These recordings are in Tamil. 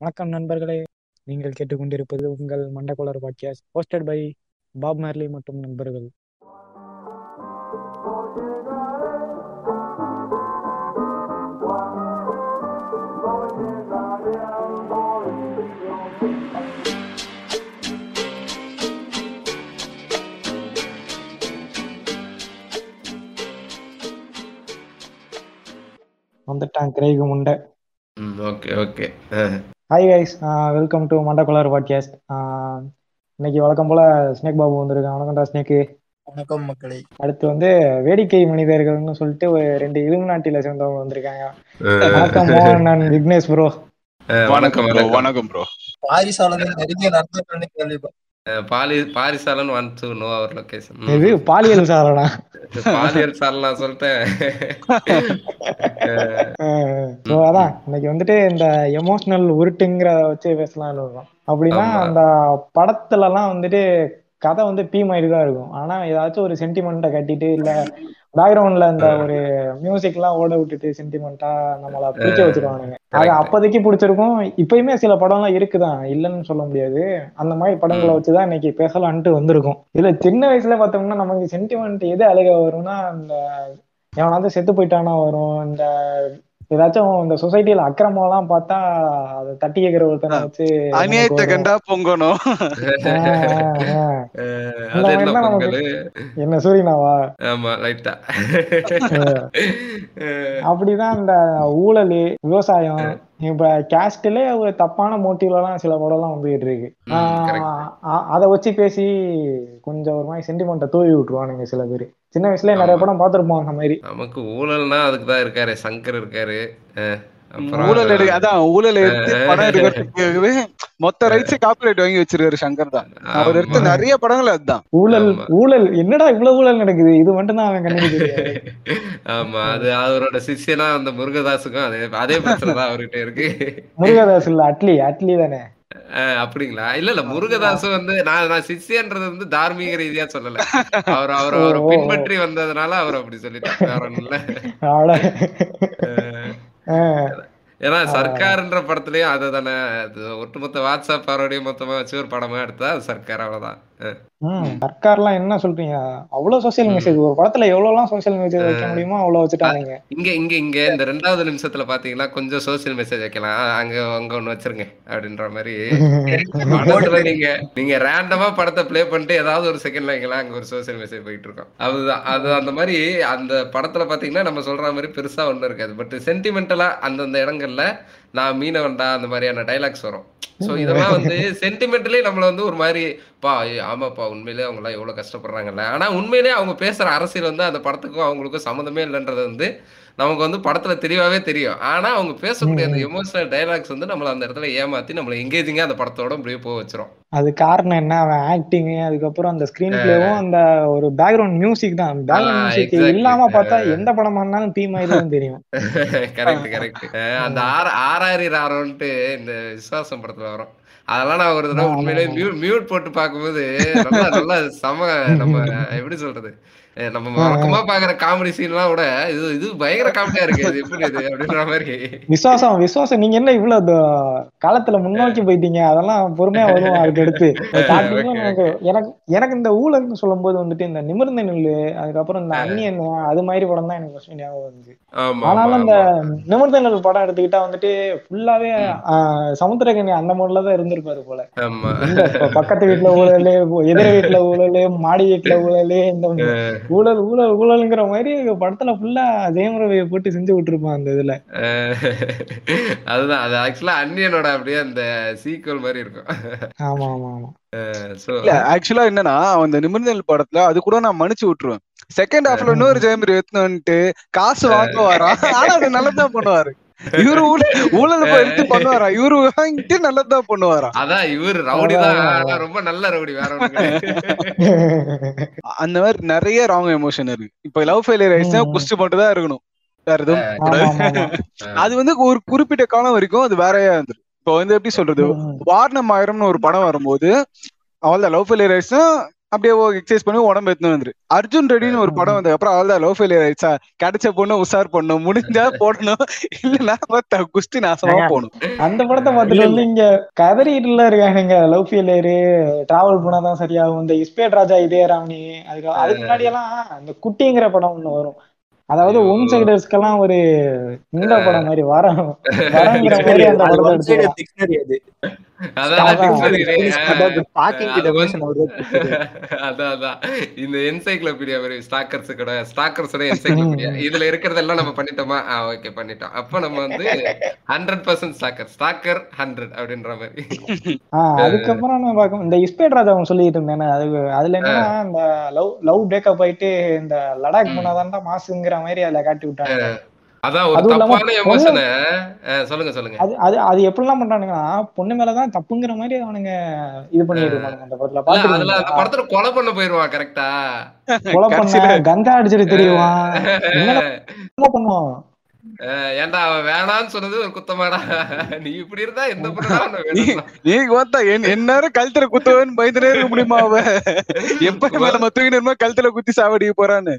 வணக்கம் நண்பர்களே. நீங்கள் கேட்டுக்கொண்டிருப்பது உங்கள் மண்டக்குளர் podcast hosted by Bob Marley மற்றும் நண்பர்கள். வந்துட்டான் கிரேகம் உண்டை okay okay. Hi guys welcome to மண்டகுலர் podcast இன்னைக்கு வழக்கம் போல ஸ்னேக் பாபு வந்திருக்கான். வணக்கம்டா ஸ்னேக்கு வணக்கம் மக்களே. அடுத்து வந்து வேடிக்கை மனிதர்கள்னு சொல்லிட்டு ஒரு ரெண்டு இலுமினாட்டில சேர்ந்தவங்க வந்திருக்காங்க. வணக்கம் மோகன் நான் விக்னேஷ் ப்ரோ வணக்கம் ப்ரோ வணக்கம். ப்ரோ பாரிசாலனில் நெருங்கிய நண்பர்கள்னு கேள்விப்பட்டேன். பாலி Paarisaalan one to know our location இது பாலியல் சாரணா பாலியல் சார்லாம் சொல்லிட்டேன். அதான் இன்னைக்கு வந்துட்டு இந்த எமோஷனல் உருட்டுங்கிற வச்சு பேசலாம்னு இருக்கோம் அப்படின்னா. அந்த படத்துலலாம் வந்துட்டு கதை வந்து பீ மாதிரி தான் இருக்கும். ஆனா ஏதாச்சும் ஒரு சென்டிமெண்ட்டை கட்டிட்டு இல்ல பேக்ரவுண்ட்ல இந்த ஒரு மியூசிக் எல்லாம் ஓட விட்டுட்டு சென்டிமெண்டா நம்மள பிடிக்க வச்சிருவானுங்க. அது. அப்போதைக்கு பிடிச்சிருக்கும். இப்பயுமே சில படம்லாம் இருக்குதான். இல்லைன்னு சொல்ல முடியாது. அந்த மாதிரி படங்களை. வச்சுதான் இன்னைக்கு பேசலான்ட்டு வந்திருக்கும். இதுல சின்ன வயசுல பார்த்தோம்னா நமக்கு சென்டிமெண்ட் எது அழக வரும்னா இந்த எவனாவது செத்து போயிட்டானா வரும். இந்த ஏதாச்சும் இந்த சொசைட்டில அக்கிரமம் எல்லாம் பார்த்தா அதை தட்டி கேட்கிற ஒருத்தனை வச்சு அநியாயத்தை. கண்டா பொங்கணும். என்ன சூரியனாவா? ஆமா லைட்டா அப்படிதான் இந்த ஊழல் விவசாயம் இப்ப கேஸ்ட்ல ஒரு தப்பான மோட்டிவ்ல எல்லாம் சில படம் எல்லாம் வந்துகிட்டு இருக்கு. அதை வச்சு பேசி கொஞ்சம் ஒரு மாதிரி சென்டிமெண்ட்டை தூவி விட்டுருவானுங்க சில பேர். சின்ன வயசுல நிறைய. படம் பார்த்திருப்போம் அந்த மாதிரி. நமக்கு ஊழல்னா அதுக்கு தான் இருக்காரு சங்கர் இருக்காரு. ஊழல் எடுக்க அதான் ஊழல் எடுத்து படம் எடுக்கிறதுக்காகவே மொத்த ரைட்ஸ் காப்பிரைட் வாங்கி வச்சிருக்காரு சங்கர் தான். அவர் எடுத்த. நிறைய படங்கள் அதுதான். ஊழல். ஊழல் என்னடா இவ்வளவு ஊழல் நடக்குது? இது மட்டும் தான் அவன் கண்ணுக்கு தெரியாது ஆமா அது அவரோட சிஷ்யனா அந்த முருகதாஸுக்கும் அதே அதே பிரச்சனை தான் அவர்கிட்ட இருக்கு. முருகதாஸ் இல்ல அட்லி அட்லி தானே. அப்படிங்களா? இல்ல இல்ல முருகதாஸ் வந்து நான் நான் சிஷ்யன்றது வந்து தார்மீக ரீதியா சொல்லல. அவர் அவர் அவரை. பின்பற்றி வந்ததுனால அவர் அப்படி சொல்லிட்டார். வேற ஏன்னா சர்க்கார்ன்ற படத்துலயும் அதை தானே ஒட்டுமொத்த வாட்ஸ்அப் பாரோடையும் மொத்தமா வச்சு ஒரு படமா எடுத்தா அது சர்க்கார் அவ்வளவுதான். சர்க்கார்லாம் என்ன சொல்றீங்க? அவ்வளவு சோசியல் மெசேஜ் ஒரு படத்துல எவ்வளவு எல்லாம் சோசியல் மெசேஜ் வைக்க முடியுமோ அவ்வளவு வச்சுட்டானுங்க இங்க இங்க இங்க இந்த ரெண்டாவது நிமிஷத்துல பாத்தீங்கன்னா கொஞ்சம் சோசியல் மெசேஜ் வைக்கலாம். அங்க அங்க ஒண்ணு வச்சிருங்க அப்படின்ற மாதிரி. நீங்க நீங்க ரேண்டமா படத்தை ப்ளே பண்ணிட்டு ஏதாவது ஒரு செகண்ட்ல வைக்கலாம் அங்க ஒரு சோசியல் மெசேஜ் போயிட்டு இருக்கோம். அதுதான் அது அந்த மாதிரி அந்த படத்துல பாத்தீங்கன்னா நம்ம சொல்ற மாதிரி பெருசா ஒண்ணும் இருக்காது. பட் சென்டிமெண்டலா அந்தந்த இடங்கள்ல நான் மீனவன்டா அந்த மாதிரியான டைலாக்ஸ் வரும். சோ இதெல்லாம் வந்து சென்டிமெண்டலி நம்மள வந்து ஒரு மாதிரி பா ஆமாப்பா உண்மையிலேயே அவங்க எல்லாம் எவ்வளவு கஷ்டப்படுறாங்கல்ல. ஆனா உண்மையிலேயே அவங்க பேசுற அரசியல் வந்து அந்த படத்துக்கும் அவங்களுக்கும் சம்மந்தமே இல்லைன்றது வந்து நமக்கு வந்து படத்துல தெளிவாவே தெரியும். ஆனா அவங்க பேசக்கூடிய அந்த எமோஷனல் டைலாக்ஸ் வந்து நம்மள அந்த இடத்துல ஏமாத்தி நம்மள எங்கேஜிங்கா அந்த படத்தோட அப்படியே போக வச்சிரும். அது காரணம் என்ன? அவன் ஆக்டிங் அதுக்கப்புறம் அந்த ஸ்கிரீன் பிளேவும் அந்த ஒரு பேக்ரவுண்ட் மியூசிக் தான். Background music. இல்லாம பார்த்தா எந்த படமா இருந்தாலும் தீ மாதிரி தான் தெரியும். கரெக்ட் கரெக்ட் அந்த ஆறு ஆறாரி ராரோன்ட்டு இந்த விசுவாசம் படத்துல வரும். அதெல்லாம் நான் ஒரு தடவை உண்மையிலேயே. மியூட் போட்டு பார்க்கும்போது நல்லா நல்லா செம நம்ம எப்படி சொல்றது? நம்ம வழக்கமா பாக்குற காமெடி சீன்லாம் விட இது இது பயங்கர காமெடியா இருக்கு. இது எப்படி இது? அப்படின்ற மாதிரி. விசுவாசம் விசுவாசம். நீங்க என்ன இவ்வளவு காலத்துல முன்னோக்கி போயிட்டீங்க? அதெல்லாம் பொறுமையா வரும் அதுக்கு Okay, எனக்கு எனக்கு இந்த ஊழல்னு சொல்லும்போது வந்துட்டு இந்த நிமிர்ந்த நெல்லு அதுக்கப்புறம் இந்த அந்நியன் அது மாதிரி படம் தான் எனக்கு first ஞாபகம் ஆமா ஆனாலும் இந்த நிமிர்ந்த நெல் படம் எடுத்துக்கிட்டா வந்துட்டு ஃபுல்லாவே சமுத்திரகனி அந்த மாதிரில தான் இருந்திருப்பாரு போல. பக்கத்து வீட்டுல ஊழலு எதிர வீட்டுல ஊழலு மாடி வீட்டுல ஊழலு இந்த ஊழல் ஊழல் ஊழலுங்கிற மாதிரி படத்துல ஃபுல்லா ஜெயம் ரவியை போட்டு செஞ்சு விட்டுருப்பான் அந்த இதுல. அதுதான் அது ஆக்சுவலா அன்னியனோட அப்படியே அந்த சீக்வல் மாதிரி இருக்கும். ஆமா ஆமா ஆமா. சோ இல்ல ஆக்சுவலா என்னன்னா அந்த நிமிர்ந்தல் படத்துல அது கூட நான் மன்னிச்சு விட்டுருவேன். செகண்ட் ஹாஃப்ல இன்னொரு ஜெயம் எடுத்துட்டு காசு வாங்க வரா ஆனா அது நல்லதுதான் பண்ணுவாரு. இவரு ஊழல் எடுத்து பண்ணுவாரா? இவரு வாங்கிட்டு நல்லதுதான் பண்ணுவாரா? அதான் இவர் ரவுடி தான். ஆனா ரொம்ப நல்ல ரவுடி வேற. அந்த மாதிரி நிறைய ராங் எமோஷன் இருக்கு. இப்ப லவ் ஃபெயிலியர் ஆயிடுச்சுன்னா. குஸ்ட் மட்டும் தான் இருக்கணும். வேற எதுவும் அது வந்து ஒரு குறிப்பிட்ட காலம் வரைக்கும் அது வேறையா இருந்துரு இப்போ வந்து எப்படி சொல்றது? வாரணம் ஆயிரம்னு ஒரு படம் வரும்போது அவள் லவ் ஃபெயிலியர் ஆயிடுச்சுன்னா அப்படியே எக்ஸசைஸ் பண்ணி உடம்பு எடுத்துன்னு வந்துரு. அர்ஜுன் ரெட்டின்னு ஒரு படம் வந்து அப்புறம் அவள்தான் லவ் ஃபெயிலியர் ஆயிடுச்சா? கிடைச்ச பொண்ணு உஷார் பண்ணும். முடிஞ்சா போடணும். இல்லைன்னா பார்த்தா குஸ்தி நாசமா போகணும். அந்த படத்தை பார்த்துட்டு வந்து இங்க கதறிட்டுல இருக்கானுங்க லவ் ஃபெயிலியரு டிராவல் பண்ணாதான் சரியாகும். இந்த இஸ்பேட் ராஜா இதே ராமணி அதுக்கு அதுக்கு முன்னாடி எல்லாம் இந்த குட்டிங்கிற படம் ஒண்ணு வரும். அதாவது. ஒன் சைடர்ஸ்க்கெல்லாம் ஒரு இந்த படம் மாதிரி வரம் வரங்கிற மாதிரி அந்த அது இந்த என்சைக்ளோபீடியா மாதிரி ஸ்டாக்கர்ஸ் கூட ஸ்டாக்கர்ஸோட என்சைக்ளோபீடியா இதுல இருக்கிறதெல்லாம் நம்ம பண்ணிட்டோமா? ஓகே பண்ணிட்டோம். அப்ப நம்ம வந்து hundred percent stalker stalker hundred அப்படின்ற மாதிரி. அதுக்கப்புறம் நான் பார்க்கும்? இந்த இஸ்பேட் ராஜா அவன் சொல்லிட்டு இருந்தேனே அது அதுல என்னன்னா இந்த லவ் லவ் பிரேக்கப் ஆயிட்டு இந்த லடாக். போனாதான் மாசுங்கிற மாதிரி அதுல காட்டி விட்டாங்க. அதான் ஒரு அதுவும் இல்லாம தப்பான எமோஷனை சொல்லுங்க சொல்லுங்க. அது அது அது எப்படிலாம் பண்றானுங்கன்னா பொண்ணு மேலதான் தப்புங்கிற மாதிரி அவனுங்க இது பண்ணிட்டு அந்த படத்துல. இல்ல, அதுல அந்த பாத்துருக்கீங்களா படத்துல கொலை பண்ண போயிருவான் கரெக்டா கொலை கடைசியில. பண்ண கஞ்சா அடிச்சிட்டு தெரியுவான். என்ன பண்ணுவான்? ஏன்டா அவன் வேணான்னு சொன்னது ஒரு குத்தமாடா? நீ இப்படி இருந்தா எந்த? நீ பார்த்தா என் எந்நேரம் கழுத்துல குத்துவேன்னு பயந்துனே இருக்க முடியுமா அவ எப்ப நம்ம தூக்கினமா கழுத்துல குத்தி சாவடிக்க போறான்னு.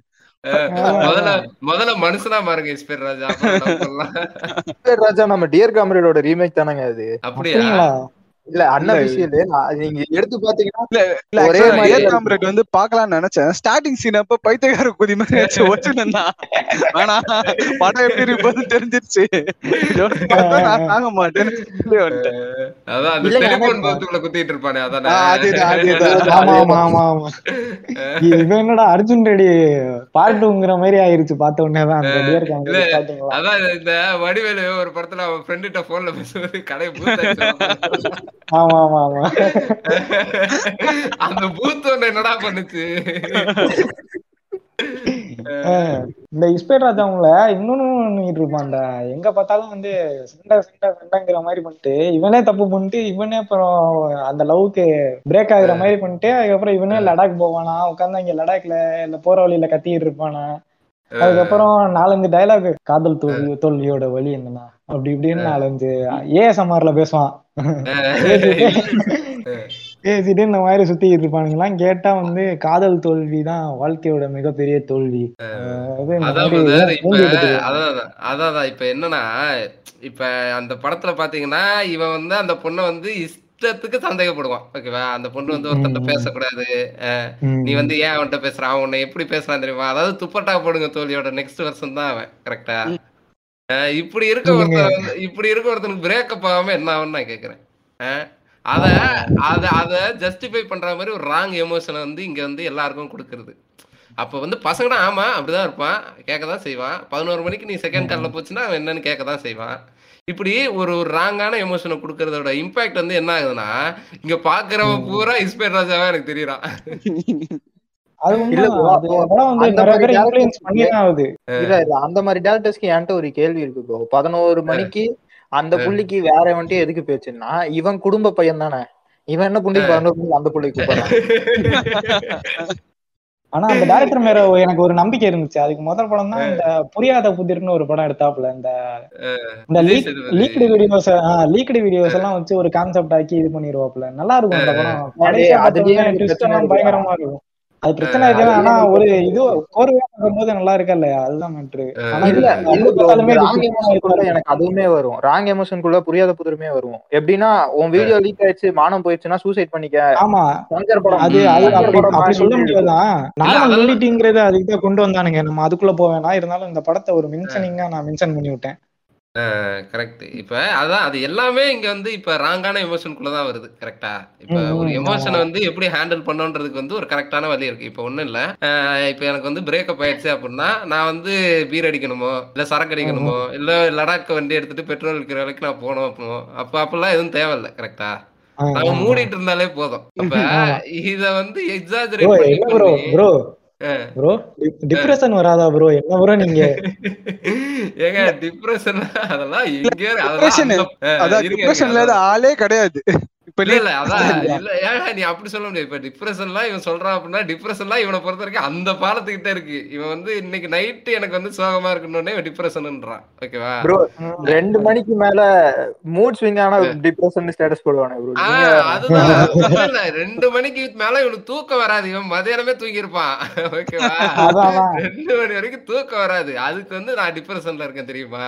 முதல்ல முதல்ல மனுஷனா பாருங்க இஸ்பேர் ராஜா. ராஜா நம்ம டியர் காம்ரேடோட ரீமேக் தானங்க அது? அப்படியா? இல்ல அன்அபிஷியல் நீங்க எடுத்து பாத்தீங்கன்னா இல்ல ஒரே மாதிரி வந்து பாக்கலாம்னு நினைச்சேன். ஸ்டார்டிங் சீன் அப்ப பைத்தியக்கார குதி மாதிரி ஆனா படம் எப்படி இருப்பது தெரிஞ்சிருச்சு. தாங்க பூத்துக்குள்ள குத்திட்டு இருப்பானே இவன் என்னடா அர்ஜுன் ரெடி பார்ட் டூங்கிற மாதிரி ஆயிருச்சு பார்த்த உடனே தான். அதான் இந்த வடிவேலு ஒரு படத்துல அவன் ஃப்ரெண்ட்ட போன்ல பேசும்போது கடை ஆமா ஆமா ஆமா. அந்த பூத் என்னடா பண்ணுச்சு? இந்த இஸ்பேட் ராஜாவுல இன்னொன்னு பண்ணிட்டு இருப்பான்டா. எங்க பார்த்தாலும் வந்து சண்டை சண்டை சண்டைங்கிற மாதிரி பண்ணிட்டு இவனே தப்பு பண்ணிட்டு இவனே அப்புறம் அந்த லவ்க்கு பிரேக் ஆகுற மாதிரி பண்ணிட்டு அதுக்கப்புறம் இவனே லடாக் போவானா? உட்காந்து அங்க லடாக்ல இல்ல போற வழியில கத்திட்டு இருப்பானா? அதுக்கப்புறம் நாலஞ்சு டயலாக் காதல் தோல்வி தோல்வியோட வழி என்னன்னா? அப்படி இப்படின்னு நாலஞ்சு ஏஎஸ்எம்ஆர்ல பேசுவான். பேசிட்டு இந்த மாதிரி சுத்திட்டு இருப்பானுங்களாம். கேட்டா வந்து காதல் தோல்வி தான் வாழ்க்கையோட மிகப்பெரிய தோல்வி. அதான் இப்ப என்னன்னா இப்ப அந்த படத்துல பாத்தீங்கன்னா இவன் வந்து அந்த பொண்ணை வந்து இஷ்டத்துக்கு சந்தேகப்படுவான். ஓகேவா? அந்த பொண்ணு வந்து ஒருத்தர்ட்ட ம். பேசக்கூடாது. நீ வந்து ஏன் அவன்கிட்ட பேசுறான் அவன் உன்னை எப்படி பேசுறான் தெரியுமா? அதாவது துப்பட்டா போடுங்க தோழியோட நெக்ஸ்ட் வருஷம் தான் அவன் கரெக்டா இப்படி இருக்க. ஒருத்தன் இப்படி இருக்க ஒருத்தனுக்கு பிரேக்கப் ஆகாம என்ன ஆகும்னு நான் கேக்குறேன். அத அத அத ஜஸ்டிஃபை பண்ற மாதிரி ஒரு ராங் எமோஷனை வந்து இங்க வந்து எல்லாருக்கும் கொடுக்கறது. அப்ப வந்து பசங்கனா ஆமா அப்படிதான் இருப்பான். கேட்க தான் செய்வான். பதினோரு மணிக்கு நீ செகண்ட் கால்ல போச்சுன்னா அவன் என்னன்னு கேட்க தான் செய்வான். இப்படி ஒரு ஒரு ராங்கான எமோஷனை கொடுக்கறதோட இம்பாக்ட் வந்து என்ன ஆகுதுன்னா இங்க பாக்குறவன் பூரா இஸ்பேர் ராஜாவா எனக்கு தெரியறான். அந்த நிறைய மாதிரி டேரக்டர்ஸ்க்கு என்கிட்ட ஒரு கேள்வி இருக்கு ப்ரோ பதினோரு மணிக்கு அந்த புள்ளிக்கு வேற வந்துட்டு எதுக்கு பேச்சுன்னா இவன் குடும்ப பையன் தானே. இவன் என்ன புள்ளிக்கு பதினோரு மணிக்கு அந்த புள்ளிக்கு ஆனா அந்த டைரக்டர் மேல எனக்கு ஒரு நம்பிக்கை இருந்துச்சு. அதுக்கு முதல் படம் தான் இந்த புரியாத புதிர்னு ஒரு படம் எடுத்தாப்புல இந்த இந்த. லீக்டு வீடியோஸ் லீக்டு வீடியோஸ் எல்லாம் வச்சு ஒரு கான்செப்ட் ஆக்கி இது பண்ணிடுவாப்புல நல்லா இருக்கும் அந்த படம். பயங்கரமா இருக்கும். அது பிரச்சனை இருக்கு ஆனா ஒரு இது கோர்வையா பார்க்கும்போது நல்லா இருக்கா இல்லையா? அதுதான் மேட்ரு. எனக்கு அதுவுமே வரும். ராங் எமோஷனுக்குள்ள புரியாத புதிருமே வரும் எப்படின்னா உன் வீடியோ லீக் ஆயிடுச்சு மானம் போயிடுச்சுன்னா சூசைட் பண்ணிக்க. ஆமா. அது. அது அப்படி சொல்ல முடியாதான் நார்மல் நுடிட்டிங்கிறது அதுக்கு தான் கொண்டு வந்தானுங்க. நம்ம அதுக்குள்ள போவேனா? இருந்தாலும் இந்த படத்தை ஒரு மென்ஷனிங்கா நான் மென்ஷன் பண்ணி விட்டேன் கரெக்ட் இப்ப அதான் அது எல்லாமே இங்க வந்து இப்ப ராங்கான எமோஷனுக்குள்ள தான் வருது கரெக்டா இப்ப ம், ஒரு ம், எமோஷனை ஆமா. வந்து எப்படி ஹேண்டில் பண்ணணுன்றதுக்கு வந்து ஒரு கரெக்டான வழி இருக்கு. இப்ப ஒண்ணும் இல்ல. அஹ் இப்ப எனக்கு வந்து பிரேக்கப் ஆயிடுச்சு அப்படின்னா நான் வந்து பீர் அடிக்கணுமோ இல்ல சரக்கு அடிக்கணுமோ இல்ல லடாக் வண்டி எடுத்துட்டு பெட்ரோல் விற்கிற வேலைக்கு நான் போகணும் அப்போ அப்ப அப்பெல்லாம் எதுவும் தேவையில்ல கரெக்டா ஆ, ஆ, ஆ. மூடிட்டு இருந்தாலே போதும். அப்ப ஆமா. இத வந்து ப்ரோ எக்ஸாஜரேட் பண்ணி என்ன ப்ரோ பண்ணி ப்ரோ? அஹ் ப்ரோ டிப்ரெஷன் வராதா ப்ரோ என்ன ப்ரோ நீங்க ஏங்க டிப்ரெஷன் அதெல்லாம் எங்க Depression. அதெல்லாம் டிப்ரெஷன்ல அதான். ஆளே கிடையாது இல்ல அதான் இல்ல. ஏன் நீ அப்படி சொல்ல முடியாது. இப்ப டிப்ரெஷன்லாம் இவன் சொல்றான் அப்படின்னா டிப்ரெஷன்லாம் இவனை பொறுத்த வரைக்கும் அந்த பாலத்துக்கிட்ட இருக்கு. இவன் வந்து இன்னைக்கு நைட்டு எனக்கு வந்து சோகமா இருக்கணும்னே இவன் டிப்ரெஷன்ன்றான் ஓகேவா ப்ரோ ரெண்டு மணிக்கு மேல மூட் ஸ்விங் ஆனா டிப்ரெஷன் ஸ்டேட்டஸ் போடுவானே அதுதான். ரெண்டு மணிக்கு மேல இவனுக்கு தூக்கம் வராது. இவன் மதியானமே தூங்கி இருப்பான் ஓகேவா. ரெண்டு மணி வரைக்கும் தூக்கம் வராது. அதுக்கு வந்து நான் டிப்ரெஷன்ல இருக்கேன் தெரியுமா?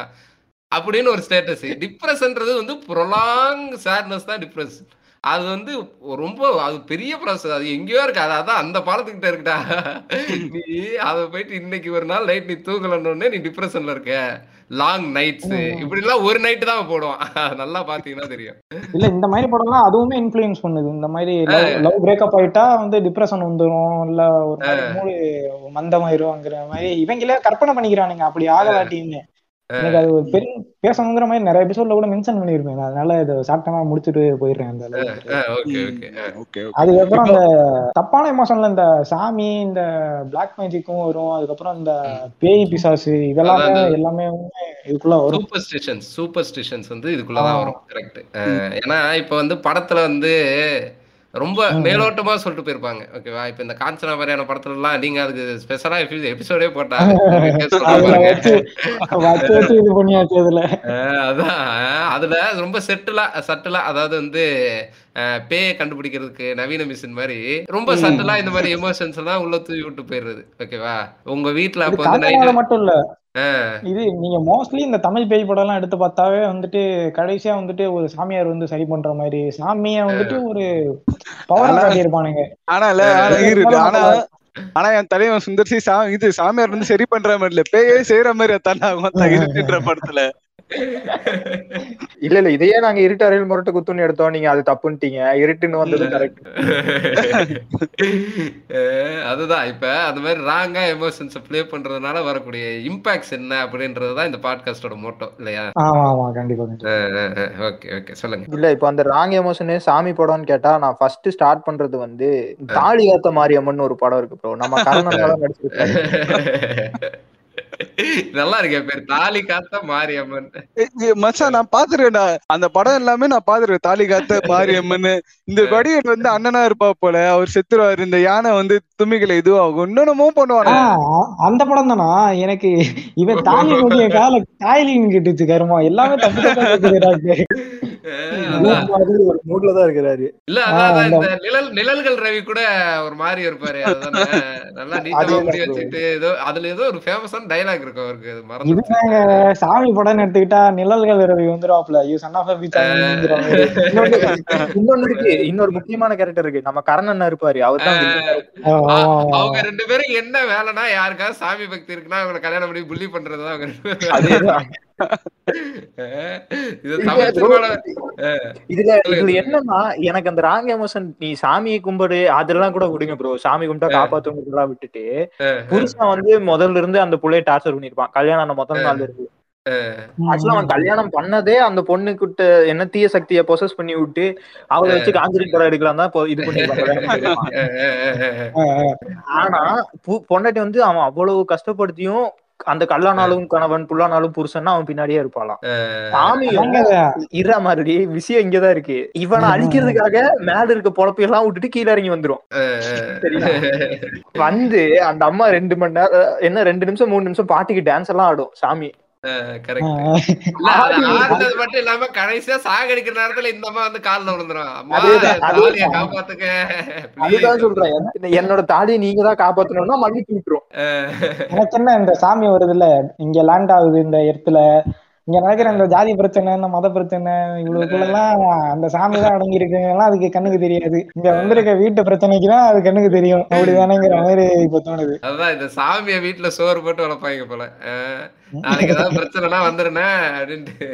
அப்படின்னு ஒரு ஸ்டேட்டஸ் டிப்ரெஷன்ன்றது வந்து ப்ரொலாங் சேட்னஸ் தான் டிப்ரெஷன் அது வந்து ரொம்ப அது பெரிய ப்ராசஸ் அது எங்கேயோ இருக்கு. அது அதான் அந்த பாலத்துக்கிட்ட இருக்குடா. நீ அதை போயிட்டு இன்னைக்கு ஒரு நாள் நைட் நீ தூங்கலன்னு நீ டிப்ரெஷன்ல இருக்க. லாங் நைட்ஸ் இப்படி எல்லாம் ஒரு நைட் தான் போடுவான். நல்லா பாத்தீங்கன்னா தெரியும். இல்ல இந்த மாதிரி படம்லாம் அதுவுமே இன்ஃப்ளூயன்ஸ் பண்ணுது. இந்த மாதிரி லவ் பிரேக்கப் ஆயிட்டா வந்து டிப்ரெஷன் வந்துரும். இல்ல ஒரு மாதிரி மூடு மந்தமாயிருங்கிற மாதிரி இவங்களே கற்பனை பண்ணிக்கிறானுங்க. அப்படி ஆகலாட்டின்னு. எனக்கு அது ஒரு பெரிய பேசணுங்கிற மாதிரி நிறைய எபிசோட்ல கூட மென்ஷன் பண்ணிருப்பேன் அதனால இதை சாப்பிட்டா முடிச்சுட்டு போயிடுறேன் அந்த அளவுக்கு. Okay okay okay. அதுக்கப்புறம் அந்த தப்பான எமோஷன்ல இந்த சாமி இந்த பிளாக் மேஜிக்கும் வரும். அதுக்கப்புறம் இந்த பேய் பிசாசு இதெல்லாமே எல்லாமே இதுக்குள்ள வரும். சூப்பர் ஸ்டிஷன்ஸ் சூப்பர் ஸ்டிஷன்ஸ் வந்து இதுக்குள்ளதான் வரும் கரெக்ட் ஏன்னா இப்ப வந்து படத்துல வந்து ரொம்ப மேலோட்டமா சொல்லிட்டு போயிருப்பாங்க. ஓகேவா இப்ப இந்த காஞ்சனா மாதிரியான படத்துல எல்லாம் நீங்க அதுக்கு ஸ்பெஷலா எபிசோடே போட்டாங்க. அதான். அதுல ரொம்ப செட்டிலா சட்டிலா அதாவது வந்து பேயை கண்டுபிடிக்கிறதுக்கு நவீன மிஷின் மாதிரி ரொம்ப சட்டிலா இந்த மாதிரி எமோஷன்ஸ் எல்லாம் உள்ள தூவி விட்டு போயிடுறது. ஓகேவா உங்க வீட்டுல அப்ப வந்து மட்டும் இல்ல. இது நீங்க மோஸ்ட்லி இந்த தமிழ் பேய் படம் எல்லாம் எடுத்து பார்த்தாவே வந்துட்டு கடைசியா வந்துட்டு ஒரு சாமியார் வந்து சரி பண்ற மாதிரி சாமிய வந்துட்டு ஒரு பவர் காட்டியிருப்பானுங்க ஆனா இல்ல ஆனா இருக்கு ஆனா ஆனா என் தலைவன் சுந்தர்சி சா இது சாமியார் வந்து சரி பண்ற மாதிரி இல்ல பேயே செய்யற மாதிரி தன்னாகும் இருக்குன்ற படத்துல. இல்ல இல்ல இதையே நாங்க இருட்டு அறையில் முரட்டு குத்துன்னு எடுத்தோம். நீங்க அது தப்புன்ட்டீங்க. இருட்டுன்னு வந்தது கரெக்ட் அதுதான். இப்ப அந்த மாதிரி ராங்கா எமோஷன்ஸ் ப்ளே பண்றதுனால வரக்கூடிய இம்பாக்ட்ஸ் என்ன அப்படின்றது தான் இந்த பாட்காஸ்டோட மோட்டோ இல்லையா? ஆமா ஆமா. கண்டிப்பா ஓகே ஓகே சொல்லுங்க. இல்ல இப்ப அந்த ராங் எமோஷனு சாமி படம்னு கேட்டா நான் ஃபர்ஸ்ட் ஸ்டார்ட் பண்றது வந்து தாலி காத்த மாரியம்மன் ஒரு படம் இருக்கு ப்ரோ நம்ம கர்ணன் தான் நடிச்சிருக்காரு நல்லா இருக்கே பேர் தாலி காத்த மாரியம்மன். மச்சான் நான் பாத்துருக்கேன்டா. அந்த படம் எல்லாமே நான் பாத்துருக்கேன். தாலி காத்த மாரியம்மன் இந்த வடிவேல் வந்து அண்ணனா இருப்பா போல. அவர் செத்துருவாரு. இந்த யானை வந்து தும்பிகளை இதுவாகும். இன்னொன்னமோ பண்ணுவானு. அந்த படம் தானா? எனக்கு இவன் தாலி நோக்கிய கால தாய்லின்னு கேட்டுச்சு கருமா. எல்லாமே தப்பு தப்பா கேக்குதுடா அஹ் அதான். மாதிரி ஒரு மூட்ல தான் இருக்கிறாரு. இல்ல அதான் இந்த நிழல் நிழல்கள் ரவி கூட ஒரு மாதிரி இருப்பாரு. நல்லா நீட்டமா முடி. வச்சுட்டு ஏதோ அதுல ஏதோ ஒரு ஃபேமஸான டைலாக் இருக்கும் அவருக்கு. மறந்து சாமி படம்னு எடுத்துக்கிட்டா நிழல்கள் ரவி வந்துருவாப்ல யூ சன் ஆஃப் இன்னொன்னு இன்னொன்னு இருக்கு. இன்னொரு முக்கியமான கேரக்டர் இருக்கு. நம்ம கர்ணன் இருப்பாரு. அவர் தான் அவங்க ரெண்டு பேரும் என்ன வேலைனா யாருக்காவது சாமி பக்தி இருக்குன்னா அவங்களை கல்யாணம் பண்ணி புள்ளி பண்றதுதான் அவங்க இதுல இதுல என்னன்னா எனக்கு அந்த ராங் எமோஷன் நீ சாமியை கும்பிடு அதெல்லாம் கூட விடுங்க ப்ரோ சாமி கும்பிட்டா காப்பாத்துவங்கலாம் விட்டுட்டு புருஷன் வந்து முதல்ல இருந்து அந்த புள்ளைய டார்ச்சர் பண்ணிருப்பான். கல்யாணம் முதல் நாள் இருக்கு ஆக்சுவலா அவன் கல்யாணம் பண்ணதே அந்த பொண்ணு கிட்ட என்ன தீய சக்தியை பொசஸ் பண்ணி விட்டு அவளை வச்சு காஞ்சிரிங் படம் எடுக்கலாம் தான் இது பண்ணிருப்பான் ஆனா பொண்டாட்டி வந்து அவன் அவ்வளவு கஷ்டப்படுத்தியும் அந்த கல்லானாலும் கணவன் புல்லானாலும் புருஷன்னா அவன் பின்னாடியே இருப்பாளாம். சாமியும் இறா மாதிரி விஷயம் இங்கதான் இருக்கு. இவனை அழிக்கிறதுக்காக மேல இருக்க பொழப்பை எல்லாம் விட்டுட்டு கீழே இறங்கி வந்துரும்? வந்து அந்த அம்மா ரெண்டு மணி நேரம் என்ன ரெண்டு நிமிஷம் மூணு நிமிஷம் பாட்டிக்கு டான்ஸ் எல்லாம் ஆடும் சாமி. மட்டும் இல்லாம கடைசியா சாகடிக்கிற நேரத்துல இந்த அம்மா வந்து கால்ல விழுந்துரும். காப்பாத்துக்க அதுதான் சொல்றேன். என்ன- என்னோட தாலியை நீங்க தான் காப்பாத்தணும்னா மன்னிச்சு விட்டுரும். எனக்கு என்ன இந்த சாமி வருது இல்ல இங்க லேண்ட் ஆகுது இந்த இடத்துல. இங்க நடக்கிற இந்த ஜாதி பிரச்சனை இந்த மத பிரச்சனை இவ்வளவுக்குள்ளலாம் அந்த சாமி தான் அடங்கி இருக்குங்கலாம் அதுக்கு கண்ணுக்கு தெரியாது. இங்க வந்திருக்க வீட்டு பிரச்சனைக்கு தான் அது கண்ணுக்கு தெரியும். அப்படிதானேங்கிற மாதிரி இப்ப தோணுது. அதான் இந்த சாமிய வீட்டுல சோறு போட்டு வளர்ப்பாங்க போல. நாளைக்கு ஏதாவது பிரச்சனைனா வந்துருனே அப்படின்ட்டு.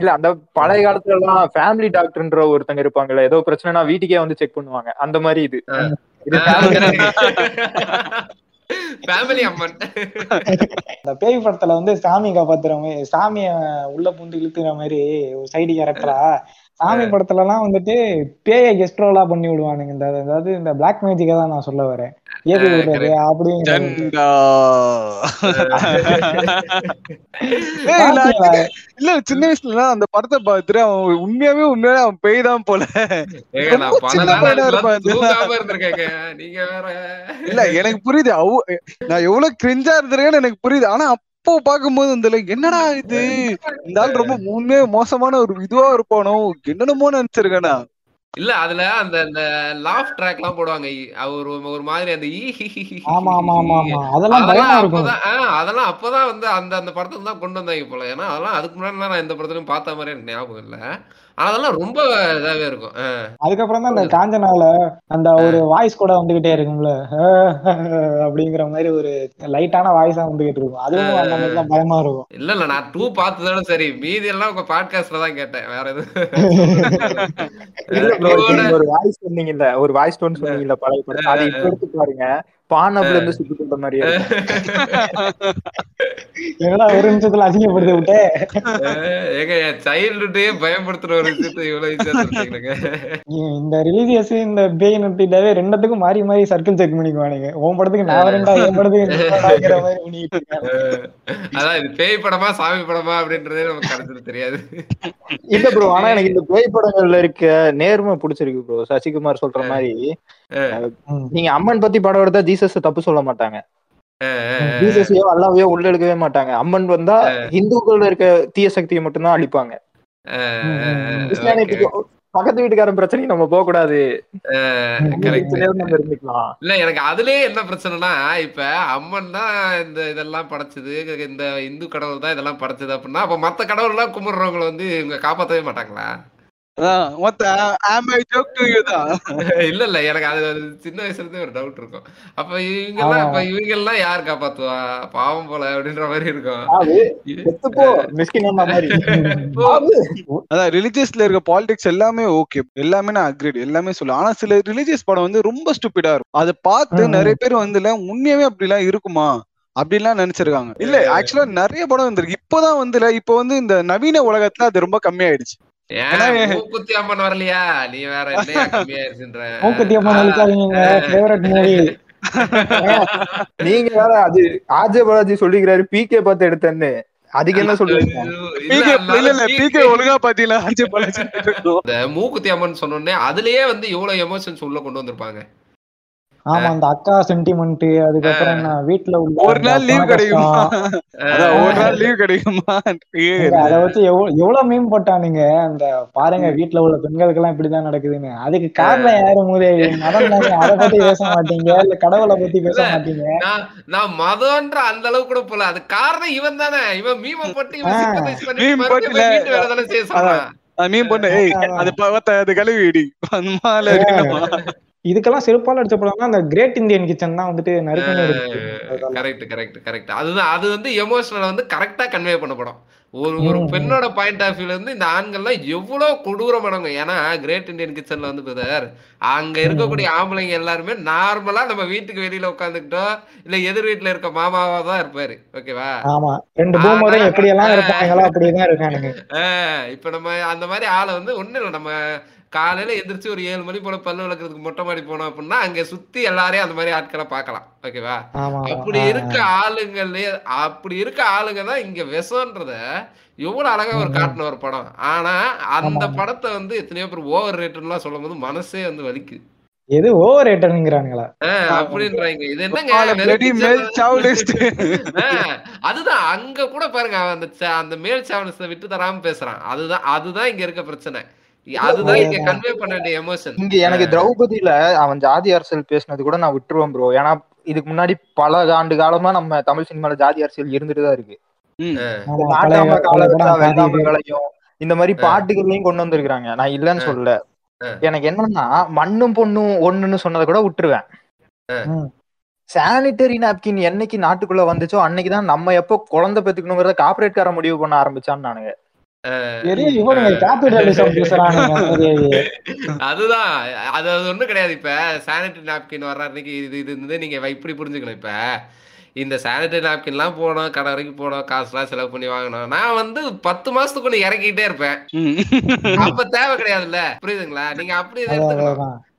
இல்ல அந்த பழைய காலத்துல எல்லாம் ஃபேமிலி டாக்டர்ன்ற ஒருத்தங்க இருப்பாங்கல்ல ஏதோ பிரச்சனைனா வீட்டுக்கே வந்து செக் பண்ணுவாங்க. அந்த மாதிரி இது. ஃபேமிலி அம்மன். இந்த பேய் படத்துல வந்து சாமி காப்பாத்துற மாதிரி சாமிய உள்ள பூந்து இழுத்துற மாதிரி ஒரு சைடு கேரக்டரா சாமி படத்துல எல்லாம் வந்துட்டு பேய கெஸ்ட் ரோலா பண்ணி விடுவானுங்க. இந்த அதாவது இந்த பிளாக் மேஜிக்கா தான் நான் சொல்ல வரேன். ஏது விடுறது பாத்தீங்களா? இல்ல சின்ன வயசுல அந்த படத்தை பார்த்துட்டு அவன் உண்மையாவே உண்மையாவே அவன் பேய் தான் போல இல்ல எனக்கு புரியுது. அவ நான் எவ்வளவு கிரிஞ்சா இருந்திருக்கேன்னு எனக்கு புரியுது. ஆனா அப்போ பார்க்கும்போது இந்த like, என்னடா இது? இந்த ஆள் ரொம்ப உண்மையே மோசமான ஒரு இதுவா இருப்பானோ? என்னென்னமோ நினைச்சிருக்கேனா இல்ல அதுல அந்த அந்த லாஃப் ட்ராக் எல்லாம் போடுவாங்க. ஒரு ஒரு மாதிரி அந்த அதெல்லாம் பயமா அதெல்லாம் இருக்கும். அப்பதான் அதெல்லாம் அப்பதான் வந்து அந்த அந்த படத்துக்கு தான் கொண்டு வந்தாங்க போல. ஏன்னா அதெல்லாம் அதுக்கு முன்னாடி நான் எந்த படத்துலயும் பார்த்த மாதிரி எனக்கு ஞாபகம் இல்ல. அதெல்லாம் ரொம்ப இதாவே இருக்கும். அதுக்கப்புறம் தான் இந்த காஞ்சனால அந்த ஒரு வாய்ஸ் கூட வந்துகிட்டே இருக்கும்ல. அப்படிங்கிற மாதிரி ஒரு லைட்டான வாய்ஸா வந்துகிட்டு இருக்கும். அதுவும் அந்த மாதிரி தான் பயமா இருக்கும். இல்ல இல்ல நான் டூ பார்த்ததோட சரி. மீதி எல்லாம் உங்க பாட்காஸ்ட்ல தான் கேட்டேன். வேற எதுவும். ஒரு வாய்ஸ் சொன்னீங்கல்ல ஒரு வாய்ஸ் டோன் சொன்னீங்கல்ல பழைய படம் அது இப்ப எடுத்து பாருங்க. பானப்ல இருந்து சுத்தி கொண்ட மாதிரியே என்னடா ஒரு நிமிஷத்துல அசிங்கப்படுத்தி விட்டே? ஏங்க என் சைல்டுஹுட்டே பயன்படுத்துற ஒரு விஷயத்தை இவ்வளவு ஈஸியா சொல்றீங்க இந்த ரிலீஜியஸ் இந்த பேய் நிறுத்திட்டாவே ரெண்டத்துக்கும் மாறி மாறி சர்க்கிள் செக் பண்ணிக்குவானுங்க. உன் படத்துக்கு நான் ரெண்டா என் படத்துக்கு அதான் இது பேய் படமா சாமி படமா அப்படின்றதே நமக்கு கடைசியில் தெரியாது. இல்ல ப்ரோ ஆனா எனக்கு இந்த பேய் படங்கள்ல இருக்க நேர்மை பிடிச்சிருக்கு ப்ரோ சசிகுமார் சொல்ற மாதிரி. நீங்க அம்மன் பத்தி படம் எடுத்தா ஜீசஸ் தப்பு சொல்ல மாட்டாங்க. ஜீசஸையோ அல்லாவையோ உள்ள எடுக்கவே மாட்டாங்க. அம்மன் வந்தா இந்துக்கள்ல இருக்க தீய சக்தியை மட்டும்தான் அழிப்பாங்க. கிறிஸ்டியானிட்டிக்கு பக்கத்து வீட்டுக்காரன் பிரச்சனைக்கு நம்ம போக கூடாது. இல்ல எனக்கு அதுலயே என்ன பிரச்சனைனா இப்ப அம்மன் தான் இந்த இதெல்லாம் படைச்சது. இந்த இந்து கடவுள் தான் இதெல்லாம் படைச்சது அப்படின்னா அப்ப மத்த கடவுள் எல்லாம் கும்பிடுறவங்களை வந்து இவங்க காப்பாத்தவே மாட்டாங்களா? அதான், மொத்த am I joke to you தான்? இல்ல இல்ல எனக்கு அது சின்ன வயசுல இருந்தே ஒரு டவுட் இருக்கும். அப்ப இவங்க எல்லாம் அப்ப இவங்க எல்லாம் யார் காப்பாத்துவா? பாவம் போல அப்படின்ற மாதிரி இருக்கும். அதான் ரிலிஜியஸ்ல இருக்க பாலிடிக்ஸ் எல்லாமே ஓகே எல்லாமே நான் அக்ரிட் எல்லாமே சொல்லுவேன் ஆனா சில ரிலிஜியஸ் படம் வந்து ரொம்ப ஸ்டூபிடா இருக்கும். அதை பார்த்து. நிறைய பேர் வந்து இல்ல, உண்மையாவே அப்படிலாம் இருக்குமா? அப்படிலாம் நினைச்சிருக்காங்க. இல்ல ஆக்சுவலா நிறைய படம் வந்திருக்கு. இப்போதான் வந்து இல்ல, இப்போ வந்து இந்த நவீன உலகத்துல அது ரொம்ப கம்மியாயிடுச்சு. மூக்குத்தி அம்மன் வரலையா? நீ வேற கம்மியாயிருச்சுன்ற. மூக்குத்தி நீங்க வேற அது ஆஜய் பாலாஜி சொல்லிக்கிறாரு பிகே பார்த்து எடுத்தேன்னு. அதுக்கு என்ன சொல்றீங்க? பிகே இல்ல இல்ல பிகே ஒழுங்கா பாத்தீங்களா? பாலாஜி இந்த மூக்குத்தி அம்மன் சொன்னோடனே அதுலயே வந்து எவ்வளவு எமோஷன்ஸ் உள்ள கொண்டு வந்திருப்பாங்க. ஆமா அந்த அக்கா சென்டிமெண்ட் அதுக்கப்புறம் என்ன வீட்டுல உள்ள ஒரு நாள் லீவ் கிடைக்குமா? ஒரு நாள் லீவ் கிடைக்குமா? அத வச்சு எவ்வளவு மீன் போட்டானுங்க அந்த பாருங்க வீட்டுல உள்ள பெண்களுக்கு எல்லாம் இப்படிதான் நடக்குதுன்னு. அதுக்கு காரணம் யாரு முதல் மதம் அதை பத்தி பேச மாட்டீங்க இல்ல கடவுளை பத்தி பேச. மாட்டீங்க? நான் நான் மதம்ன்ற அந்த அளவுக்கு கூட போல. அது காரணம் இவன் தானே. இவன் மீம போட்டு இவன் மீன் பண்ண ஏய் அது பார்த்த அது கழுவி இடி. அந்த மாதிரி? இதுக்கெல்லாம் செருப்பால் அடிச்ச படம்னா அந்த கிரேட் இந்தியன் கிச்சன் தான் வந்துட்டு அதெல்லாம். கரெக்ட் கரெக்ட் கரெக்ட் அதுதான் அது வந்து எமோஷனல் வந்து கரெக்டா கன்வே பண்ணப்படும் ஒரு ஒரு ம். பெண்ணோட பாயிண்ட் ஆஃப் வியூல இருந்து இந்த ஆண்கள்லாம் எவ்வளவு கொடூரமானவங்க ஏன்னா கிரேட் இந்தியன் கிச்சன்ல வந்து பிரதர் அங்க இருக்கக்கூடிய ஆம்பளைங்க எல்லாருமே நார்மலா நம்ம வீட்டுக்கு வெளியில உட்காந்துக்கிட்டோ இல்ல எதிர் வீட்டுல இருக்க மாமாவா தான் இருப்பாரு. ஓகேவா இப்ப நம்ம அந்த மாதிரி ஆளை வந்து ஒண்ணு இல்லை. நம்ம காலையில எந்திரிச்சு ஒரு ஏழு மணி போல பல்லு விளக்குறதுக்கு மொட்டை மாடி போனோம் அப்படின்னா அங்க சுத்தி எல்லாரையும் அந்த மாதிரி ஆட்களை பார்க்கலாம். ஓகேவா? அப்படி இருக்க ஆளுங்களே அப்படி இருக்க ஆளுங்க தான் இங்க விஷம்ன்றத எவ்வளவு அழகா ஒரு. காட்டின ஒரு படம். ஆனா அந்த. படத்தை வந்து எத்தனையோ பேர் ஓவர் ரேட்டுலாம் சொல்லும் போது மனசே வந்து வலிக்குது எது ஓவர் ரேட்டருங்கிறானுங்களா ஆஹ் அப்படின்றாங்க. இது என்னங்க? அதுதான். அங்க கூட பாருங்க அந்த அந்த மேல் சாவனத்தை விட்டு தராம பேசுறான். அதுதான் அதுதான் இங்க இருக்க பிரச்சனை. இங்க கன்வே பண்ண வேண்டிய எமோஷன் இங்க எனக்கு திரௌபதியில அவன் ஜாதி அரசியல் பேசினது கூட நான் விட்டுருவேன் ப்ரோ ஏன்னா இதுக்கு முன்னாடி பல ஆண்டு காலமா நம்ம தமிழ் சினிமால ஜாதி அரசியல் இருந்துட்டு தான் இருக்கு. இந்த மாதிரி பாட்டுகள்லயும் கொண்டு வந்திருக்காங்க நான் இல்லைன்னு சொல்லல. எனக்கு என்னன்னா மண்ணும் பொண்ணும் ஒண்ணுன்னு சொன்னதை கூட விட்டுருவேன். சானிட்டரி நாப்கின் என்னைக்கு நாட்டுக்குள்ள வந்துச்சோ அன்னைக்குதான் நம்ம எப்போ குழந்தை பெத்துக்கணுங்கிறத கார்பரேட் கார முடிவு பண்ண ஆரம்பிச்சான்னு நானுங்க. அதுதான். அது அது ஒண்ணும் கிடையாது இப்ப. சானிட்டரி நாப்கின் வர்ற அன்னைக்கு இது இது வந்து நீங்க இப்படி புரிஞ்சுக்கணும் இப்ப. இந்த சானிடரி நாப்கின்லாம் போனோம் கடை வரைக்கும் போனோம் காசுலாம் செலவு பண்ணி வாங்கணும். நான் வந்து பத்து மாசத்துக்கு ஒண்ணு இறக்கிட்டே இருப்பேன். அப்ப தேவை கிடையாதுல்ல. புரியுதுங்களா? நீங்க அப்படி.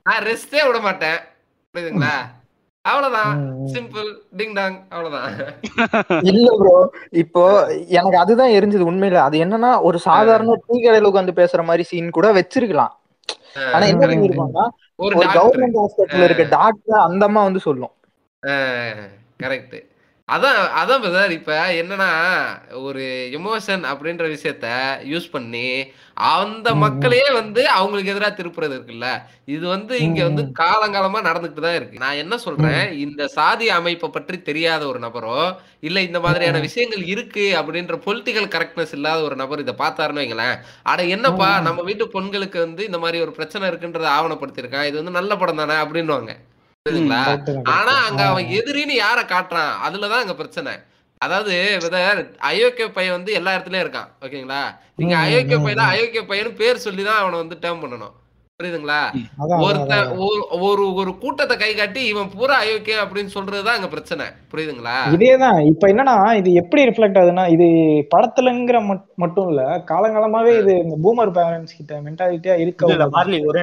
நான் ரெஸ்டே விட மாட்டேன். புரியுதுங்களா? அவ்வளவுதான். சிம்பிள் டிங் டாங் அவ்வளவுதான். இல்ல ப்ரோ இப்போ எனக்கு அதுதான் எரிஞ்சது உண்மையில. அது என்னன்னா ஒரு சாதாரண டீ கடையில உட்காந்து பேசுற மாதிரி சீன் கூட வச்சிருக்கலாம். ஆனா என்ன. பண்ணிருப்பாங்கன்னா ஒரு கவர்மெண்ட் ஹாஸ்பிட்டல்ல இருக்க டாக்டர் அந்த அம்மா வந்து சொல்லும். கரெக்ட் அதான் அதான் பிரதர் இப்ப என்னன்னா ஒரு எமோஷன் அப்படின்ற விஷயத்த யூஸ் பண்ணி அந்த ம், ம். மக்களையே வந்து அவங்களுக்கு எதிராக திருப்புறது இருக்குல்ல இது வந்து இங்க வந்து. காலங்காலமா நடந்துட்டு தான் இருக்கு நான் என்ன சொல்றேன் இந்த சாதி அமைப்பை பற்றி தெரியாத ஒரு நபரோ இல்ல இந்த மாதிரியான. விஷயங்கள் இருக்கு அப்படின்ற பொலிட்டிக்கல் கரெக்ட்னஸ் இல்லாத ஒரு நபர் இதை பார்த்தாருன்னு வைங்களேன் அட என்னப்பா. நம்ம வீட்டு பெண்களுக்கு வந்து இந்த மாதிரி ஒரு பிரச்சனை இருக்குன்றத ஆவணப்படுத்தியிருக்கான் இது வந்து நல்ல படம் தானே அப்படின்னுவாங்க புரியுதுங்களா ஆனா. அங்க அவன் எதிரின்னு யார காட்டுறான்? அதுலதான் அங்க பிரச்சனை. அதாவது அயோக்கிய பையன் வந்து எல்லா இடத்துலயும் இருக்கான் ஓகேங்களா? நீங்க அயோக்கிய பையனா. அயோக்கிய பையன் பேர் சொல்லி தான் அவனை வந்து டேர்ம் பண்ணணும். புரியுதுங்களா? ஒருத்த. ஒரு- ஒரு கூட்டத்தை கை காட்டி இவன் பூரா அயோக்கியம் அப்படின்னு சொல்றதுதான் அங்க பிரச்சனை. புரியுதுங்களா? இதேதான். இப்ப என்னன்னா இது எப்படி ரிஃப்ளெக்ட் ஆகுதுன்னா இது படத்துலங்கிற மட்- மட்டும் இல்ல காலங்காலமாவே இது இந்த பூமர் பேரண்ட்ஸ் கிட்ட மென்டாலிட்டியா இருக்க. மார்லி ஒரே.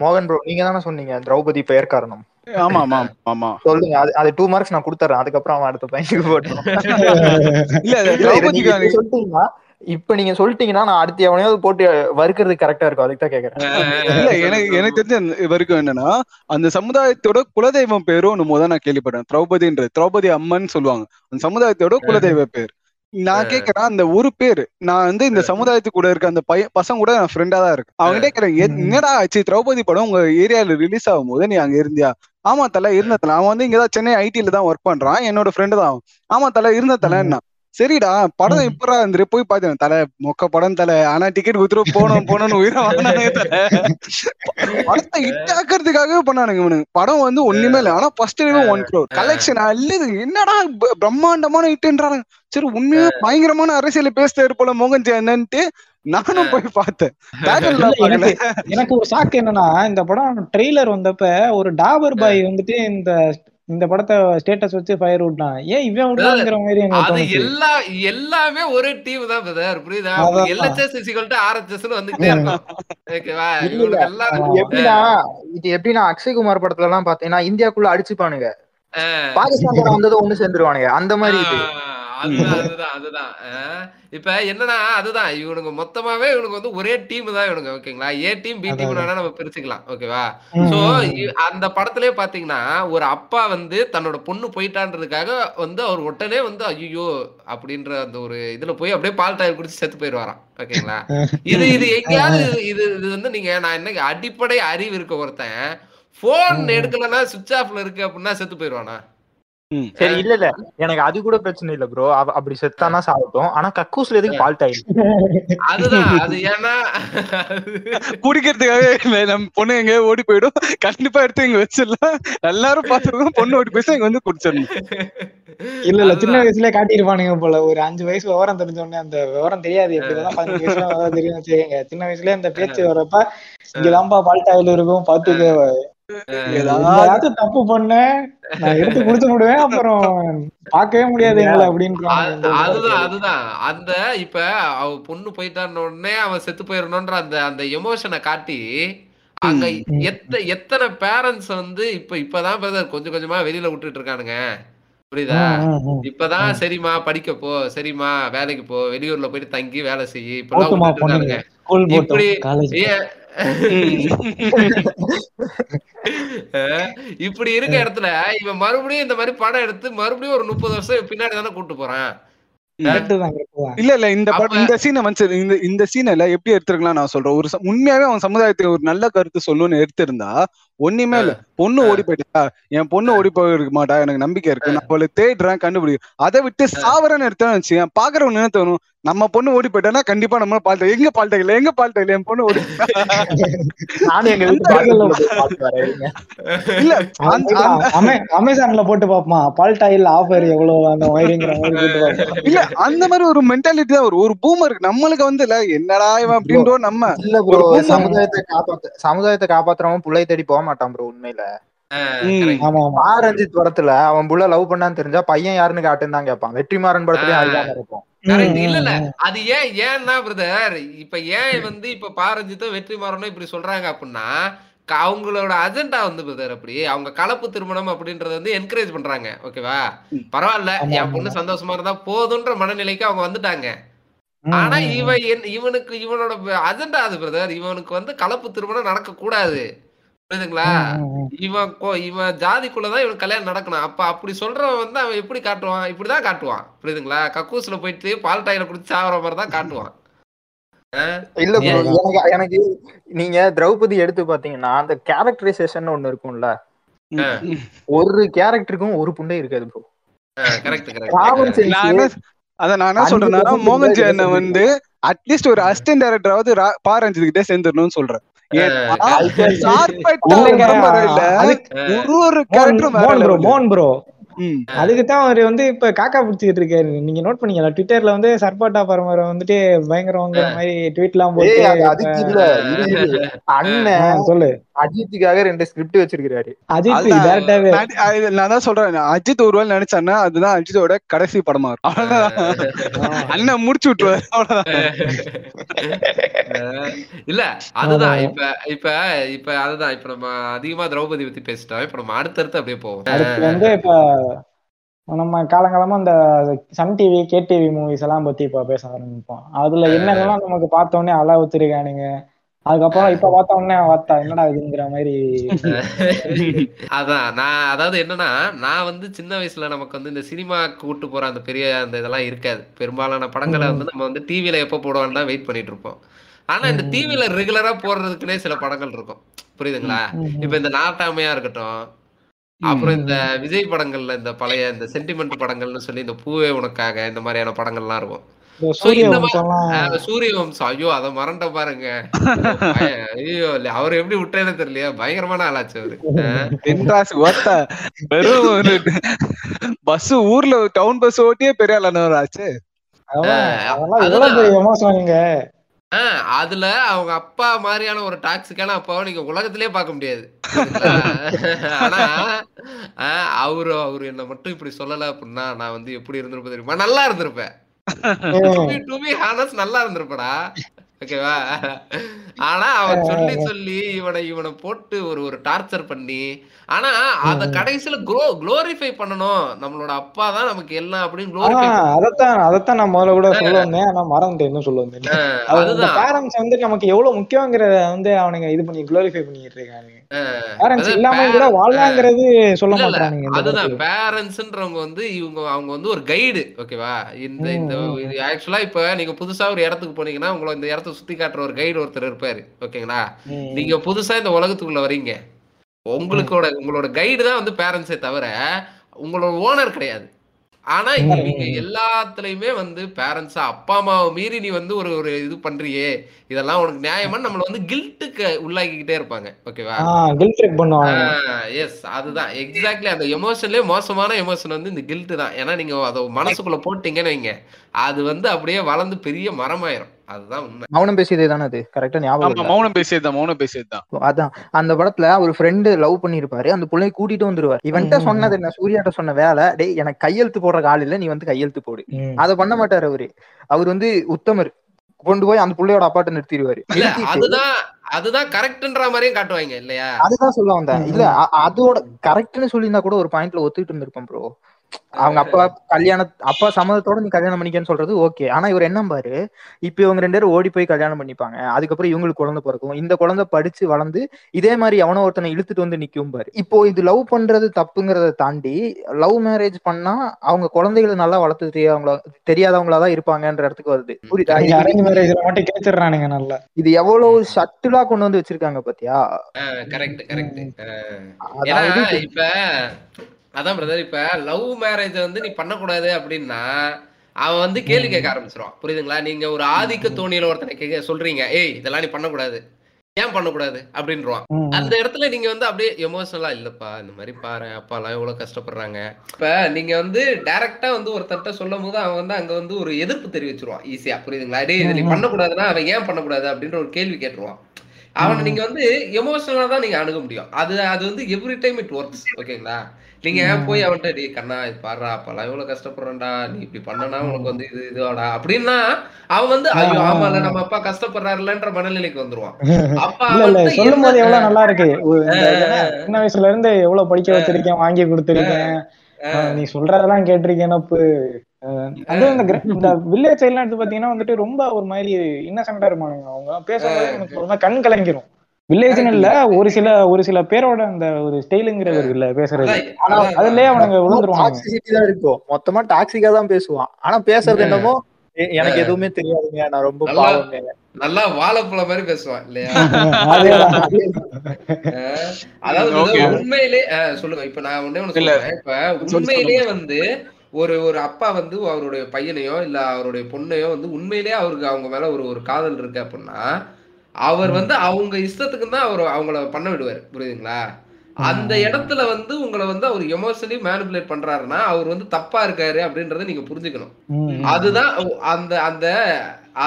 மோகன் ப்ரோ நீங்க தானே சொன்னீங்க திரௌபதி பெயர் காரணம். ஆமா ஆமா ஆமா சொல்லுங்க அது அது டூ மார்க்ஸ் நான் கொடுத்துறேன் அதுக்கப்புறம் அவன் அடுத்த பையனுக்கு போட்டோம். இல்ல இப்ப நீங்க சொல்லிட்டீங்கன்னா நான் அடுத்து எவனையாவது போட்டு வறுக்கிறது கரெக்டா இருக்கும். அதுக்கு தான் கேக்குறேன். இல்ல எனக்கு எனக்கு தெரிஞ்ச அந்த வரைக்கும் என்னன்னா அந்த சமுதாயத்தோட குலதெய்வம் பேரும் ஒண்ணு தான் நான் கேள்விப்பட்டேன். திரௌபதின்றது திரௌபதி அம்மன் சொல்லுவாங்க. அந்த சமுதாயத்தோட குலதெய்வ பேர். நான் கேக்குறேன் அந்த ஒரு பேரு. நான் வந்து இந்த சமுதாயத்து கூட இருக்க அந்த பையன் பசங்க கூட நான் ஃப்ரெண்டா தான் இருக்கு அவங்க கேக்குறேன் "எ- என்னடா ஆச்சு? திரௌபதி படம் உங்க ஏரியால ரிலீஸ் ஆகும் போது நீ அங்க இருந்தியா? ஆமா தல இருந்த தல. அவன் வந்து இங்கதான் சென்னை ஐடில தான் ஒர்க் பண்றான். என்னோட ஃப்ரெண்டு தான் ஆமா தல இருந்த தலன்னா. சரிடா படம் ம். இப்படா இருந்து போய் பார்த்தேன் தல மொக்க படம் தல. ஆனா டிக்கெட் குத்துரு போனோம் போனோம்னு உயிரை வாங்கினானுங்க தல. படத்தை ஹிட் ஆக்குறதுக்காகவே பண்ணானுங்க இவனுங்க. படம் வந்து ஒண்ணுமே இல்ல. ஆனா ஃபர்ஸ்ட் ஒன் க்ரோர் கலெக்ஷன் அல்லது என்னடா பிரம்மாண்டமான ஹிட்ன்றானுங்க சரி உண்மையா பயங்கரமான அரசியல் பேசுறாரு போல மோகன் என்னன்ட்டு நானும் போய் பார்த்தேன். எனக்கு ஒரு ஷாக் என்னன்னா இந்த படம் ட்ரெய்லர் வந்தப்ப ஒரு டாபர் பாய் வந்துட்டு இந்த இந்த படத்தை ஸ்டேட்டஸ் வச்சு ஃபயர் விட்டான் ஏன் இவன் விட்டாங்கிற மாதிரி அது எல்லா எல்லாமே ஒரே டீம் தான் பிரதர் புரியுதா? அதான். எல்ஹெச்எஸ் இசிகல் டு ஆர்ஹெச்எஸ் வந்துகிட்டே இருக்கும். இது எப்படின்னா இது எப்படின்னா அக்ஷய்குமார் படத்துல எல்லாம் பாத்தீங்கன்னா இந்தியாக்குள்ள அடிச்சுப்பானுங்க. பாகிஸ்தான் வந்ததும் ஒண்ணு சேர்ந்துருவானுங்க. அந்த மாதிரி இது. அதுதான் அதுதான் அதுதான். இப்ப என்னன்னா அதுதான். இவனுங்க மொத்தமாவே இவனுக்கு வந்து ஒரே டீம் தான் இவனுங்க ஓகேங்களா? ஏ டீம் பி டீம் வேணா நம்ம பிரிச்சுக்கலாம் ஓகேவா? சோ. அந்த படத்திலே பாத்தீங்கன்னா ஒரு அப்பா வந்து தன்னோட பொண்ணு போயிட்டான்றதுக்காக வந்து அவர் உடனே வந்து ஐயோ அப்படின்ற அந்த ஒரு இதுல போய் அப்படியே பால் டாயில் குடிச்சு செத்து போயிடுவாராம் ஓகேங்களா? இது இது எங்கேயாவது இது இது வந்து நீங்க நான் என்ன அடிப்படை அறிவு இருக்க ஒருத்தன் போன். எடுக்கலன்னா சுவிட்ச் ஆஃப்ல இருக்கு அப்படின்னா செத்து போயிடுவானா. சரி இல்ல இல்ல. எனக்கு அது கூட பிரச்சனை இல்ல ப்ரோ அப்படி செத்தானா சாகட்டும். ஆனா கக்கூஸ்ல எதுக்கு பால் டைல் அதுதான் அது ஏன்னா குடிக்கிறதுக்காகவே இல்ல நம்ம பொண்ணு எங்க ஓடி போயிடும். கண்டிப்பா எடுத்து இங்க வச்சிடலாம். எல்லாரும் பாத்துருக்கோம் பொண்ணு ஓடி போயிட்டு இங்க வந்து குடிச்சிடணும். இல்ல இல்ல. சின்ன. வயசுல காட்டியிருப்பானுங்க போல. ஒரு அஞ்சு வயசு விவரம் தெரிஞ்ச உடனே அந்த விவரம் தெரியாது. எப்படிதான் பதினஞ்சு வயசுல விவரம் தெரியும். சின்ன வயசுல இந்த பேச்சு வரப்ப இங்கதான்ப்பா பால்டாயில் இருக்கும். பாத்துக்க. ஏதாவது தப்பு பண்ண. நான் எடுத்து குடிச்சு விடுவேன் அப்புறம் பார்க்கவே முடியாது எங்களை அப்படின்றாங்க அது- அதுதான் அதுதான். அந்த இப்ப அவ பொண்ணு போயிட்டான்னு உடனே அவன் செத்து போயிடணும்ன்ற அந்த அந்த எமோஷனை காட்டி அங்க. எத்த எத்தனை பேரண்ட்ஸ் வந்து இப்ப இப்பதான் brother கொஞ்சம் கொஞ்சமா வெளியில விட்டுட்டு இருக்கானுங்க. புரியுதா? இப்பதான் சரிம்மா படிக்க போ சரிம்மா வேலைக்கு போ வெளியூர்ல போயிட்டு தங்கி வேலை செய்யி இப்படி இப்படி இருக்க இடத்துல இவன் மறுபடியும் இந்த மாதிரி படம் எடுத்து மறுபடியும் ஒரு முப்பது வருஷம் பின்னாடி தானே கூட்டு போறான்? இல்ல இல்ல இந்த படம் இந்த சீனை வந்து இந்த இந்த சீனில் எப்படி எடுத்திருக்கலாம் நான் சொல்றேன். ஒரு உண்மையாவே அவன் சமுதாயத்துக்கு ஒரு நல்ல கருத்து சொல்லணும்னு எடுத்திருந்தா ஒண்ணுமே இல்ல. பொண்ணு ஓடி போயிட்டா என் பொண்ணு ஓடி போயிருக்க மாட்டா. எனக்கு நம்பிக்கை இருக்கு. நான் அவளை தேடுறேன் கண்டுபிடி அதை விட்டு சாவரன்னு எடுத்தேன்னு வச்சுக்கேன் பாக்குறவங்க என்ன தோணும்? நம்ம பொண்ணு ஓடி போயிட்டானா கண்டிப்பா நம்ம பால்ட்ட எங்க பால்ட்ட இல்ல எங்க பால்ட்ட இல்ல என் பொண்ணு ஓடி. இல்ல அமேசான்ல போட்டு பாப்போமா பால்டாயில் ஆஃபர் எவ்வளவு அந்த இல்ல அந்த மாதிரி ஒரு மென்டாலிட்டி தான். ஒரு ஒரு பூமருக்கு நம்மளுக்கு வந்து இல்ல என்னடா இவன் அப்படின்றோம் நம்ம. இல்ல சமுதாயத்தை காப்பாத்த சமுதாயத்தை காப்பாத்துறவன் புள்ளை தேடி போக மாட்டான் ப்ரோ உண்மையில. ம். correct. ஆமா ஆமா. பா ரஞ்சித் படத்துல அவன் புள்ள லவ் பண்ணான்னு தெரிஞ்சா பையன் யாருன்னு காட்டுன்னு தான் கேட்பான். வெற்றிமாறன் படத்துலயும் அதுதான் இருக்கும் இல்ல அது ஏன் ஏன்னா பிரதர் இப்ப ஏன் வந்து இப்ப பாரஞ்சித்தோ வெற்றி மாறணும் இப்படி சொல்றாங்க அப்படின்னா அவங்களோட அஜெண்டா வந்து பிரதர் அப்படி அவங்க கலப்பு திருமணம் அப்படின்றத வந்து என்கரேஜ் பண்றாங்க. ஓகேவா பரவாயில்ல என். பொண்ணு சந்தோஷமா இருந்தா போதுன்ற மனநிலைக்கு அவங்க வந்துட்டாங்க. ஆனா. இவன் என்- இவனுக்கு இவனோட அஜெண்டா அது பிரதர் இவனுக்கு வந்து கலப்பு திருமணம் நடக்க கூடாது புரியுதுங்களா. இவன் கொ- இவன் ஜாதிக்குள்ளதான் இவன் கல்யாணம் நடக்கணும். அப்ப அப்படி சொல்றவன் வந்து அவன் எப்படி காட்டுவான்? இப்படிதான் காட்டுவான். புரியுதுங்களா? கக்கூஸ்ல போயிட்டு பால் டாயில குடிச்சு சாவற மாதிரி தான் காட்டுவான் இல்ல? எனக்கு எனக்கு நீங்க திரௌபதி எடுத்து பாத்தீங்கன்னா அந்த கேரக்டரைசேஷன் ஒண்ணு இருக்கும்ல. ஒரு கேரக்டருக்கும் ஒரு புண்டை இருக்காது ப்ரோ கரெக்ட் நான் என்ன அத நான் என்ன சொல்றேன்னா மோகன் ஜி percent அண்ணன் வந்து அட்லீஸ்ட் ஒரு அசிஸ்டன்ட் டைரக்டராவது பாரஞ்சித் கிட்டே சேர்ந்துடணும்னு சொல்றேன். ஒரு ஒரு கேரக்டரும் மோகன் ப்ரோ. மோகன் ப்ரோ. அதுக்கு தான் அவர் வந்து இப்ப காக்கா பிடிச்சிட்டு இருக்காரு. நீங்க நோட் பண்ணீங்களா ட்விட்டர்ல வந்து சர்பாட்டா பரம்பரை வந்துட்டு பயங்கரங்கிற மாதிரி ட்வீட் எல்லாம் போட்டு. அண்ணன் சொல்லு. அஜித்துக்காக ரெண்டு ஸ்கிரிப்ட் வச்சிருக்காரு அஜித். டேரக்டாவே நான் தான் சொல்றேன். அஜித் ஒருவேளை நினைச்சான்னா அதுதான் அஜித்தோட கடைசி படமா இருக்கும். அவ்வளவுதான். அண்ணன் முடிச்சு விட்டுருவாரு. அவ்வளவுதான். இல்ல அதுதான். இப்ப இப்ப இப்ப அதுதான். இப்ப நம்ம அதிகமா திரௌபதி பத்தி பேசிட்டோம். இப்ப நம்ம அடுத்தடுத்து அப்படியே போவோம். இப்ப நம்ம காலங்காலமா இந்த Sun TV K TV movies எல்லாம் பத்தி இப்ப பேச ஆரம்பிப்போம். அதுல என்னென்னலாம் நமக்கு பார்த்த உடனே அழ வச்சிருக்கானுங்க. அதுக்கப்புறம் இப்ப பார்த்த உடனே வாத்தா என்னடா இதுங்கிற மாதிரி அதான் நான் அதாவது என்னன்னா நான் வந்து சின்ன வயசுல நமக்கு வந்து இந்த சினிமா கூட்டு போற அந்த பெரிய அந்த இதெல்லாம் இருக்காது. பெரும்பாலான படங்களை வந்து நம்ம வந்து டிவில எப்ப போடுவான்னு தான் வெயிட் பண்ணிட்டு இருப்போம். ஆனா இந்த ம். டிவில ரெகுலரா போடுறதுக்குனே சில படங்கள் இருக்கும். புரியுதுங்களா? இப்ப இந்த நாட்டாமையா இருக்கட்டும் அப்புறம் இந்த விஜய் படங்கள்ல இந்த பழைய இந்த சென்டிமெண்ட் படங்கள்னு சொல்லி இந்த பூவே உனக்காக இந்த மாதிரியான படங்கள்லாம் இருக்கும். சூரிய வம்சம். ஐயோ அத மறந்த பாருங்க. ஐயோ அவர் எப்படி விட்டேன்னு தெரியலையா? பயங்கரமான ஆளாச்சு அவரு. வெறும் ஒரு பஸ் ஊர்ல டவுன் பஸ் ஓட்டியே பெரிய ஆளானவர் ஆச்சு அதெல்லாம் ஆஹ் அதுல அவங்க அப்பா மாதிரியான ஒரு டாக்ஸிக்கான அப்பாவை நீங்க உலகத்திலே பார்க்க முடியாது? ஆனா ஆஹ் அவரு அவரு என்ன மட்டும் இப்படி சொல்லல அப்படின்னா நான் வந்து எப்படி இருந்திருப்பேன் தெரியுமா? நல்லா இருந்திருப்பேன். டு பி ஹானஸ் நல்லா இருந்திருப்படா ஓகேவா ஆனா அவன் சொல்லி சொல்லி இவனை இவனை போட்டு ஒரு ஒரு டார்ச்சர் பண்ணி ஆனா அத கடைசியில க்ளோ குளோரிஃபை பண்ணணும். நம்மளோட அப்பா தான் நமக்கு எல்லாம் அப்படின்னு குளோரிஃபை அதத்தான் அதத்தான் நான் முதல்ல கூட சொல்ல வந்தேன் ஆனா மறந்துட்டேன் என்ன சொல்ல வந்தேன் அதுதான். பேரண்ட்ஸ் வந்து நமக்கு எவ்வளவு முக்கியங்கிறத வந்து அவனுங்க இது பண்ணி குளோரிஃபை பண்ணிட்டு இருக்கானுங்க. ஆஹ் பேரண்ட்ஸ் இல்லாம கூட வாழலாங்கிறது சொல்ல அதுதான். பேரண்ட்ஸ்ன்றவங்க வந்து இவங்க அவங்க வந்து ஒரு கைடு ஓகேவா இந்த இந்த ஆக்சுவலா இப்ப நீங்க புதுசா ஒரு இடத்துக்கு போனீங்கன்னா உங்களை இந்த இடத்த சுத்தி காட்டுற ஒரு கைடு ஒருத்தர் இருப்பாரு ஓகேங்களா. நீங்க புதுசா இந்த உலகத்துக்குள்ள வரீங்க உங்களுக்கோட உங்களோட கைடு தான் வந்து பேரண்ட்ஸே தவிர உங்களோட ஓனர் கிடையாது. ஆனா இவங்க ம். எல்லாத்துலயுமே வந்து பேரண்ட்ஸா அப்பா அம்மாவை மீறி நீ வந்து ஒரு ஒரு இது பண்றியே இதெல்லாம் உனக்கு நியாயமா நம்மள வந்து கில்ட்டுக்கு உள்ளாக்கிக்கிட்டே இருப்பாங்க. ஓகேவா எஸ் அதுதான். எக்ஸாக்ட்லி அந்த எமோஷன்லயே மோசமான எமோஷன் வந்து இந்த கில்ட் தான். ஏன்னா நீங்க அதை மனசுக்குள்ள போட்டீங்கன்னு வைங்க. அது வந்து அப்படியே வளர்ந்து பெரிய மரமாயிரும். அதுதான் உண்மை. மௌனம் பேசியதே தானே அது கரெக்டா ஞாபகம் மௌனம் பேசியதுதான் மௌனம் பேசியதுதான். அதான். அந்த படத்துல ஒரு ஃப்ரெண்டு லவ் பண்ணிருப்பாரு அந்த பிள்ளைய கூட்டிட்டு வந்துருவாரு. இவன்ட்ட சொன்னது என்ன? சூர்யாட்ட சொன்ன வேலை டேய் எனக்கு கையெழுத்து போடுற இல்ல நீ வந்து கையெழுத்து போடு. அத பண்ண மாட்டாரு அவரு. அவர் வந்து உத்தமர். கொண்டு போய் அந்த பிள்ளையோட அப்பாட்ட நிறுத்திடுவாரு அதுதான் அதுதான் கரெக்ட்ன்ற மாதிரியும் காட்டுவாங்க இல்லையா? அதுதான் சொல்ல வந்தேன். இல்ல அதோட கரெக்ட்னு சொல்லியிருந்தா கூட ஒரு பாயிண்ட்ல ஒத்துக்கிட்டு இருந்திருப்பேன் ப்ரோ அவங்க அப்பா கல்யாண அப்பா சம்மதத்தோட நீ கல்யாணம் பண்ணிக்கன்னு சொல்றது ஓகே ஆனா இவர் என்ன பாரு இப்ப இவங்க ரெண்டு பேரும் ஓடி போய் கல்யாணம் பண்ணிப்பாங்க. அதுக்கப்புறம் இவங்களுக்கு குழந்தை பிறக்கும். இந்த குழந்தை படிச்சு வளர்ந்து இதே மாதிரி எவனோ ஒருத்தனை இழுத்துட்டு வந்து நிக்கும் பாரு. இப்போ இது லவ் பண்றது தப்புங்கிறத தாண்டி லவ் மேரேஜ் பண்ணா அவங்க குழந்தைகளை நல்லா வளர்த்து தெரியவங்களா தெரியாதவங்களா தான் இருப்பாங்கன்ற இடத்துக்கு வருது. புரியுதா? மட்டும் நல்லா. இது எவ்வளவு சட்டிலா கொண்டு வந்து வச்சிருக்காங்க பாத்தியா? கரெக்ட் கரெக்ட் இப்ப அதான் பிரதர் இப்ப லவ் மேரேஜ் வந்து நீ பண்ணக்கூடாது அப்படின்னா அவன் வந்து கேள்வி கேட்க ஆரம்பிச்சிருவான். புரியுதுங்களா? நீங்க ஒரு ஆதிக்க தோணியில ஒருத்தனை கேட்க சொல்றீங்க ஏய் இதெல்லாம் நீ பண்ணக்கூடாது. ஏன் பண்ணக்கூடாது? அப்படின்றான் அந்த இடத்துல நீங்க வந்து அப்படியே எமோஷனலா இல்லப்பா இந்த மாதிரி பாரு அப்பா எல்லாம் எவ்வளவு கஷ்டப்படுறாங்க. இப்ப நீங்க வந்து டைரக்டா வந்து ஒருத்தர்ட்ட சொல்லும் போது அவன் வந்து அங்க வந்து ஒரு எதிர்ப்பு தெரிவிச்சிருவான் ஈஸியா புரியுதுங்களா? டேய் இதை நீ. பண்ணக்கூடாதுன்னா அவன் ஏன் பண்ணக்கூடாது? அப்படின்ற ஒரு கேள்வி கேட்டுருவான். அவனை. நீங்க வந்து எமோஷனலா தான் நீங்க அணுக முடியும். அது அது வந்து எவ்ரி டைம் இட் ஒர்க்ஸ் ஓகேங்களா நீங்க ம். போய் அவன்கிட்ட டேய் கண்ணா இது பாடுறா அப்பெல்லாம் எவ்வளவு கஷ்டப்படுறேன்டா நீ இப்படி பண்ணனா உனக்கு வந்து இது இதுவாடா அப்படின்னா அவன் வந்து ஐயோ ஆமால. நம்ம அப்பா கஷ்டப்படுறாருலன்ற மனநிலைக்கு வந்துருவான். அப்ப சொல்லும் போது எவ்வளவு நல்லா இருக்கு. சின்ன வயசுல இருந்து எவ்வளவு படிக்க வச்சிருக்கேன் வாங்கி கொடுத்திருக்கேன். நீ சொல்றதெல்லாம் கேட்டிருக்கேன் அதுவும் இந்த கிர- இந்த வில்லேஜ் சைட்லாம் எடுத்து பாத்தீங்கன்னா வந்துட்டு ரொம்ப ஒரு மாதிரி இன்னசென்டா இருப்பானுங்க அவங்க. பேசும்போது எனக்கு மாதிரி கண் கலங்கிரும். வில்லேஜ்னு இல்ல ஒரு சில ஒரு சில பேரோட அந்த ஒரு ஸ்டைலுங்கிறது இருக்குல்ல பேசுறது. அதுலயே அவனுங்க விழுந்துருவாங்க டாக்ஸிசிட்டி தான் இருக்கும். மொத்தமா டாக்ஸிக்கா தான் பேசுவான். ஆனா பேசுறது என்னமோ "எ- எனக்கு எதுவுமே தெரியாதுங்க. நான் ரொம்ப நல்லா- வாழைப்பழம் மாதிரி பேசுவான் இல்லையா? அதாவது Okay. இது உண்மையிலே அஹ் சொல்லுங்க. இப்ப நான் ஒண்ணே இல்ல. இப்ப உண்மையிலேயே வந்து ஒரு ஒரு அப்பா வந்து அவருடைய பையனையோ இல்ல அவருடைய பொண்ணையோ வந்து உண்மையிலேயே அவருக்கு அவங்க மேல ஒரு ஒரு காதல் இருக்கு அப்படின்னா அவர் வந்து அவங்க இஷ்டத்துக்கு தான் அவர் அவங்கள பண்ண விடுவார். புரியுதுங்களா? அந்த இடத்துல வந்து உங்களை வந்து அவர் எமோஷனலி மேனிபுலேட் பண்றாருன்னா அவர் வந்து தப்பா இருக்காரு அப்படின்றத நீங்க புரிஞ்சுக்கணும். அதுதான் அந்த அந்த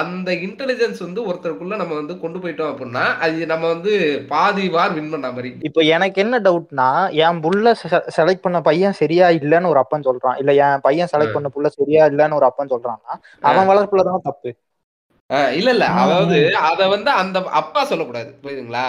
அந்த இன்டெலிஜென்ஸ் வந்து ஒருத்தருக்குள்ள நம்ம வந்து கொண்டு போயிட்டோம் அப்படின்னா அது நம்ம வந்து பாதி வார் வின் பண்ண மாதிரி. இப்போ எனக்கு என்ன டவுட்னா என் புள்ள செலக்ட் பண்ண பையன் சரியா இல்லன்னு ஒரு அப்பன் சொல்றான். இல்ல என் பையன் செலக்ட் பண்ண புள்ள சரியா இல்லன்னு ஒரு அப்பன் சொல்றான்னா அவன் வளர்ப்புல தான் தப்பு இல்ல இல்ல. அதாவது அத வந்து அந்த அப்பா சொல்லக்கூடாது. புரியுதுங்களா?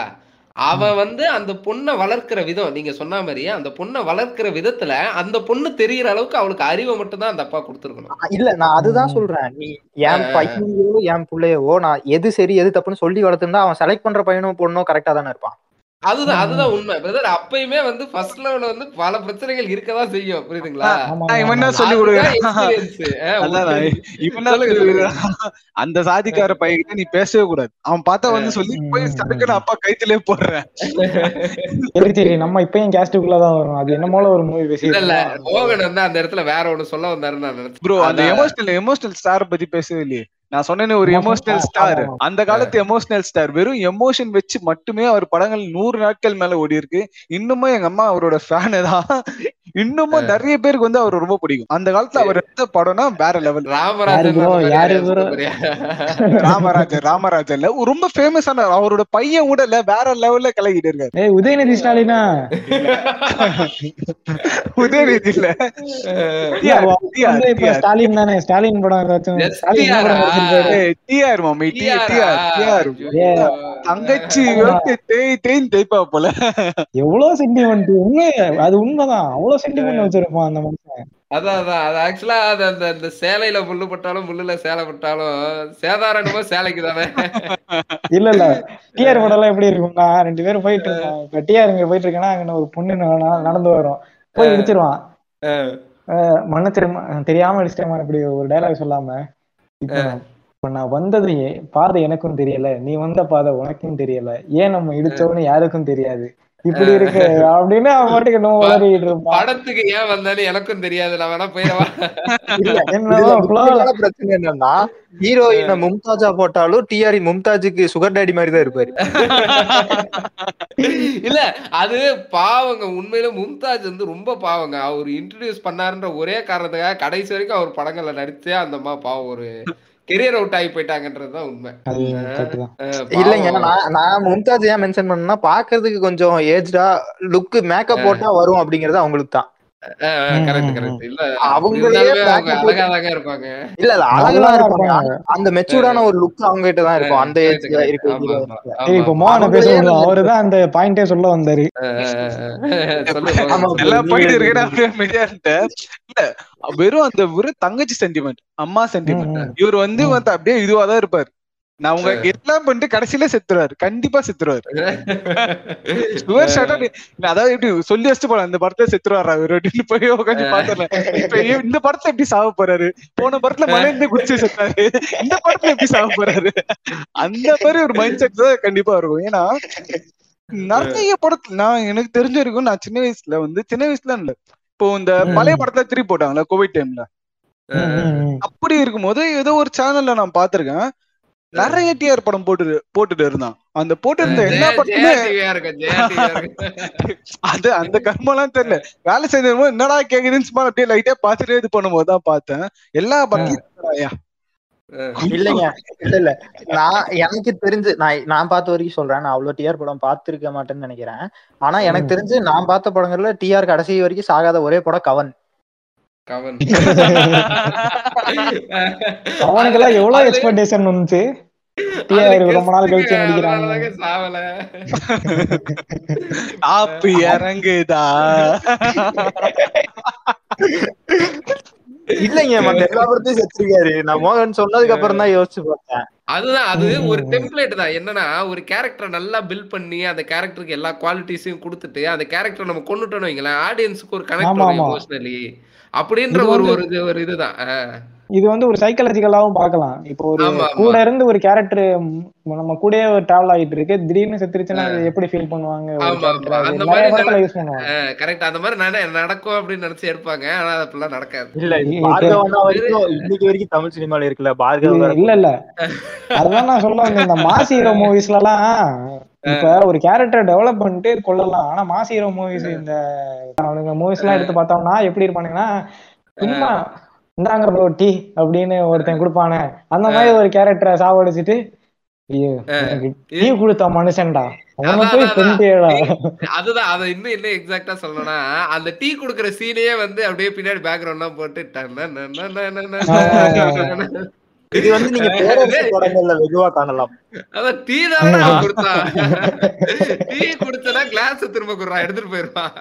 அவன் வந்து அந்த பொண்ணை வளர்க்கிற விதம் நீங்க சொன்ன மாதிரியே அந்த பொண்ணை வளர்க்கிற விதத்துல அந்த பொண்ணு தெரியற அளவுக்கு அவளுக்கு அறிவை மட்டும் தான் அந்த அப்பா கொடுத்துருக்கணும் இல்ல நான் அதுதான். சொல்றேன் நீ என். பையனையோ என் புள்ளையவோ நான் எது சரி எது தப்புன்னு சொல்லி வளர்த்துருந்தா அவன் செலக்ட் பண்ற பையனும் பொண்ணும் கரெக்டா தானே இருப்பான் அதுதான். அதுதான் உண்மை. பிரதர் அப்பயுமே வந்து ஃபர்ஸ்ட் லெவல்ல வந்து பல பிரச்சனைகள் இருக்கதான் செய்யும். புரியுதுங்களா? இவன் சொல்லி கொடுக்குறான்? அந்த சாதிக்கார பையன்கிட்ட நீ பேசவே கூடாது. அவன் பார்த்தா வந்து சொல்லி போய் ம், சடுக்குன்னு அப்பா கைத்திலே போடுறேன். சரி சரி. நம்ம இப்பயும் கேஸ்டுக்குள்ளதான் வரும் அது என்னமோல ஒரு மூவி இல்ல இல்ல. பேசி மோகன் வந்து அந்த இடத்துல வேற ஒண்ணு சொல்ல வந்தாருன்னு நான் ப்ரோ அந்த. எமோஷனல் எமோஷனல் ஸ்டார் பத்தி பேசவே இல்லையே. நான் சொன்னேனே ஒரு எமோஷனல் ஸ்டார். அந்த காலத்து எமோஷனல் ஸ்டார் வெறும் எமோஷன் வச்சு மட்டுமே அவர் படங்கள் நூறு நாட்கள் மேல ஓடி இருக்கு இன்னுமும் எங்க அம்மா அவரோட ஃபேனு தான். இன்னுமும் நிறைய பேருக்கு வந்து அவர் ரொம்ப பிடிக்கும். அந்த காலத்துல அவர் எடுத்த படம்னா வேற லெவல் ராமராஜன் bro? அந்த மாதிரி யாரு யாரையாவது bro? சொல்றியா? ராமராஜர் ராமராஜர்ல ரொம்ப ஃபேமஸான அவரோட பையன் கூட இல்ல வேற லெவல்ல கலக்கிட்டு இருக்காரு. ஏய் உதயநிதி ஸ்டாலினா? உதயநிதி இல்ல. இல்ல, ஸ்டாலின் தானே? ஸ்டாலின் படம் ஏதாச்சும் டிஆர் மாமி TR ஆ? TR TR. தங்கச்சி தேய் தேய்ன்னு தேய்ப்பா போல. எவ்வளவு சென்டிமெண்ட் உண்மை அது உண்மைதான். அவ்வளவு சென்டிமெண்ட் வச்சிருப்பான் அந்த மனுஷன். அதான் அதான். அது ஆக்சுவலா அது அந்த அந்த சேலையில முள்ளு பட்டாலும் முள்ளுல சேலை பட்டாலும் சேதாரணமா சேலைக்கு தானே. இல்ல இல்ல. டிஆர் படம் எல்லாம் எப்படி இருக்கும்னா ரெண்டு பேரும் போயிட்டு இருக்கோம் இப்ப டிஆர் இங்க போயிட்டு இருக்கேன்னா அங்க ஒரு பொண்ணு நடந்து வரும். போய் இடிச்சிருவான். மன்னிச்சிருமா தெரியாம அடிச்சிட்டேமா இப்படி ஒரு டைலாக் சொல்லாம. இப்ப நான் வந்தது பாதை எனக்கும் தெரியல. நீ வந்த பாதை உனக்கும் தெரியல. ஏன் நம்ம இடிச்சோன்னு யாருக்கும் தெரியாது. இப்படி இருக்கு அப்படின்னு அவன் பாட்டுக்கு இன்னும் உளறிட்டு இருப்பான். படத்துக்கு ஏன் வந்தாலும் எனக்கும் தெரியாது. நான் வேணா போயிடவா பிரச்சனை என்னன்னா ஹீரோயின மும்தாஜா போட்டாலும் டிஆர் மும்தாஜுக்கு சுகர் டாடி மாதிரி தான் இருப்பாரு. இல்ல அது பாவங்க. உண்மையில மும்தாஜ் வந்து ரொம்ப பாவங்க. அவர் இன்ட்ரடியூஸ் பண்ணாருன்ற ஒரே காரணத்துக்காக கடைசி வரைக்கும் அவர் படங்கள்ல நடிச்சே அந்த அம்மா பாவம் ஒரு கெரியர் அவுட் ஆகி போயிட்டாங்கன்றதுதான் உண்மை. இல்லைங்க நான் மும்தாஜ் ஏன் மென்ஷன் பண்ணா பாக்குறதுக்கு கொஞ்சம் ஏஜ்டா லுக் மேக்கப் போட்டா வரும் அப்படிங்கறது அவங்களுக்கு தான் அந்த மெச்சூர்டான ஒரு லுக் அவங்க கிட்ட தான் இருக்கும். அந்த சரி இப்ப. மோகன அவங்களே பேச வந்து- அவருதான் அந்த பாயிண்டே சொல்ல வந்தாரு. எல்லா பாயிண்ட் இருந்தேன் இல்ல வெறும் அந்த வெறும் தங்கச்சி சென்டிமெண்ட் அம்மா சென்டிமெண்ட். இவர் வந்து அப்படியே இதுவா தான் இருப்பாரு. நான் உங்க எல்லாம் பண்ணிட்டு கடைசியில செத்துருவாரு கண்டிப்பா செத்துருவாரு. சுவர் ஷாட்டா அதாவது எப்படி சொல்லி வச்சுட்டு போலாம். இந்த படத்துல செத்துருவாரா இவர் அப்படின்னு போய் உட்காந்து பாத்துறேன் இப்ப இந்த படத்துல எப்படி சாவ போறாரு? போன படத்துல மலையில குடிச்சு செத்தாரு. இந்த படத்துல எப்படி சாவ போறாரு? அந்த மாதிரி ஒரு மைண்ட் செட் தான் கண்டிப்பா இருக்கும். ஏன்னா நிறைய படத்துல நான் எனக்கு தெரிஞ்ச வரைக்கும் நான் சின்ன வயசுல வந்து சின்ன வயசுல இல்ல. இப்போ இந்த பழைய படத்துல திருப்பி போட்டாங்களா கோவிட் டைம்ல. அப்படி இருக்கும்போது ஏதோ ஒரு சேனல்ல நான் பாத்திருக்கேன் நிறைய டிஆர் படம் போட்டு போட்டுட்டு இருந்தான். அந்த போட்டு இருந்த எல்லா படத்துமே. அது அந்த கர்மெல்லாம் தெரியல. வேலை செய்யும் என்னடா கேக்குதுன்னு சும்மா அப்படியே லைட்டா பாத்துட்டே இது பண்ணும்போது தான் பார்த்தேன். எல்லா படத்துலயும் இல்லைங்க இல்ல இல்ல. நான் எனக்கு தெரிஞ்சு நான் நான் பார்த்த வரைக்கும் சொல்றேன். நான் அவ்வளவு டிஆர் படம் பார்த்திருக்க மாட்டேன்னு நினைக்கிறேன். ஆனா எனக்கு தெரிஞ்சு நான் பார்த்த படங்கள்ல டிஆர் கடைசி வரைக்கும் சாகாத ஒரே படம் கவன். கவன். அவனுக்கெல்லாம் எவ்வளவு எக்ஸ்பெக்டேஷன் வந்துச்சு? அதுல டிஆர் ரொம்ப நாள் கழிச்சு கெஸ்ட்டுங்க, நடிக்கிறாங்க. அதனாலதாங்க சாவல. ஆப்பு இறங்குதா? இல்லைங்க மத்த எல்லா படத்தையும் செத்துருக்காரு. நான் மோகன் சொன்னதுக்கு அப்புறம் தான் யோசிச்சு பார்த்தேன். அதுதான் அது ஒரு. டெம்ப்ளேட் தான். என்னன்னா ஒரு கேரக்டரை நல்லா பில்ட் பண்ணி அந்த கேரக்டருக்கு எல்லா குவாலிட்டிஸையும் கொடுத்துட்டு அந்த கேரக்டரை நம்ம கொண்டுட்டோம்னு வைங்களேன் ஆடியன்ஸுக்கு ஒரு கனெக்ட். எமோஷனலி அப்படின்ற ஒரு ஒரு இது ஒரு இதுதான். இது வந்து ஒரு சைக்காலஜிக்கலாவும் பார்க்கலாம். இப்போ ஒரு. கூட இருந்து ஒரு கேரக்டர் நம்ம கூடயே ஒரு டிராவல் ஆகிட்டு இருக்கு. திடீர்னு செத்துருச்சுன்னா எப்படி ஃபீல் பண்ணுவாங்க? அந்த மாதிரி படத்துல யூஸ் பண்ணுவாங்க. கரெக்ட் அந்த மாதிரி நானே நடக்கும் அப்படின்னு நினைச்சு எடுப்பாங்க. ஆனா அது அப்படிலாம் நடக்காது. இல்ல இன்னைக்கு வரைக்கும் தமிழ் சினிமால இருக்குல்ல பார்கவ் இல்ல இல்ல அதுதான் நான் சொல்ல வந்தேன். இந்த ஹீரோ மூவிஸ்ல எல்லாம் இப்ப ஒரு கேரக்டர் டெவலப் பண்ணிட்டு கொள்ளலாம் ஆனா மாஸ் ஹீரோ மூவிஸ் இந்த அவனுங்க மூவிஸ் எல்லாம் எடுத்து பார்த்தோம்னா எப்படி இருப்பானுங்கன்னா சும்மா இந்தாங்க ப்ரோ டீ அப்படின்னு ஒருத்தன் கொடுப்பானே அந்த மாதிரி ஒரு கேரக்டரை சாவடிச்சிட்டு டீ கொடுத்த மனுஷன்டா அதுதான் அதை இன்னும் என்ன எக்ஸாக்டா சொல்லணும்னா அந்த டீ குடுக்குற சீனையே வந்து அப்படியே பின்னாடி பேக்ரவுண்ட்லாம் போட்டு இது வந்து நீங்க பேரரசு படங்கள்ல வெகுவா காணலாம். அதான் டீ தான் கொடுத்தான் டீ குடுத்தனா கிளாஸ் திரும்ப குடுறான் எடுத்துட்டு போயிருவான்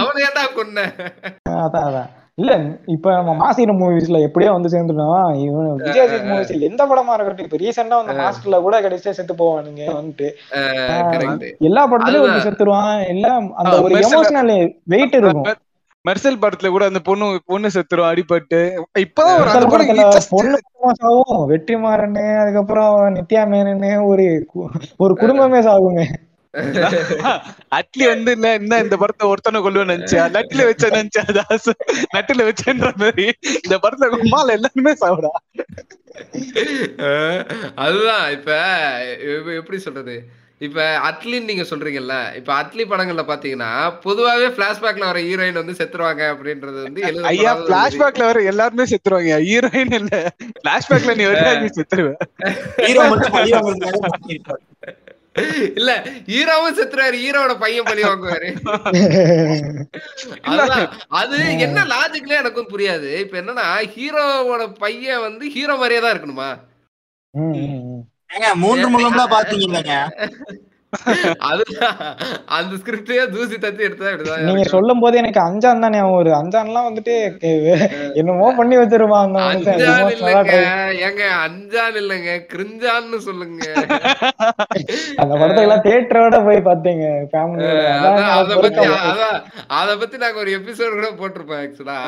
அவனை ஏன்டா கொன்ன? அதான் அதான். இல்ல இப்ப நம்ம மாசிர மூவிஸ்ல எப்படியோ வந்து சேர்ந்துட்டோம். இவன் விஜய் மூவிஸ் எந்த படமா இருக்கட்டும் இப்ப ரீசெண்டா வந்து மாஸ்டர்ல கூட கடைசியா செத்து போவானுங்க வந்துட்டு. கரெக்ட் எல்லா படத்துலயும். ஒருத்தர் செத்துருவான். எல்லாம் அந்த ஒரு எமோஷனல் வெயிட் இருக்கும். மெர்சல் படத்துல கூட அந்த பொண்ணு பொண்ணு செத்துரும் அடிபட்டு. இப்பதான் வெற்றிமாறன் அதுக்கப்புறம் நித்யா மேனன் ஒரு ஒரு குடும்பமே சாகுங்க அட்லி வந்து இல்ல என்ன இந்த படத்தை ஒருத்தனை கொள்ளுவேன் நினைச்சா நட்டுல வச்ச நினைச்சா தாசு நட்டுல வச்சேன்ற மாதிரி இந்த படத்துல கும்மால எல்லாருமே சாப்பிடா அஹ் அதுதான் இப்ப எப்படி சொல்றது? இப்ப அட்லின்னு நீங்க சொல்றீங்கல்ல இப்ப அட்லி படங்கள்ல பாத்தீங்கன்னா பொதுவாவே பிளாஷ்பேக்ல வர ஹீரோயின் வந்து செத்துருவாங்க அப்படின்றது வந்து ஐயா பிளாஷ்பேக்ல வர எல்லாருமே செத்துருவாங்க. ஹீரோயின் இல்ல. பிளாஷ்பேக்ல நீ வரையா நீ செத்துருவ. ஹீரோ மட்டும் பழி வாங்குறதுக்காக பண்ணிருக்காரு. இல்ல ஹீரோவும் செத்துறாரு ஹீரோவோட பையன் பழி வாங்குவாரு. அது என்ன லாஜிக்ல எனக்கும் புரியாது. இப்ப என்னன்னா ஹீரோவோட பையன் வந்து ஹீரோ மாதிரியே தான் இருக்கணுமா? மூன்று முகம்லாம் பாத்தீங்க அந்த ஸ்கிரிப்டே தூசி தத்தி எடுத்தா நீங்க. சொல்லும் போது எனக்கு அஞ்சான் தான் வருது அஞ்சான்லாம் வந்துட்டு என்னமோ பண்ணி வச்சிருவான் ஏங்க அஞ்சான் இல்லைங்க. கிரிஞ்சான்னு சொல்லுங்க. அந்த படத்தை எல்லாம் தியேட்டரோட போய் பாத்தீங்க அத பத்தி அத பத்தி நாங்க ஒரு எபிசோட் கூட போட்டிருப்போம் ஆக்சுவலா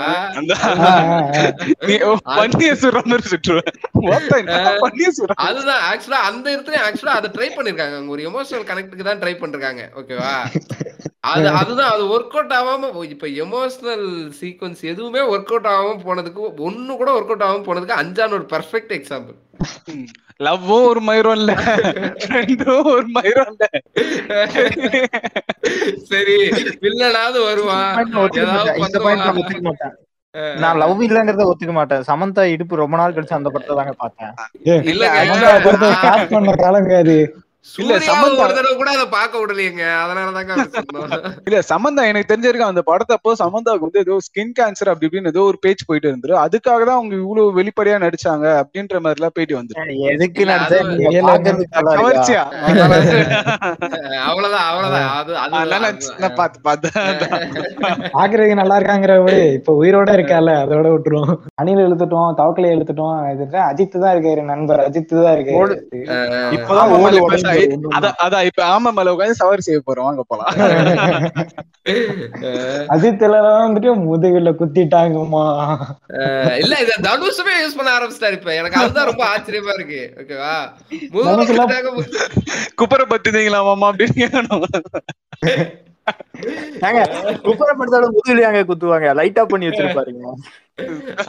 அதுதான் ஆக்சுவலா அந்த இடத்துல ஆக்சுவலா அதை ட்ரை பண்ணிருக்காங்க. ஒரு எமோஷனல் கனெக்ட்டுக்கு தான் ட்ரை பண்ணிருக்காங்க ஓகேவா அது அதுதான் அது ஒர்க் அவுட் ஆகாம இப்ப எமோஷனல் சீக்வன்ஸ் எதுவுமே ஒர்க் அவுட் ஆகாம போனதுக்கு ஒண்ணு கூட ஒர்க் அவுட் ஆகாம போனதுக்கு அஞ்சான் ஒரு பெர்ஃபெக்ட் எக்ஸாம்பிள் லவ்வும் ஒரு மயிரும் இல்ல. ஃப்ரெண்டும் ஒரு மயிரும் இல்ல. சரி வில்லனாவது வருவான். ஏதாவது நான் லவ் இல்லங்கறத ஒத்துக்க மாட்டேன். சமந்தா இடுப்பு ரொம்ப நாள் கழிச்சு அந்த படத்தை தாங்க பார்த்தேன். start பண்ண காலங்க அது. ஒரு தடவை கூட அதை பார்க்க விடலையேங்க. அதனாலதாங்க. இல்ல சமந்தா எனக்கு தெரிஞ்சிருக்க அந்த படத்தை அப்போ சமந்தாவுக்கு வந்து ஏதோ ஸ்கின் கேன்சர் அப்படி இப்படின்னு ஏதோ ஒரு பேச்சு போயிட்டு இருந்துரு அதுக்காக தான் அவங்க இவ்வளவு வெளிப்படையா நடிச்சாங்க அப்படின்ற மாதிரி எல்லாம் பேட்டி வந்து எதுக்கு இல்ல, நடிச்சா அது- நீங்க இல்ல, பாக்குறதுக்கு நல்லா இருக்கா? கவர்ச்சியா? அவ்வளவுதான் அது அதனால பார்த்து பார்த்தேன் பாக்குறதுக்கு நல்லா இருக்காங்கிற விட இப்ப உயிரோட இருக்கால அதோட விட்டுருவோம். அணில் எழுத்துட்டோம் தவக்கலை எழுத்துட்டோம் இது அஜித் தான் இருக்காரு நண்பர். அஜித் தான் இருக்காரு. இப்பதான் அதான் அதான் இப்ப ஆமா மேல உட்காந்து சவாரி செய்ய போறோம். வாங்க போலாம். அஜித்ல வந்துட்டு முதுகுல குத்திட்டாங்கம்மா. இல்ல இத தனுஷுமே யூஸ் பண்ண ஆரம்பிச்சிட்டாரு இப்ப. எனக்கு அதுதான் ரொம்ப ஆச்சரியமா இருக்கு. ஓகேவா குப்பரை பத்துதீங்களா மாமா அப்படின்னு ஏங்க, குப்புறப்படுத்தாலும் முதுகுலயாங்க குத்துவாங்க. லைட்டா பண்ணி வச்சிருப்பாருங்க.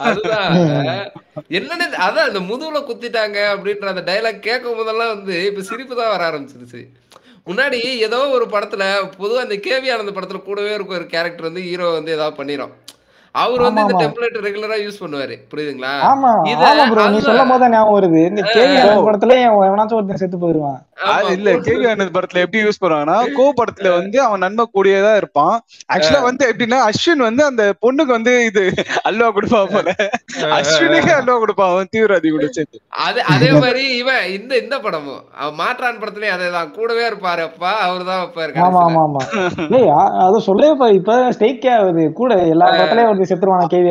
அதுதான். என்னன்னு அதான் இந்த முதுகுல குத்திட்டாங்க அப்படின்ற அந்த டைலாக் கேட்கும் போதெல்லாம் வந்து இப்ப சிரிப்பு தான் வர ஆரம்பிச்சிருச்சு. முன்னாடி ஏதோ ஒரு படத்துல பொதுவா அந்த கேவி ஆனந்த படத்துல கூடவே இருக்க ஒரு கேரக்டர் வந்து ஹீரோ வந்து ஏதாவது பண்ணிரும். அவர் வந்து இந்த. டெம்ப்ளேட் ரெகுலரா யூஸ் பண்ணுவாரு. புரியுதுங்களா? ஆமா. ப்ரோ நீ. சொல்லும் போது ஞாபகம் வருது. இந்த கேவி ஆ. படத்துல எவனாச்சும் ஒருத்தன் செத்து போயிருவான். அது ஆமா, இல்ல கேவி ஆனந்த் படத்துல எப்படி யூஸ் பண்ணுவாங்கன்னா கோ படத்துல வந்து அவன் நன்மை கூடியதா இருப்பான். ஆக்சுவலா வந்து எப்படின்னா அஸ்வின் வந்து அந்த பொண்ணுக்கு வந்து இது அல்வா கொடுப்பான் போல. அஸ்வினுக்கு அல்வா கொடுப்பான். அவன் தீவிரவாதி கூட சேர்த்து அது அதே மாதிரி இவன் இந்த இந்த படமும். அவன் மாற்றான் படத்துலயும் அதேதான். கூடவே இருப்பாரு அப்பா. அவர்தான் வைப்பாரு ஆமா. ஆமா ஆமா. அ- அது சொல்லவே இப்ப இப்ப ஸ்டேக்கே ஆகுது. கூட எல்லா படத்துலயும் ஒரு செத்துருவான கேவி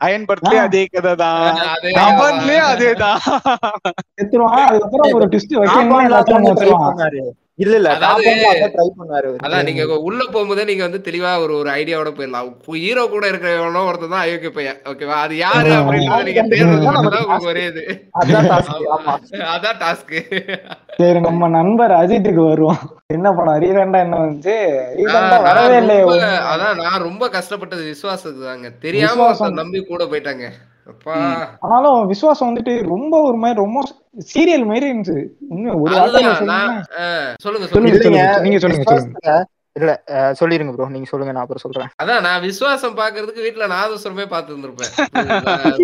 அயன் படத்துலயும் அதே கதை தான் அதே அதேதான். செத்துருவான். அதுக்கப்புறம் ஒரு ட்விஸ்ட் வைக்கணும்னா இல்ல இல்ல அதான் ட்ரை பண்ணாரு. அதான் நீங்க உள்ள போகும்போதே நீங்க வந்து தெளிவா ஒரு ஒரு ஐடியாவோட போயிடலாம். ஹீரோ கூட இருக்கிறவனோ ஒருத்தர் தான் அயோக்கிய பையன். ஓகேவா அது யாரு நீங்க ஒரே இது. அதான் டாஸ்க் சரி நம்ம நண்பர் அஜித்துக்கு வருவோம். என்ன படம் ரீசெண்டா என்ன ஒண்ணுமே. அதான் நான் ரொம்ப கஷ்டப்பட்டது விசுவாசத்துக்கு தாங்க. தெரியாம நம்பி கூட போயிட்டாங்க. ஆனாலும் விசுவாசம் வந்துட்டு ரொம்ப ஒரு மாதிரி ரொம்ப சீரியல் மாதிரி இருந்துச்சு. ஒரு சொல்லுங்க சொல்லுங்க, நீங்க சொல்லுங்க, சொல்லுங்க. இல்ல அஹ், சொல்லிருங்க ப்ரோ நீங்க சொல்லுங்க நான் அப்புறம் சொல்றேன். அதான் நான் விசுவாசம் பாக்குறதுக்கு வீட்டுல நாதஸ்வரமே பார்த்து இருந்திருப்பேன்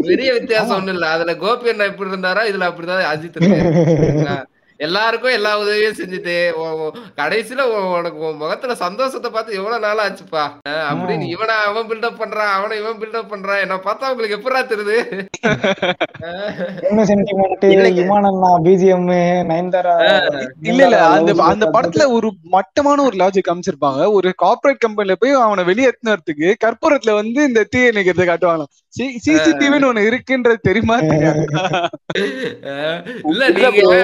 பெரிய வித்தியாசம் ஒண்ணும் இல்ல. அதுல கோபி அண்ணா எப்படி இருந்தாரோ இதுல அப்படிதான் அஜித்? எல்லாருக்கும் எல்லா உதவியும் செஞ்சுட்டு கடைசியில உன் உனக்கு உன் முகத்துல சந்தோஷத்தை பார்த்து எவ்வளவு நாள் ஆச்சுப்பா அப்படின்னு இவனை அவன் பில்டப் பண்றான் அவனை இவன் பில்டப் பண்றான் என்ன பார்த்தா உங்களுக்கு எப்படா தெரியுது? என்ன சென்டிமெண்ட் இல்லைங்க. விமானம்னா பிஜிஎம் நயன்தாரா இல்ல இல்ல. அந்த அந்த படத்துல ஒரு மட்டமான ஒரு லாஜிக் அமைச்சிருப்பாங்க ஒரு கார்ப்பரேட் கம்பெனில போய் அவனை வெளியேற்றினதுக்கு கற்பூரத்துல வந்து இந்த தீ நிக்கிறத காட்டுவாங்க சிசிடிவின்னு ஒண்ணு இருக்குன்றது தெரியுமா இல்ல இல்ல நீங்க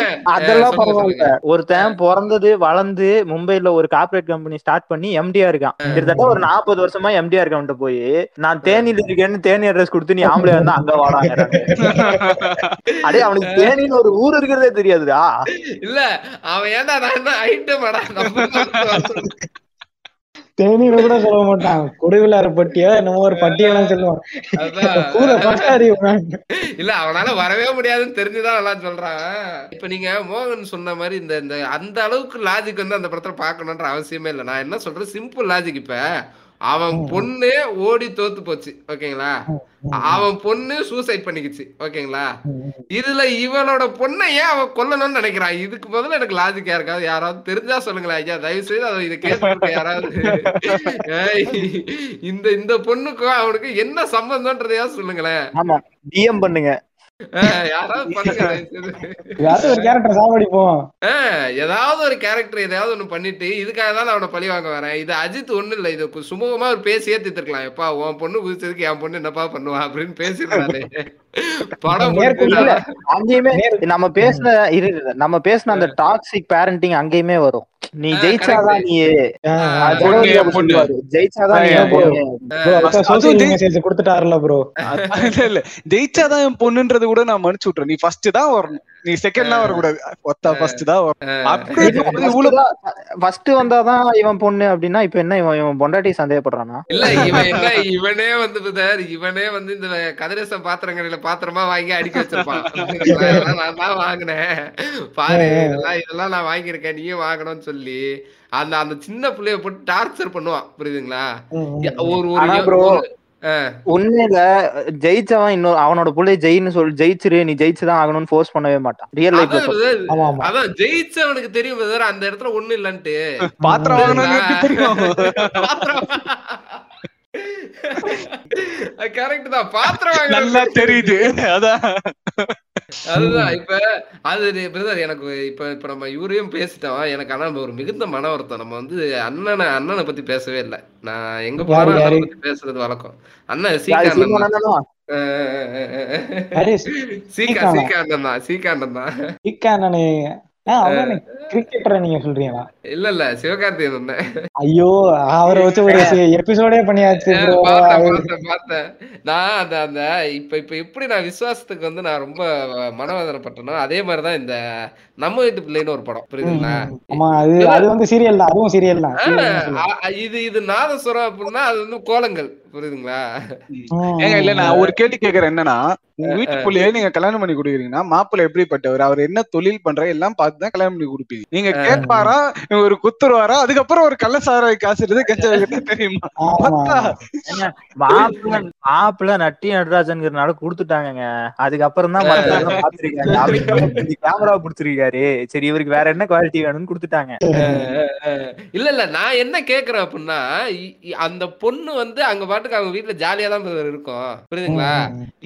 அதெல்லாம் பரவாயில்ல. ஒருத்தன் பிறந்தது வளர்ந்து மும்பைல ஒரு கார்ப்பரேட் கம்பெனி ஸ்டார்ட் பண்ணி எம்டியா இருக்கான். கிட்டத்தட்ட ஒரு நாற்பது வருஷமா எம்டியா இருக்கவன்ட்ட போய் நான் தேனியில இருக்கேன்னு தேனி அட்ரஸ் கொடுத்து நீ ஆம்பளை வந்து அங்க வாடாங்க அடே அவனுக்கு தேனின்னு ஒரு ஊர் இருக்கிறதே தெரியாதுடா. இல்ல அவன் ஏன்டா நான் ஐட்டமாடா தேனியில கூட சொல்ல மாட்டான். கொடுவிலாறு பட்டியோ என்னமோ ஒரு பட்டியெல்லாம் சொல்லுவான். இல்ல அவனால வரவே முடியாதுன்னு தெரிஞ்சுதான் எல்லாம் சொல்றான். இப்ப நீங்க மோகன் சொன்ன மாதிரி இந்த இந்த அந்த அளவுக்கு லாஜிக் வந்து அந்த படத்துல பாக்கணும்ன்ற அவசியமே இல்ல. நான் என்ன சொல்றேன் சிம்பிள் லாஜிக் இப்ப. அவன் பொண்ணு ஓடி தோத்து போச்சு ஓகேங்களா? அவன் பொண்ணு சூசைட் பண்ணிக்கிச்சு ஓகேங்களா? இதுல இவனோட பொண்ணை ஏன் அவன் கொல்லணும்னு நினைக்கிறான்? இதுக்கு முதல்ல எனக்கு லாஜிக் யாருக்காவது யாராவது தெரிஞ்சா சொல்லுங்களேன் ஐயா தயவு செய்து அதை இதை கேட்டு யாராவது. இந்த இந்த பொண்ணுக்கும் அவனுக்கு என்ன சம்பந்தம்ன்றதையா சொல்லுங்களேன். ஆமா டிஎம் பண்ணுங்க. யாராவது. ஏதாவது ஒரு கேரக்டர் சாவடிப்போம். ஏதாவது ஒரு கேரக்டர் எதையாவது ஒண்ணு பண்ணிட்டு இதுக்காக தான் அவனை பழி வாங்க வரேன். இது அஜித் ஒண்ணு இல்ல இது சுமூகமா ஒரு பேசியே தீர்த்திருக்கலாம் எப்பா உன் பொண்ணு குதிச்சதுக்கு என் பொண்ணு என்னப்பா பண்ணுவா அப்படின்னு பேசிருந்தாரு அங்கேயுமே நம்ம பேசின நம்ம பேசின அந்த டாக்ஸிக் பேரண்டிங் அங்கேயுமே வரும். நீ ஜெயிச்சாதான். நீ ப்ரோ இல்ல என் பொண்ணுன்றது கூட நான் மன்னிச்சு விட்டுறேன். நீ ஃபர்ஸ்ட் தான் வரணும். நீ செகண்ட் தான் வரக்கூடாது. ஒத்தா ஃபர்ஸ்ட் தான் வந்தாதான் இவன் பொண்ணு அப்படின்னா இப்ப என்ன இவன் இவன் பொண்டாட்டி சந்தேகப்படுறானா? இல்ல இவன் இவனே வந்து இவனே வந்து இந்த கதிரேசன் பாத்திரங்களில பாத்திரமா வாங்கி அடிக்க வச்சிருப்பான். நான் தான் வாங்கினேன். பாரு இதெல்லாம் இதெல்லாம் நான் வாங்கியிருக்கேன். நீயும் வாங்கணும்னு சொல்லி அந்த அந்த சின்ன பிள்ளைய போட்டு டார்ச்சர் பண்ணுவான். புரியுதுங்களா? ஒரு ஒரு உண்மையில ஜெயிச்சவன் இன்னொரு அவனோட புள்ளைய ஜெயின்னு சொல்லி ஜெயிச்சிரு நீ ஜெயிச்சுதான் ஆகணும்னு ஃபோர்ஸ் பண்ணவே மாட்டான். ரியல் லைஃப்ல அதான் ஜெயிச்சவனுக்கு தெரியும் அந்த இடத்துல ஒண்ணு இல்லன்ட்டு. பாத்திரம் தெரியும். கரெக்ட் தான். பாத்திரம் நல்லா தெரியுது. அதான். அதுதான். இப்ப அது பிரதர் எனக்கு இப்ப இப்ப நம்ம இவரையும் பேசிட்டோம். எனக்கு ஆனா ஒரு மிகுந்த மன வருத்தம். நம்ம வந்து அண்ணனை அண்ணனை பத்தி பேசவே இல்லை. நான் எங்க போனாலும் பேசுறது வழக்கம். அண்ணன் யாரு சீக்கா தான். சீக்கா சீக்கானா? சீக்கா அண்ணன் தான். இல்ல இல்ல அண்ணன் ஐயோ அவரை வச்சு ஒரு எபிசோடே பண்ணியாச்சு நான் அந்த அந்த இப்ப இப்ப எப்படி நான் விசுவாசத்துக்கு வந்து நான் ரொம்ப மனவேதனைப்பட்டனோ அதே மாதிரிதான் இந்த நம்ம வீட்டு பிள்ளைன்னு ஒரு படம். புரியுதுங்களா? ஆமா அது அது வந்து சீரியல் தான். அதுவும் சீரியல் தான். serial தான் ஆ, சொல்லலாம். அ- இது இது நாதஸ்வரம் அப்படின்னா அது வந்து கோலங்கள். புரியுதுங்களா? ஏங்க இல்ல நான் ஒரு கேள்வி கேக்குறேன். என்னன்னா உங்க வீட்டுக்குள்ளேயே நீங்க கல்யாணம் பண்ணி கொடுக்குறீங்கன்னா மாப்பிள்ளை எப்படிப்பட்டவர்? அவர் என்ன தொழில் பண்ற எல்லாம் பார்த்து தான் கல்யாணம் பண்ணி கொடுப்பீங்க. நீங்க கேட்பாரா? ஒரு குத்துருவாரா? அதுக்கப்புறம் ஒரு கள்ளசாராய் காசுறது கஞ்சா தெரியுமா? மாப்பிள்ளை மாப்பிள்ளை நட்டி நடராஜன்கிறனால கொடுத்துட்டாங்கங்க. அதுக்கப்புறம் தான் கேமரா புடிச்சிருக்காரு சரி இவருக்கு வேற என்ன குவாலிட்டி வேணும்னு கொடுத்துட்டாங்க. இல்ல இல்ல நான் என்ன கேக்குறேன் அப்படின்னா அந்த பொண்ணு வந்து அங்க பாட்டுக்கு அவங்க வீட்டுல ஜாலியா தான் இருக்கும். புரியுதுங்களா?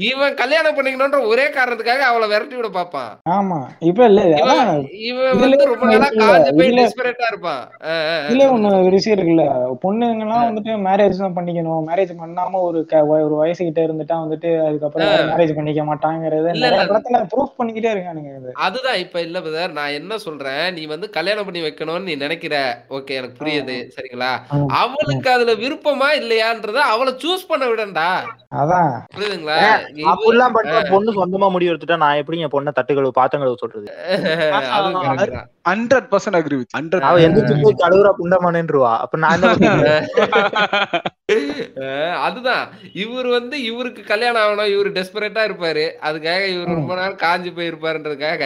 இவன் கல்யாணம் பண்ணிக்கணும்ன்ற ஒரே காரணத்துக்காக அவளை விரட்டி விட பாப்பான். ஆமா இப்ப இல்ல இவன் வந்து ரொம்ப நாளா காஞ்சு போய் டெஸ்பரேட்டா இருப்பான். இதுல ஒண்ணு ஒரு விஷயம் இருக்குல்ல பொண்ணுங்க எல்லாம் வந்துட்டு மேரேஜ் தான் பண்ணிக்கணும். மேரேஜ் பண்ணாம ஒரு ஒரு வயசு கிட்ட இருந்துட்டா வந்துட்டு அதுக்கப்புறம் மேரேஜ் பண்ணிக்க மாட்டாங்கிறத இல்ல, நிறைய இல்ல. படத்துல ப்ரூஃப் பண்ணிக்கிட்டே இருக்கானுங்க அதுதான் இப்ப இல்ல பிரதர் நான் என்ன சொல்றேன் நீ வந்து கல்யாணம் பண்ணி வைக்கணும்னு நீ நினைக்கிற. ஓகே எனக்கு புரியுது. சரிங்களா. அவளுக்கு அதுல விருப்பமா இல்லையான்றத அவளை சூஸ் பண்ண விடண்டா. அதான். புரியுதுங்களா? அப்படிலாம் பண்ணா பொண்ணு சொந்தமா முடிவு எடுத்துட்டா நான் எப்படி என் பொண்ணை தட்டுக்கழுவு பாத்தங்களுவு சொல்றது. Hundred percent agree with hundred அவ எந்திரிச்சு போய் கழுவுறா புண்டமானேன்றுவா. அப்ப நான் அதுதான். இவர் வந்து இவருக்கு கல்யாணம் ஆகணும் இவரு டெஸ்பரேட்டா இருப்பாரு. அதுக்காக இவர் ரொம்ப நாள் காஞ்சு போயிருப்பாருன்றதுக்காக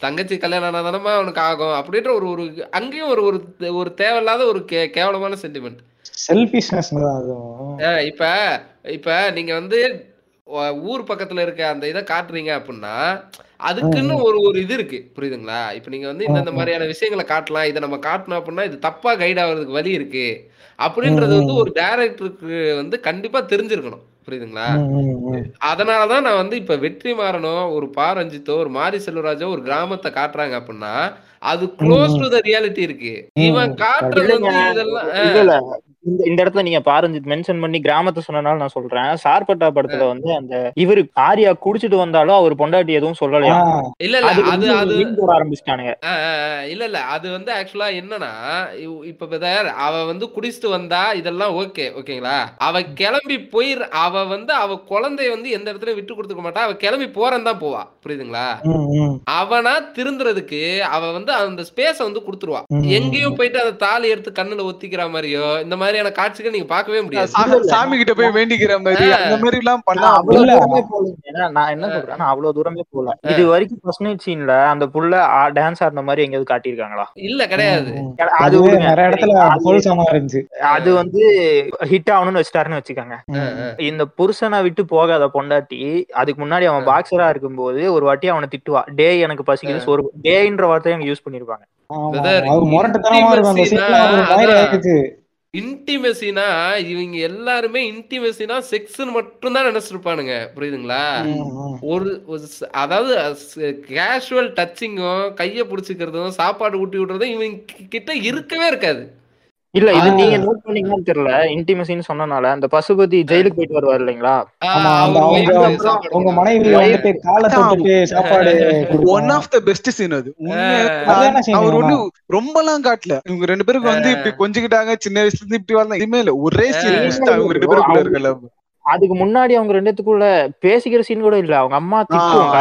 தங்கச்சி கல்யாணம் ஆனாதானமா அவனுக்கு ஆகும் அப்படின்ற ஒரு ஒரு அங்கேயும் ஒரு ஒரு ஒரு தேவையில்லாத ஒரு கே கேவலமான சென்டிமெண்ட் அதுவும் இப்ப இப்ப நீங்க வந்து ஊர் பக்கத்துல இருக்க அந்த இதை காட்டுறீங்க அப்படின்னா அதுக்குன்னு ஒரு ஒரு இது இருக்கு. புரியுதுங்களா? இப்ப நீங்க வந்து இந்த மாதிரியான விஷயங்களை காட்டலாம். இதை நம்ம காட்டணும் அப்படின்னா இது தப்பா கைட் ஆகுறதுக்கு வழி இருக்கு. அப்படின்றது வந்து ஒரு டைரக்டருக்கு வந்து கண்டிப்பா தெரிஞ்சிருக்கணும். புரியுதுங்களா. அதனாலதான் நான் வந்து இப்ப வெற்றி மாறனோ ஒரு பா ரஞ்சித்தோ ஒரு மாரி செல்வராஜோ ஒரு கிராமத்தை காட்டுறாங்க அப்படின்னா அது க்ளோஸ் டு த ரியாலிட்டி இருக்கு. இவன் காட்டுறது. இதெல்லாம் இந்த இந்த இடத்துல நீங்க பாருங்க மென்ஷன் பண்ணி கிராமத்தை சொன்னனால நான் சொல்றேன். சார்பட்டா படத்துல வந்து அந்த இவரு ஆரியா குடிச்சிட்டு வந்தாலும் அவர் பொண்டாட்டி எதுவும் சொல்லலையா? இல்ல இல்ல அது அது ஆரம்பிச்சிட்டானுங்க. இல்ல இல்ல அது வந்து ஆக்சுவலா என்னன்னா இப்ப அவ வந்து குடிச்சிட்டு வந்தா இதெல்லாம் ஓகே ஓகேங்களா அவ கிளம்பி போய் அவ வந்து அவ குழந்தைய வந்து எந்த இடத்துல விட்டு கொடுத்துக்க மாட்டா அவ கிளம்பி போறேன்னு தான் போவா புரியுதுங்களா. அவனா திருந்துறதுக்கு அவ வந்து அந்த ஸ்பேஸ வந்து கொடுத்துருவா. எங்கேயும் போயிட்டு அந்த தாலி எடுத்து கண்ணுல ஒத்திக்கிற மாதிரியோ இந்த மாதிரியான காட்சிகள் நீங்க பார்க்கவே முடியாது. சாமி கிட்ட போய் வேண்டிக்கிற மாதிரி அந்த மாதிரி எல்லாம் பண்ணா நான் அவ்வளவு. தூரமே போகலைங்க. நான் என்ன சொல்றேன் அவ்வளவு தூரமே போகல. இது வரைக்கும் ஃபர்ஸ்ட் நைட் சீன்ல அந்த புள்ள டான்ஸ் ஆடின மாதிரி எங்கேயாவது காட்டியிருக்காங்களா? இல்ல கிடையாது. அது. நிறைய இடத்துல இருந்துச்சு. அது வந்து ஹிட் ஆகணும்னு வச்சுட்டாருன்னு வச்சுக்கோங்க. இந்த புருஷனை விட்டு போகாத பொண்டாட்டி அதுக்கு முன்னாடி அவன் பாக்ஸரா இருக்கும்போது ஒரு வாட்டி அவனை திட்டுவா. டே எனக்கு பசிக்குது சோறு டேன்ற வார்த்தையை அங்க யூஸ் பண்ணிருப்பாங்க. முரட்டுத்தனமா இருக்கும். இன்டிமெசினா இவங்க எல்லாருமே இன்டிமெசினா செக்ஸ்னு மட்டும் தான் நினைச்சிருப்பானுங்க. புரியுதுங்களா. ஒரு அதாவது கேஷுவல் டச்சிங்கும் கைய புடிச்சுக்கிறதும் சாப்பாடு ஊட்டி விடுறதும் இவங்க கிட்ட இருக்கவே இருக்காது. இல்ல இது. நீங்க நோட் பண்ணீங்கன்னு தெரியல. இன்டிமசின்னு சொன்னனால. அந்த பசுபதி ஜெயிலுக்கு போயிட்டு வருவார் இல்லைங்களா? அவங்க- உங்க. மனைவி வந்துட்டு காலை தொட்டுட்டு சாப்பாடு one. Of the best scene அது. அவர் ஒண்ணு ஆனா. ரொம்பலாம் காட்டல. இவங்க ரெண்டு பேருக்கு வந்து இப்படி கொஞ்சிக்கிட்டாங்க சின்ன வயசுல இருந்து இப்படி வரலாம் எதுவுமே இல்ல ஒரே சீன் இவங்க ரெண்டு பேருக்குள்ள இருக்கல. அதுக்கு முன்னாடி அவங்க ரெண்டுத்துக்குள்ள பேசிக்கிற சீன் கூட இல்ல. அவங்க அம்மா திட்டுவாங்க.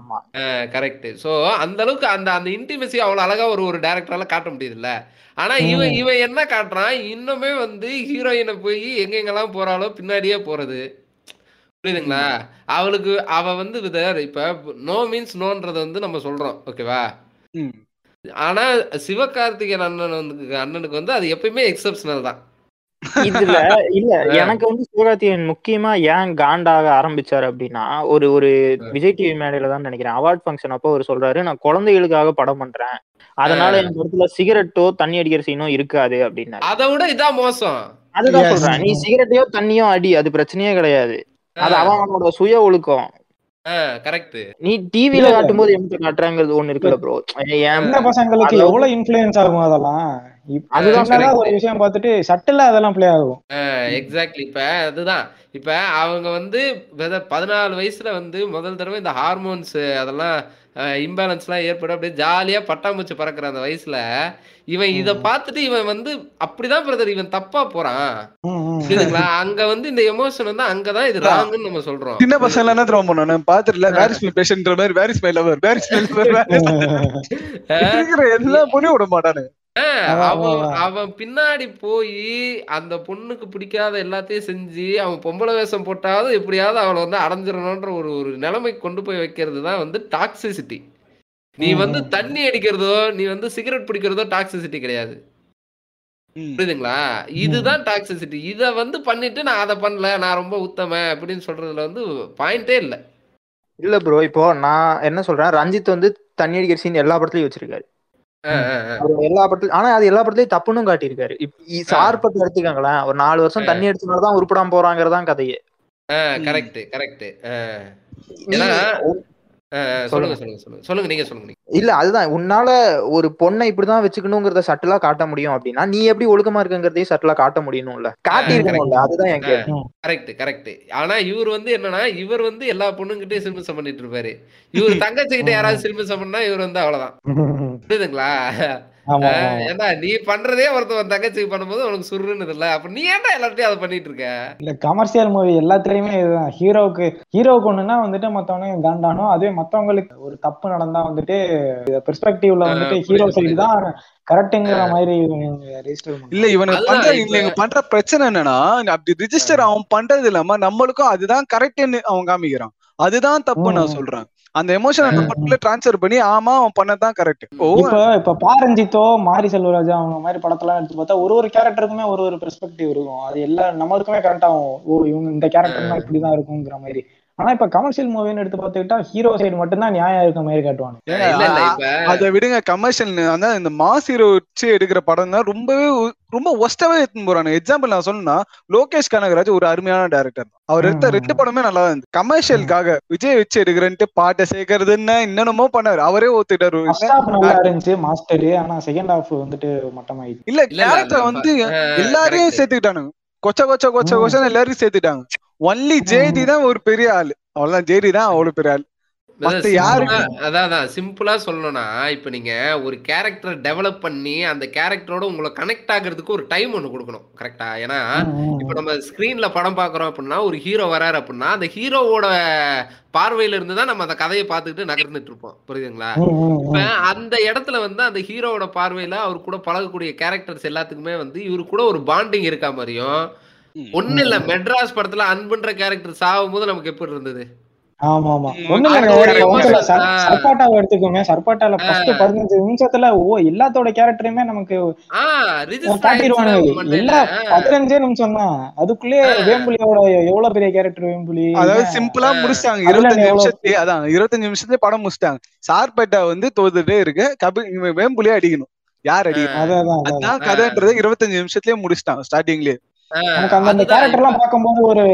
அம்மா. கரெக்ட் சோ அந்த அளவுக்கு அந்த அந்த இன்டிமெசி அவ்வளவு அழகா ஒரு ஒரு டைரக்டரால காட்ட முடியுதுல்ல. ஆனா இவன். இவன் என்ன காட்டுறான்? இன்னுமே வந்து ஹீரோயினை போய் எங்க எங்கெல்லாம் போறாளோ பின்னாடியே போறது. புரியுதுங்களா? அவளுக்கு அவ வந்து விதர் இப்ப நோ மீன்ஸ் நோன்றத வந்து நம்ம சொல்றோம். ஓகேவா. ஆனா சிவகார்த்திகேயன் அண்ணன் வந்து அண்ணனுக்கு வந்து அது எப்பயுமே எக்ஸப்ஷனல் தான். இதுல இல்ல எனக்கு வந்து சிவகார்த்திகேயன் முக்கியமா ஏன் காண்டாக ஆரம்பிச்சாரு அப்படின்னா ஒரு ஒரு விஜய் டிவி மேடையில தான் நினைக்கிறேன். அவார்ட் ஃபங்க்ஷன் அப்போ அவர் சொல்றாரு நான் குழந்தைகளுக்காக படம் பண்றேன். அதனால என் படத்துல சிகரெட்டோ தண்ணி அடிக்கிற சீனோ இருக்காது அப்படின்னாரு. அதை விட இதான் மோசம். அதுதான். சொல்றேன். நீ சிகரெட்டையோ தண்ணியோ அடி அது பிரச்சனையே கிடையாது. அது அவன் அவனோட சுய ஒழுக்கம். கரெக்ட் நீ டிவில. காட்டும் போது எங்க காட்டுறாங்கிறது ஒண்ணு இருக்குல்ல ப்ரோ பசங்களுக்கு எவ்வளவு இன்ஃபுளுயன்ஸ் ஆகும் அதெல்லாம்? அதுதான் சின்னதா correct. ஒரு விஷயம் பார்த்துட்டு சட்டில அதெல்லாம் ப்ளே ஆகும். எக்ஸாக்ட்லி இப்ப அதுதான். இப்ப அவங்க வந்து பதினாலு வயசுல வந்து முதல் தடவை இந்த ஹார்மோன்ஸ் அதெல்லாம் இம்பேலன்ஸ்லாம் ஏற்படும். அப்படியே ஜாலியா பட்டாம்பூச்சி பறக்குற அந்த வயசுல இவன் இத பார்த்துட்டு இவன் வந்து அப்படிதான் பிரதர் இவன் தப்பா போறான். புரியுதுங்களா? அங்க வந்து இந்த எமோஷன் வந்து அங்கதான் இது ராங்குன்னு நம்ம சொல்றோம். சின்ன பசங்க என்ன தெரியுமா பண்ணுவோம் நான் பாத்துட்டுல வேரிஸ் மை பேஷன்ற மாதிரி where's my lover where's my lover இருக்கிற எல்லா பொண்ணையும் விட மாட்டானு அவன். அவன் பின்னாடி போய் அந்த பொண்ணுக்கு பிடிக்காத எல்லாத்தையும் செஞ்சு அவன் பொம்பளை வேஷம் போட்டாவது எப்படியாவது அவளை வந்து அடைஞ்சிடணும்ன்ற ஒரு ஒரு நிலைமைக்கு கொண்டு போய் வைக்கிறது தான் வந்து டாக்ஸிசிட்டி நீ வந்து. தண்ணி அடிக்கிறதோ நீ வந்து சிகரெட் பிடிக்கிறதோ டாக்ஸிசிட்டி கிடையாது. புரியுதுங்களா? இதுதான் டாக்ஸிசிட்டி இத வந்து பண்ணிட்டு நான் அதை பண்ணல நான் ரொம்ப உத்தம அப்படின்னு சொல்றதுல வந்து பாயிண்டே இல்ல. இல்ல ப்ரோ இப்போ நான் என்ன சொல்றேன் ரஞ்சித் வந்து தண்ணி அடிக்கிற சீன் எல்லா படத்துலயும் வச்சிருக்காரு. எல்லா படத்துலயும் ஆனா அது எல்லா படத்துலயும் தப்புன்னு காட்டியிருக்காரு. இப்ப சார்பட்டு எடுத்துக்கங்களேன். ஒரு நாலு வருஷம் தண்ணி அடிச்சனாலதான் உருப்படாம போறாங்கிறதான் கதையே. கரெக்ட் கரெக்ட் சொல்லுங்க சொல்லுங்க சொல்லுங்க சொல்லுங்க. நீங்க சொல்லுங்க நீங்க. இல்ல அதுதான். உன்னால ஒரு பொண்ணை இப்படிதான் வச்சுக்கணுங்கிறத சட்டலா காட்ட முடியும் அப்படின்னா நீ எப்படி ஒழுக்கமா இருக்குங்கிறதையும் சட்டலா காட்ட முடியணும்ல காட்டியிருக்கணும்ல அதுதான் என் கரெக்ட் கரெக்ட் ஆனா இவர் வந்து என்னன்னா இவர் வந்து எல்லா பொண்ணுங்கிட்டயும் சில்மிசம் பண்ணிட்டு இருப்பாரு. இவர் தங்கச்சி கிட்ட யாராவது சில்மிசம் பண்ணா இவர் வந்து அவ்வளவுதான். புரியுதுங்களா? ஏன்டா நீ பண்றதே ஒருத்தவன் தங்கச்சிக்கு பண்ணும்போது உனக்கு சுருன்னு இல்ல அப்ப நீ ஏன்டா எல்லாத்தையும் அதை பண்ணிட்டு இருக்க இல்ல கமர்ஷியல் மூவி எல்லாத்துலயுமே இதுதான். ஹீரோவுக்கு ஹீரோவுக்கு ஒண்ணுன்னா வந்துட்டு மத்தவனுக்கு காண்டானோ அதுவே மத்தவங்களுக்கு ஒரு தப்பு நடந்தா வந்துட்டு பெர்ஸ்பெக்டிவ்ல வந்துட்டு ஹீரோ சைடு தான் கரெக்ட்ங்கிற மாதிரி ரெஜிஸ்டர் இல்ல இவனுக்கு பண்ற இவங்க பண்ற பிரச்சனை என்னன்னா அப்படி ரிஜிஸ்டர் அவன் பண்றது இல்லாம நம்மளுக்கும் அதுதான் கரெக்ட்னு அவன் காமிக்கிறான். அதுதான் தப்பு. நான் சொல்றேன். அந்த எமோஷனை நம்மளுக்குள்ள டிரான்ஸ்ஃபர் பண்ணி ஆமா அவன் பண்ணதான் கரெக்ட் இப்ப இப்ப பாரஞ்சித்தோ மாரி செல்வராஜா அவங்க மாதிரி படத்தெல்லாம் எடுத்து பார்த்தா ஒரு ஒரு கேரக்டருக்குமே ஒரு ஒரு பெர்ஸ்பெக்டிவ் இருக்கும். அது எல்லா நம்மளுக்குமே கரெக்ட் ஆகும் ஓ இவங்க இந்த கேரக்டர்னா இப்படிதான் இருக்குங்கிற மாதிரி. ஆனா இப்ப கமர்ஷியல் மூவின்னு எடுத்து பார்த்துக்கிட்டா ஹீரோ சைடு மட்டும்தான் நியாயம் இருக்க மாதிரி காட்டுவாங்க. இல்ல இல்ல இப்ப அதை விடுங்க கமர்ஷியல் அதான் இந்த மாஸ் ஹீரோ வச்சு எடுக்கிற படம் தான் ரொம்பவே ரொம்ப ஒஸ்டாவே எடுத்துன்னு போறாங்க எக்ஸாம்பிள் நான் சொல்லணும்னா லோகேஷ் கனகராஜ் ஒரு அருமையான டேரக்டர் அவர் எடுத்த. ரெண்டு படமே நல்லா இருந்தது. கமர்ஷியலுக்காக விஜய் வச்சு எடுக்கிறேன்ட்டு பாட்டை சேர்க்கறதுன்னு என்னென்னமோ பண்ணாரு. அவரே நல்லா இருந்துச்சு மாஸ்டர் ஆனா செகண்ட் ஹாஃப் வந்துட்டு மட்டமாயிடுச்சு. இல்ல கேரக்டர் அந்த வந்து எல்லாரையும். சேர்த்துக்கிட்டானுங்க. கொச்ச கொச்ச கொச்ச. கொச்சன்னு எல்லாரையும் சேர்த்துட்டாங்க ஒன்லி ஜேடி தான் ஒரு பெரிய ஆளு. அவ்வளவுதான். ஜேடி தான் அவ்வளவு பெரிய ஆளு. அதான் சிம்பிளா சொல்லணும்னா இப்ப நீங்க ஒரு கேரக்டர் டெவலப் பண்ணி அந்த கேரக்டரோட உங்களை கனெக்ட் ஆகுறதுக்கு ஒரு டைம் ஒண்ணு கொடுக்கணும். கரெக்டா ஏன்னா இப்ப நம்ம ஸ்கிரீன்ல படம் பாக்குறோம் அப்படின்னா ஒரு ஹீரோ வராரு அப்படின்னா அந்த ஹீரோவோட பார்வையில இருந்து தான் நம்ம அந்த கதையை பார்த்துக்கிட்டு நகர்ந்துட்டு இருப்போம். புரியுதுங்களா? இப்ப அந்த இடத்துல வந்து அந்த ஹீரோவோட பார்வையில அவர் கூட பழகக்கூடிய கேரக்டர்ஸ் எல்லாத்துக்குமே வந்து இவரு கூட ஒரு பாண்டிங் இருக்கா மாதிரியும் ஒண்ணு இல்ல மெட்ராஸ் படத்துல அன்புன்ற கேரக்டர் சாகும் போது நமக்கு எப்படி இருந்தது? ஆமா ஆமா. ஒண்ணு. சர்பாட்டாவை எடுத்துக்கோங்க. சர்பாட்டால ஃபர்ஸ்ட். பதினஞ்சு நிமிஷத்துல ஓ எல்லாத்தோட கேரக்டருமே நமக்கு காட்டிடுவானுங்க. எல்லா பதினஞ்சே நிமிஷம் தான் அதுக்குள்ளே வேம்புலியோட எவ்வளவு பெரிய கேரக்டர் வேம்புலி? அதாவது சிம்பிளா. முடிச்சிட்டாங்க. இருபத்தஞ்சு நிமிஷத்துலயே அதான் இருபத்தஞ்சு நிமிஷத்துலயே படம் முடிச்சிட்டாங்க. சார்பேட்டா வந்து தோத்துட்டே இருக்கு. இவன் வேம்புலியே அடிக்கணும். யார் அடிக்கணும்? அதான் கதைன்றதை இருபத்தஞ்சு நிமிஷத்துலயே முடிச்சிட்டாங்க ஸ்டார்டிங்லயே நமக்கு அந்த அந்த கேரக்டர் எல்லாம் பார்க்கும்போது ஒரு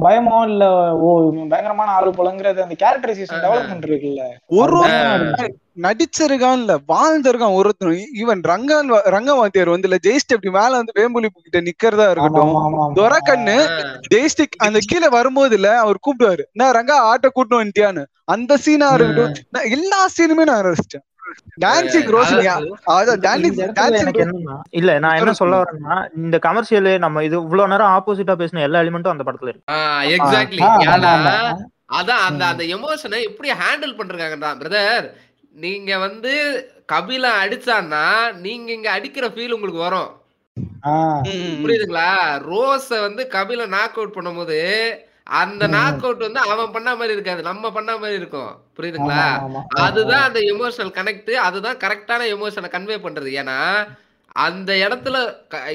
பயமோ இல்ல ஓ பயங்கரமான ஆளு போலங்கிறது அந்த கேரக்டரைசேஷன் டெவலப்மெண்ட் இருக்குல்ல. ஒரு இருக்கு. நடிச்சிருக்கான்ல வாழ்ந்திருக்கான் ஒருத்தன். ஈவன் ரங்கன் ரங்கவாத்தியார் வந்து இல்ல ஜெயிஸ்ட் அப்படி மேல வந்து வேம்புலி கிட்ட நிக்கிறதா இருக்கட்டும். துரக்கண்ணு ஜெய்ஸ்டிக் அந்த கீழே வரும்போது இல்ல அவர் கூப்பிடுவாரு. நான் ரங்கா ஆட்டோ கூட்டு வந்துட்டியான்னு? அந்த சீனா இருக்கட்டும். எல்லா சீனுமே நான் ரசிச்சேன். டான்சிங் ரோஷினி அதான் இந்த டான்சிங் இடத்துல டான்சிங் எனக்கு என்னன்னா இல்ல நான் என்ன சொல்ல வரேன்னா இந்த கமர்ஷியல் நம்ம இது இவ்வளவு நேரம் ஆப்போசிட்டா பேசின எல்லா எலிமெண்ட்டும் அந்த படத்துல இருக்கு. எக்ஸாக்ட்லி ஏன்னா. அதான் அந்த அந்த எமோஷனை எப்படி ஹேண்டில் பண்றாங்கடா பிரதர் நீங்க வந்து கபில அடிச்சான்னா நீங்க இங்க அடிக்கிற ஃபீல் உங்களுக்கு வரும். ஆ, புரியுதுங்களா? ரோஸ வந்து கபில நாக் அவுட் பண்ணும்போது அந்த. நாக் அவுட் வந்து அவன் பண்ண மாதிரி இருக்காது. நம்ம பண்ண மாதிரி இருக்கும். புரியுதுங்களா. அதுதான் அந்த எமோஷனல் கனெக்ட் அதுதான் கரெக்டான எமோஷனை கன்வே பண்றது. ஏன்னா அந்த இடத்துல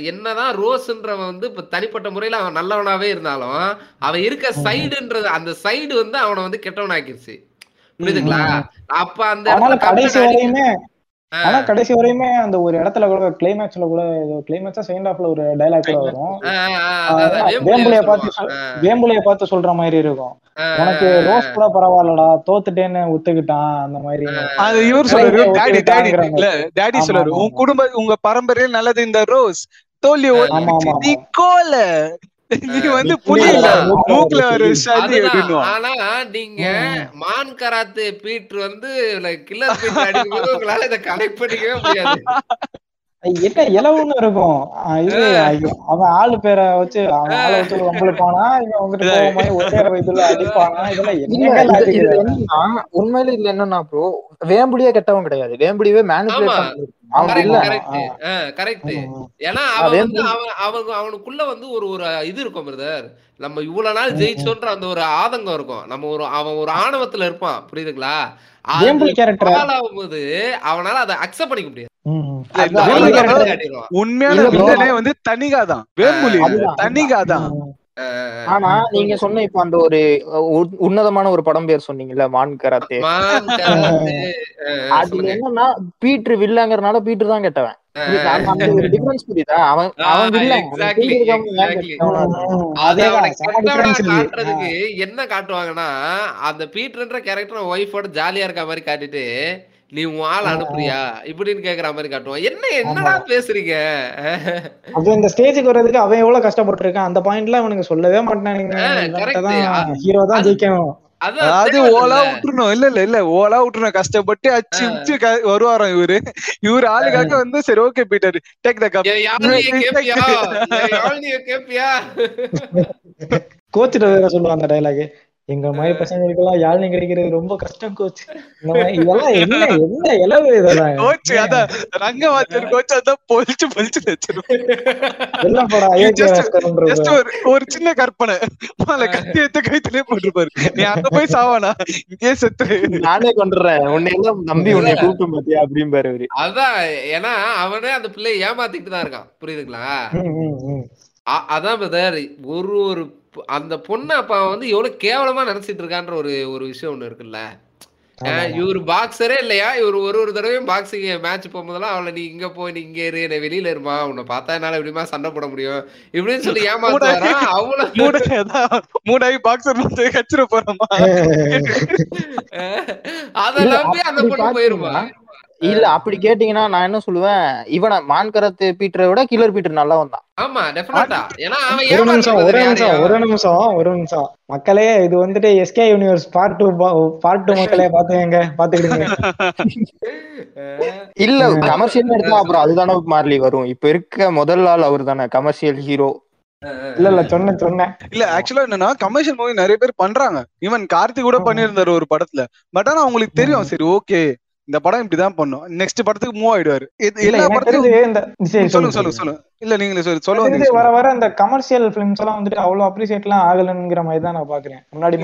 என்னதான் ரோஸ்ன்றவன் வந்து இப்ப தனிப்பட்ட முறையில அவன் நல்லவனாவே இருந்தாலும் அவன் இருக்க சைடுன்றது அந்த சைடு வந்து அவனை வந்து கெட்டவன் ஆக்கிருச்சு புரியுதுங்களா? அப்ப அந்த இடத்துல ஆனா கடைசி வரையுமே அந்த ஒரு இடத்துல கூட கிளைமேக்ஸ்ல கூட கிளைமேக்ஸா செகண்ட் ஹாஃப்ல ஒரு டைலாக் கூட வரும். வேம்புலியை பார்த்து வேம்புலிய பார்த்து சொல்ற மாதிரி இருக்கும். உனக்கு ரோஸ் கூட பரவாயில்லடா தோத்துட்டேன்னு ஒத்துக்கிட்டான் அந்த மாதிரி. அது இவர். சொல்றாரு டாடி டாடி. இல்ல டாடி சொல்றாரு உன். குடும்ப உங்க பரம்பரையில் நல்லது இந்த ரோஸ் தோல்வி நீ வந்து புலி இல்ல, மூக்குல ஒரு. சதி ஆனா நீங்க. மான் கராத்தே பீட்டர் வந்து கில்லர் பீட்டர் அடிக்கும்போது உங்களால இதை கனெக்ட் பண்ணிக்கவே முடியாது இலவுன்னு இருக்கும். இது அவன் ஆளு பேரை வச்சு அவன் ஆளை வச்சு ஒரு வம்பளுப்பானா இவன் வந்துட்டு கோவமாயி ஒரே இதுல அடிப்பானா இதெல்லாம் இல்ல? என்னன்னா உண்மையில ப்ரோ வேம்புலியே கெட்டவன் கிடையாது. வேம்புலியே மேனிபுலேட் கரெக்ட். ஏன்னா அவன் அவனுக்குள்ள வந்து ஒரு ஒரு இது இருக்கும் பிரதர் நம்ம இவ்வளவு நாள் ஜெயிச்சோன்ற அந்த ஒரு ஆதங்கம் இருக்கும். நம்ம ஒரு அவன் ஒரு ஆணவத்துல இருப்பான். புரியுதுங்களா? ஆகும்போது அவனால அதை அக்செப்ட் பண்ணிக்க முடியாது. உண்மையான வந்து தனிகா தான் வேம்புலி தனிகா தான் ஆனா நீங்க சொன்ன இப்ப அந்த ஒரு உன்னதமான ஒரு படம் பேர் சொன்னீங்கல்ல மான் கராத்தே. சொல்லுங்க. என்னன்னா பீட்ரு வில்லங்கறனால பீட்ரு தான் கெட்டவன்? அது என்ன காட்டுவாங்கன்னா அந்த பீட்டர்ன்ற கேரக்டர் ஒய்ஃபோட ஜாலியா இருக்க மாதிரி காட்டிட்டு நீ உன் ஆள் அனுப்புறியா? இப்படின்னு கேக்குற மாதிரி காட்டுவான். என்ன என்னடா பேசுறீங்க? அது இந்த ஸ்டேஜுக்கு வர்றதுக்கு அவன் எவ்வளவு கஷ்டப்பட்டிருக்கான்? அந்த பாயிண்ட்ல அவனுக்கு சொல்லவே மாட்டானுங்க. ஹீரோ தான் அது- ஜெயிக்கணும். அதான் அது தெரியும்ல. ஓலா விட்டுறணும் இல்ல இல்ல இல்ல. ஓலா விட்டுறணும் கஷ்டப்பட்டு அச்சு உச்சு வருவாராம் இவரு. இவரு ஆளுக்காக வந்து சரி okay Peter take the cup கோச்சிட்ட வேற சொல்லுவான் அந்த டைலாக் எங்க மாதிரி பசங்களுக்கெல்லாம் யாழ்னி கிடைக்கிறது ரொம்ப கஷ்டம் கோச் இந்த மாதிரி இதெல்லாம் என்ன என்ன இலவு இதெல்லாம் கோச் அதான் ரங்கவாச்சர் கோச் அதான் பொழிச்சு பொழிச்சு எல்லாம். ஜஸ்ட் ஒரு ஒரு சின்ன கற்பனை. மேல கத்தி எடுத்து கைத்திலே போட்டுருப்பாரு. நீ அங்க போய் சாவானா? இங்கே செத்து. நானே கொண்டுறேன். உன்னை எல்லாம் நம்பி உன்னை கூப்பிட்டு பாத்தியா? அப்படிம்பாரு அவரு. அதான் ஏன்னா அவனே அந்த பிள்ளைய ஏமாத்திட்டு தான் இருக்கான். புரியுதுங்களா? அதான் பிரதர் ஒரு ஒரு அந்த பொண்ணை அப்ப வந்து எவ்வளவு கேவலமா நினைச்சிட்டு இருக்கான்ற ஒரு ஒரு விஷயம் ஒண்ணு இருக்குல்ல. இவர் பாக்ஸரே இல்லையா? இவர் ஒரு ஒரு தடவையும் பாக்ஸிங் மேட்ச் போகும்போதெல்லாம் அவளை நீ இங்க போய் நீ இங்க இரு என்னை வெளியில இருமா? உன்னை பார்த்தா என்னால எப்படிமா சண்டை போட முடியும்? இப்படின்னு சொல்லி ஏமாத்துவாரா? அவ்வளவு மூட அதான் மூடாகி பாக்ஸர் வந்து கச்சிர போறோமா? அதை நம்பி அந்த பொண்ணு போயிருமா? இல்ல அப்படி கேட்டீங்கன்னா நான் என்ன சொல்லுவேன்? இவனை மான் கராத்தே பீட்டரை விட கில்லர் பீட்டர் நல்லா வந்தான் ஆமா டெஃபினட்டா ஏன்னா அவன் ஒரு நிமிஷம் ஒரு நிமிஷம். ஒரு நிமிஷம் ஒரு நிமிஷம். மக்களே இது வந்துட்டு SK universe part two part two மக்களே பாத்துக்கங்க பாத்துக்கிடுங்க இல்ல கமர்ஷியல் எடுத்தா அப்புறம் அதுதானே மார்லி வரும். இப்ப இருக்க முதல் ஆள் அவர் தானே கமர்ஷியல் ஹீரோ இல்ல இல்ல சொன்னேன் சொன்னேன். இல்ல ஆக்சுவலா என்னன்னா கமர்ஷியல் மூவி நிறைய பேர் பண்றாங்க. ஈவன் கார்த்தி கூட பண்ணியிருந்தாரு ஒரு படத்துல. பட் ஆனா அவங்களுக்கு தெரியும் சரி ஓகே இந்த படம் இப்படிதான் பண்ணும். நெக்ஸ்ட் படத்துக்கு மூவ் ஆயிடுவாரு. எல்லா படத்துக்கும் இந்த சொல்லுங்க சொல்லுங்க சொல்லுங்க இல்ல நீங்களே சொல்லு சொல்ல வர வர இந்த கமர்ஷியல் பிலிம்ஸ் எல்லாம் வந்துட்டு அவ்வளவு அப்ரிசியேட் எல்லாம் ஆகலங்கிற மாதிரி தான் நான் பாக்குறேன் முன்னாடி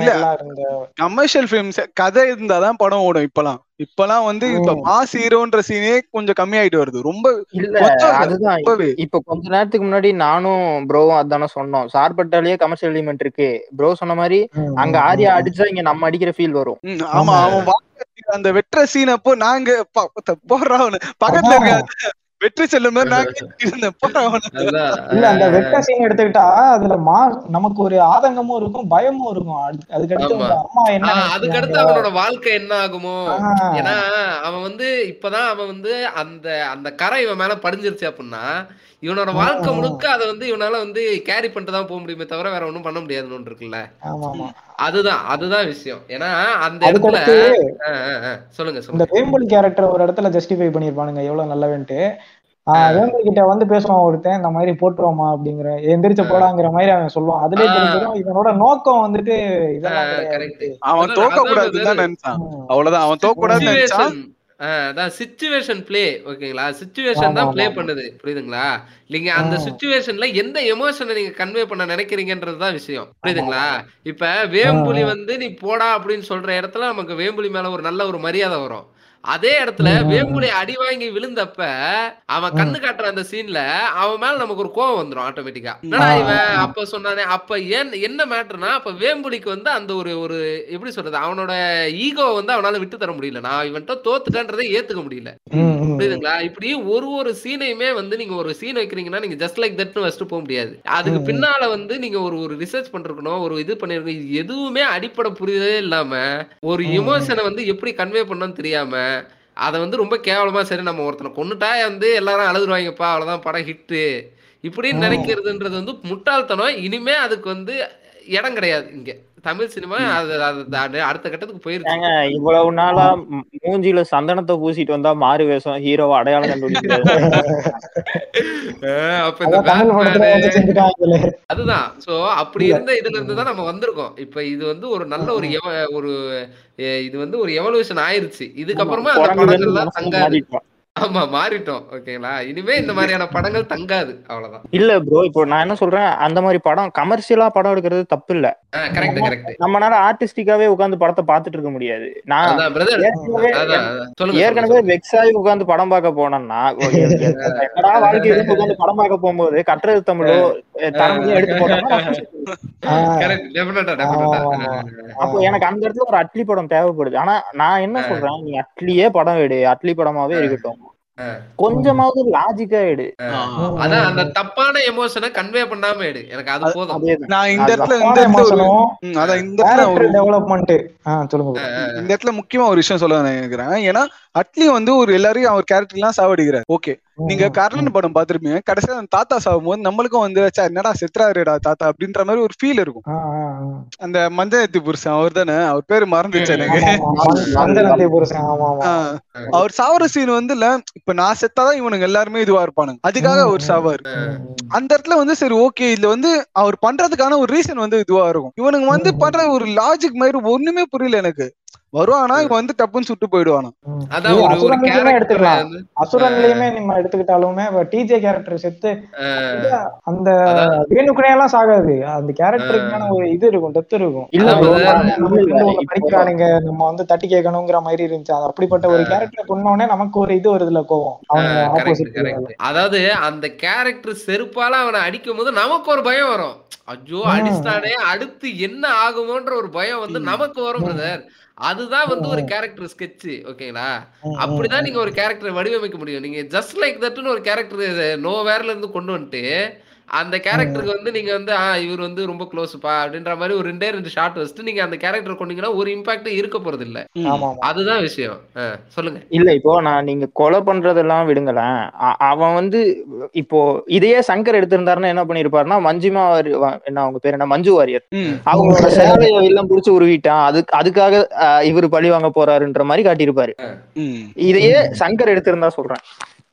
கமர்ஷியல் பிலிம்ஸ் கதை இருந்தாதான் படம் ஓடும் இப்பலாம் இப்பலாம் வந்து இப்ப ம். மாஸ் ஹீரோன்ற சீனே கொஞ்சம் கம்மியாயிட்டு வருது. ரொம்ப அதுதான். இப்ப கொஞ்ச நேரத்துக்கு முன்னாடி நானும் ப்ரோவும் அதானே சொன்னோம். சார்பட்டாலேயே கமர்ஷியல் எலிமெண்ட் இருக்கு. ப்ரோ சொன்ன மாதிரி அங்க ஆரியா. அடிச்சா இங்க நம்ம அடிக்கிற ஃபீல் வரும். ஆமா அவன் அந்த வெட்டுற சீன் அப்போ நாங்க ப- ப- போடுறா அவனு. பக்கத்துல. இருக்க வெற்றி செல்லும். இல்ல அந்த வெட்ட சீன் எடுத்துக்கிட்டா அதுல மா நமக்கு ஒரு ஆதங்கமும் இருக்கும் பயமும் இருக்கும் அது- அதுக்கடுத்து அம்மா என்ன அதுக்கடுத்து? அவனோட வாழ்க்கை என்ன ஆகுமோ. ஏன்னா அவன் வந்து இப்பதான் அவன் வந்து அந்த அந்த கரை இவன் மேல படிஞ்சிருச்சு அப்படின்னா இவனோட வாழ்க்கை. முழுக்க அதை வந்து இவனால வந்து கேரி பண்ணிட்டு தான் போக முடியுமே தவிர வேற ஒண்ணும் பண்ண முடியாதுன்னு ஒன்று இருக்குல்ல? ஆமா ஆமா அதுதான் அதுதான் விஷயம். ஏன்னா அந்த இடத்துல. சொல்லுங்க இந்த சொல்லுங்க வேம்புலி கேரக்டர் ஒரு இடத்துல ஜஸ்டிஃபை பண்ணிருப்பானுங்க எவ்வளவு நல்லவன்ட்டு. ஆஹ் வேம்புலி கிட்ட வந்து பேசுவான் ஒருத்தன் இந்த மாதிரி போட்டுருவோமா அப்படிங்கிற எந்திரிச்ச போடாங்கிற மாதிரி அவன் சொல்லுவான். அதுலயே. தெரிஞ்சிடும் இவனோட நோக்கம் வந்துட்டு அவன் தோக்க அதான் கூடாதுன்னு தான் brother. நினைச்சான். அவ்வளவுதான். அவன் தோக்க கூடாதுன்னு நினைச்சான் அதான் சிச்சுவேஷன் ப்ளே ஓகேங்களா? சிச்சுவேஷன் தான் ப்ளே. பண்ணுது. புரியுதுங்களா? நீங்க அந்த. சுச்சுவேஷன்ல எந்த எமோஷனை நீங்க கன்வே பண்ண நினைக்கிறீங்கன்றது தான் விஷயம். புரியுதுங்களா? இப்ப வேம்புலி. வந்து நீ போடா அப்படின்னு சொல்ற இடத்துல நமக்கு வேம்புலி மேல ஒரு நல்ல ஒரு மரியாதை வரும். அதே இடத்துல. வேம்புலி அடி வாங்கி விழுந்தப்ப அவன் கண்ணு காட்டுற அந்த சீன்ல அவன் மேல நமக்கு ஒரு கோவம் வந்துரும் ஆட்டோமேட்டிக்கா என்னடா இவன். அப்ப சொன்னானே அப்ப ஏன் என்ன மேட்டர்னா அப்ப வேம்புலிக்கு வந்து அந்த ஒரு ஒரு எப்படி சொல்றது அவனோட ஈகோ வந்து அவனால விட்டு தர முடியல நான் இவன்ட்ட தோத்துட்டேன்றதை ஏத்துக்க முடியல. புரியுதுங்களா இப்படி ஒரு ஒரு சீனையுமே வந்து நீங்க ஒரு சீன் வைக்கிறீங்கன்னா நீங்க ஜஸ்ட் லைக் தட்னு வச்சுட்டு போக முடியாது அதுக்கு. பின்னால வந்து நீங்க ஒரு ஒரு ரிசர்ச் பண்ணிருக்கணும் ஒரு இது பண்ணிருக்கணும் எதுவுமே அடிப்படை புரியவே இல்லாம ஒரு. எமோஷனை வந்து எப்படி கன்வே பண்ணணும்னு தெரியாம அதை வந்து ரொம்ப கேவலமா சரி நம்ம ஒருத்தனை கொன்னுட்டா வந்து எல்லாரும் அழுதுருவாங்கப்பா அவ்வளவுதான் படம் ஹிட்டு இப்படின்னு. நினைக்கிறதுன்றது வந்து முட்டாள்தனம். இனிமே அதுக்கு வந்து இடம் கிடையாது இங்க. தமிழ் சினிமா அடுத்த கட்டத்துக்கு போயிருச்சு ஏங்க இவ்வளவு நாளா மூஞ்சில சந்தனத்தை பூசிட்டு வந்தா மாறு வேஷம் ஹீரோவை அடையாளம் கண்டுபிடிக்கிறது. அதுதான். சோ அப்படி. இருந்த இதுல இருந்து தான் நம்ம வந்திருக்கோம். இப்ப இது வந்து ஒரு நல்ல ஒரு எவ- ஒரு இது வந்து ஒரு எவல்யூஷன் ஆயிருச்சு. இதுக்கப்புறமா அந்த படங்கள்லாம் மாறிட்டோம். ஆமா மாறிட்டோம் ஓகேங்களா இனிமே இந்த மாதிரியான படங்கள் தங்காது அவ்வளவுதான். இல்ல ப்ரோ இப்போ நான் என்ன சொல்றேன் அந்த மாதிரி படம் கமர்ஷியலா படம் எடுக்கிறது தப்பு இல்ல கரெக்ட் கரெக்ட் நம்மனால ஆர்டிஸ்டிக்காவே உட்கார்ந்து படத்தை பார்த்துட்டு இருக்க முடியாது. நான் ஏற்கனவே வெக்ஸ் ஆகி உட்கார்ந்து படம் பார்க்க போனோம்னா எனக்கு என்னடா வாழ்க்கை உட்கார்ந்து படம் பார்க்க போகும்போது கட்டுறது தமிழோ தரமையும் எடுத்து போட்டோம்னா அப்போ எனக்கு அந்த இடத்துல ஒரு அட்லி படம் தேவைப்படுது. ஆனா நான் என்ன சொல்றேன் நீ அட்லியே படம் எடு அட்லி படமாவே இருக்கட்டும். கொஞ்சமாவது லாஜிக்கா எடு. அதான் அந்த தப்பான எமோஷனை கன்வே பண்ணாம எடு. எனக்கு அது போதும். நான் இந்த இடத்துல இந்த அதான் இந்த இடத்துல டெவலப்மெண்ட் ஆஹ் சொல்லுங்க. இந்த இடத்துல முக்கியமா ஒரு விஷயம் சொல்ல நினைக்கிறேன். ஏன்னா அட்லி வந்து ஒரு எல்லாரையும் அவர் கேரக்டர் எல்லாம் சாவடிக்கிறார். ஓகே நீங்க கர்ணன் படம் பாத்திருப்பீங்க கடைசியா அந்த தாத்தா சாகும் போது நம்மளுக்கும் வந்து என்னடா செத்துறாருடா தாத்தா? அப்படின்ற மாதிரி ஒரு ஃபீல் இருக்கும். அந்த மஞ்சத்தி புருஷன் அவர் தானே? அவர் பேரு மறந்துச்சு எனக்கு. அவர் சாவர சீன் வந்து இல்ல இப்ப நான் செத்தாதான் இவனுங்க எல்லாருமே இதுவா இருப்பானுங்க. அதுக்காக அவர் சாவாரு. அந்த இடத்துல வந்து சரி ஓகே இதுல வந்து அவர் பண்றதுக்கான ஒரு ரீசன் வந்து இதுவா இருக்கும். இவனுங்க வந்து பண்ற ஒரு லாஜிக் மாதிரி ஒண்ணுமே புரியல எனக்கு. வருவானா? இவன் வந்து டப்புன்னு சுட்டு போயிடுவானா? ம். அதான் இது ஒரு ஒரு அசுரன்லயுமே கேரக்டர் எடுத்துக்கலாம். அசுரன்லயுமே நம்ம எடுத்துக்கிட்டாலுமே டிஜே கேரக்டர் செத்து அந்த அதான். வேணுக்குனே எல்லாம் சாகாது. அந்த கேரக்டருக்கான ஒரு இது இருக்கும் டெப்த் இருக்கும். இல்ல படிக்கிறானுங்க நம்ம வந்து தட்டி கேட்கணுங்கிற மாதிரி இருந்துச்சு. அது அப்படிப்பட்ட ஒரு கேரக்டர் கொண்டோடனே நமக்கு ஒரு இது வருதுல கோவம். அதாவது அந்த கேரக்டர் செருப்பால அவனை அடிக்கும் போது நமக்கு ஒரு பயம் வரும். ஐயோ ம். அடிச்சிட்டானே அடுத்து என்ன ஆகுமோன்ற ஒரு பயம் வந்து நமக்கு வரும் பிரதர் அதுதான் வந்து ஒரு கேரக்டர் ஸ்கெட்ச் ஓகேங்களா அப்படிதான் நீங்க ஒரு கேரக்டர் வடிவமைக்க முடியும். நீங்க ஜஸ்ட் லைக் தட்னு ஒரு கேரக்டர் நோ வேர்ல இருந்து கொண்டு வந்துட்டு அந்த கேரக்டருக்கு வந்து நீங்க வந்து ஆ இவர் வந்து ரொம்ப க்ளோஸ்ப்பா அப்படின்ற மாதிரி ஒரு ரெண்டே ரெண்டு ஷார்ட் வச்சுட்டு நீங்க அந்த கேரக்டர் கொண்டீங்கன்னா ஒரு இம்பாக்ட் இருக்க போறது இல்ல. அதுதான் விஷயம். சொல்லுங்க. இல்ல இப்போ நான் நீங்க கொலை பண்றதெல்லாம் விடுங்களேன். அவன் வந்து இப்போ இதையே சங்கர் எடுத்திருந்தாருன்னா என்ன பண்ணிருப்பாருன்னா மஞ்சுமா வாரி- வா- என்ன அவங்க பேர் என்ன? மஞ்சு வாரியர். அவங்களோட சேலையை எல்லாம் புடிச்சு உருவிட்டான். அதுக்கு அதுக்காக இவர் பழி வாங்க போறாருன்ற மாதிரி காட்டியிருப்பாரு. ம். இதையே சங்கர் எடுத்திருந்தா சொல்றேன்.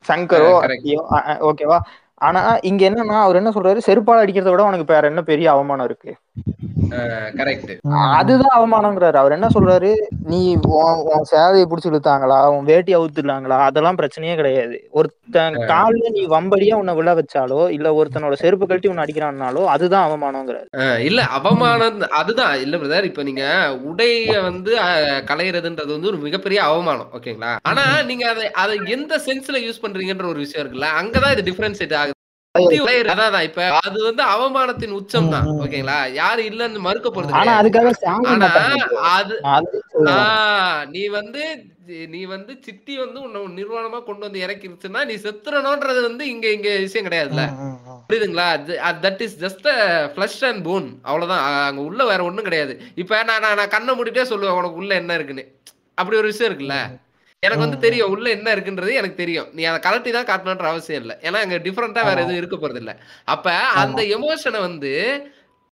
சங்கரோ ஓகேவா? ஆனா இங்க என்னன்னா அவர் என்ன சொல்றாரு? செருப்பால் அடிக்கிறத விட உனக்கு வேற என்ன பெரிய அவமானம் இருக்கு? கரெக்ட் அதுதான் அவமானங்கிறாரு அவர் என்ன சொல்றாரு? நீ உன் சேவையை பிடிச்சி இழுத்தாங்களா? உன் வேட்டி அவுத்துலாங்களா அதெல்லாம் பிரச்சனையே கிடையாது. ஒருத்தன் கால்ல நீ வம்படியா உன்னை விழ வச்சாலோ இல்ல ஒருத்தனோட செருப்பு கழட்டி உன்னை அடிக்கிறான்னாலோ அதுதான் அவமானங்கிறாரு இல்ல அவமானம் அதுதான். இல்ல பிரதர் இப்ப நீங்க உடைய வந்து அஹ், களையறதுன்றது வந்து ஒரு மிகப்பெரிய அவமானம் ஓகேங்களா ஆனா நீங்க அதை அதை எந்த சென்ஸ்ல யூஸ் பண்றீங்கன்ற ஒரு விஷயம் இருக்குல்ல? அங்கதான் இது டிஃபரன்ஷியேட் ஆகுது. அதான் அதான் இப்ப அது வந்து அவமானத்தின் உச்சம் தான் ஓகேங்களா? யாரு இல்லன்னு மறுக்க போறது ஆனா. அது நீ வந்து நீ வந்து சித்தி வந்து உன்னை நிர்வாணமா கொண்டு வந்து இறக்கிருச்சுன்னா நீ செத்துறணும்ன்றது வந்து இங்க இங்க விஷயம் கிடையாதுல்ல? புரியுதுங்களா? That is just flesh and bone அவ்வளவுதான். அங்க உள்ள வேற ஒண்ணும் கிடையாது. இப்ப நான் நான் நான் கண்ணை மூடிட்டே சொல்லுவேன் உனக்கு உள்ள என்ன இருக்குன்னு. அப்படி ஒரு விஷயம் இருக்குல்ல? எனக்கு வந்து தெரியும் உள்ள என்ன இருக்குன்றது எனக்கு தெரியும். நீ அதை கலட்டி தான் காட்டணுன்ற அவசியம் இல்லை. ஏன்னா அங்க டிஃப்ரெண்டா வேற எதுவும் இருக்க போறது இல்ல. அப்ப அந்த எமோஷனை வந்து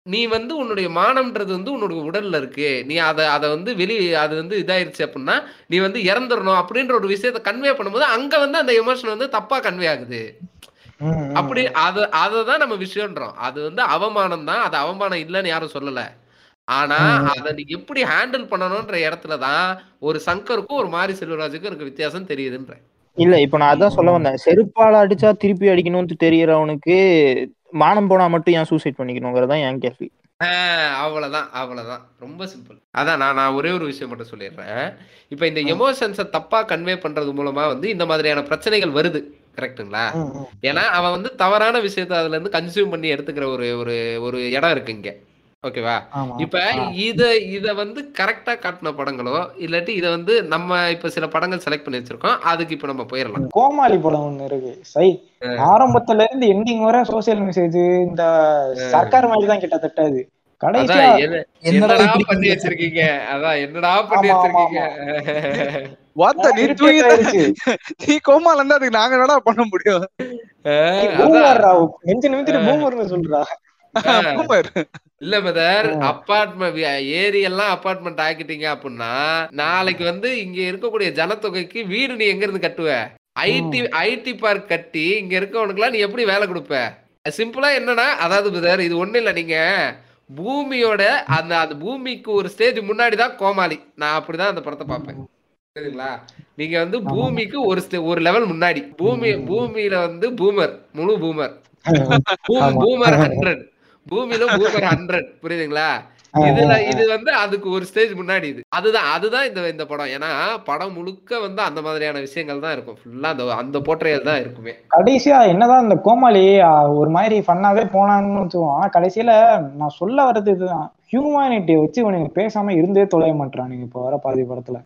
நீ வந்து உன்னுடைய மானம்ன்றது வந்து உன்னோட உடல்ல இருக்கு. நீ அதை அதை வந்து வெளி அது வந்து இதாயிருச்சு அப்படின்னா நீ வந்து இறந்துடணும் அப்படின்ற ஒரு விஷயத்த கன்வே பண்ணும்போது அங்க வந்து அந்த எமோஷன் வந்து தப்பா கன்வே ஆகுது. அப்படி அத அததான் நம்ம விஷயம்ன்றோம். அது வந்து அவமானம் தான். அது அவமானம் இல்லைன்னு யாரும் சொல்லல. ஆனா அத நீ எப்படி ஹேண்டில் பண்ணணும்ன்ற இடத்துல தான் ஒரு சங்கருக்கும் ஒரு மாரி செல்வராஜுக்கும் இருக்க வித்தியாசம் தெரியுதுன்ற இல்ல இப்ப நான் அதான் சொல்ல வந்தேன். செருப்பால அடிச்சா திருப்பி அடிக்கணும்னு தெரியறவனுக்கு மானம் போனா மட்டும் ஏன் சூசைட் பண்ணிக்கணுங்கிறதான் என் கேள்வி. அவ்வளவுதான் அவ்வளவுதான். ரொம்ப சிம்பிள் அதான் நான் நான் ஒரே ஒரு விஷயம் மட்டும் சொல்லிடுறேன். இப்போ இந்த எமோஷன்ஸை தப்பா கன்வே பண்றது மூலமா வந்து இந்த மாதிரியான பிரச்சனைகள் வருது. ம். ஏன்னா அவன் வந்து தவறான விஷயத்த அதுல இருந்து கன்சியூம் பண்ணி எடுத்துக்கிற ஒரு ஒரு ஒரு இடம் இருக்கு இங்க. ஓகேவா இப்ப இத இத வந்து கரெக்டா காட்டின படங்களோ இல்லாட்டி இத வந்து நம்ம இப்ப சில படங்கள் செலக்ட் பண்ணி வச்சிருக்கோம் அதுக்கு இப்ப நம்ம போயிடலாம் கோமாளி படம் ஒண்ணு இருக்கு. சை ஆரம்பத்துல இருந்து எண்டிங் வரை சோசியல் மெசேஜ் இந்த சர்க்கார் மாதிரி தான் கிட்டத்தட்ட அது. என்னடா பண்ணி வச்சிருக்கீங்க? அதான் என்னடா பண்ணி வச்சிருக்கீங்க? வாத்த நீ ஆயிருச்சு. நீ கோமால இருந்தா அதுக்கு நாங்க என்னடா பண்ண முடியும்? நெஞ்சு நிமித்திட்டு பூமர்னு சொல்றா. இல்ல பிரதர் அப்பார்ட்மெண்ட் ஏரி எல்லாம் அப்பார்ட்மெண்ட் ஆக்கிட்டீங்க அப்படின்னா நாளைக்கு வந்து இங்க இருக்கக்கூடிய ஜனத்தொகைக்கு வீடு நீ எங்க இருந்து கட்டுவ? ஐடி ஐடி பார்க் கட்டி இங்க இருக்கவனுக்குலாம் நீ எப்படி வேலை கொடுப்ப? சிம்பிளா என்னன்னா அதாவது பிரதர் இது ஒண்ணு இல்ல நீங்க பூமியோட அந்த அந்த பூமிக்கு ஒரு ஸ்டேஜ் முன்னாடி தான் கோமாளி. நான் அப்படிதான் அந்த படத்தை பார்ப்பேன். சரிங்களா? நீங்க வந்து பூமிக்கு ஒரு ஒரு லெவல் முன்னாடி. பூமி பூமியில வந்து பூமர் முழு பூமர். பூமர் ஹண்ட்ரட் பூமியில பூமர் ஹண்ட்ரட் புரியுதுங்களா? இதுல இது வந்து அதுக்கு ஒரு ஸ்டேஜ் முன்னாடி இது. அதுதான் அதுதான் இந்த இந்த படம். ஏன்னா படம் முழுக்க வந்து அந்த மாதிரியான விஷயங்கள் தான் இருக்கும். ஃபுல்லா அந்த அந்த போற்றையல் தான் இருக்குமே. கடைசியா என்னதான் இந்த கோமாளி ஒரு மாதிரி ஃபன்னாவே போனான்னு வச்சுக்கோம் ஆனா கடைசியில நான் சொல்ல வர்றது இதுதான். ஹியூமானிட்டியை வச்சு இவனுங்க பேசாம இருந்தே தொலைய மாட்டானுங்க இப்ப வர பாதி படத்துல.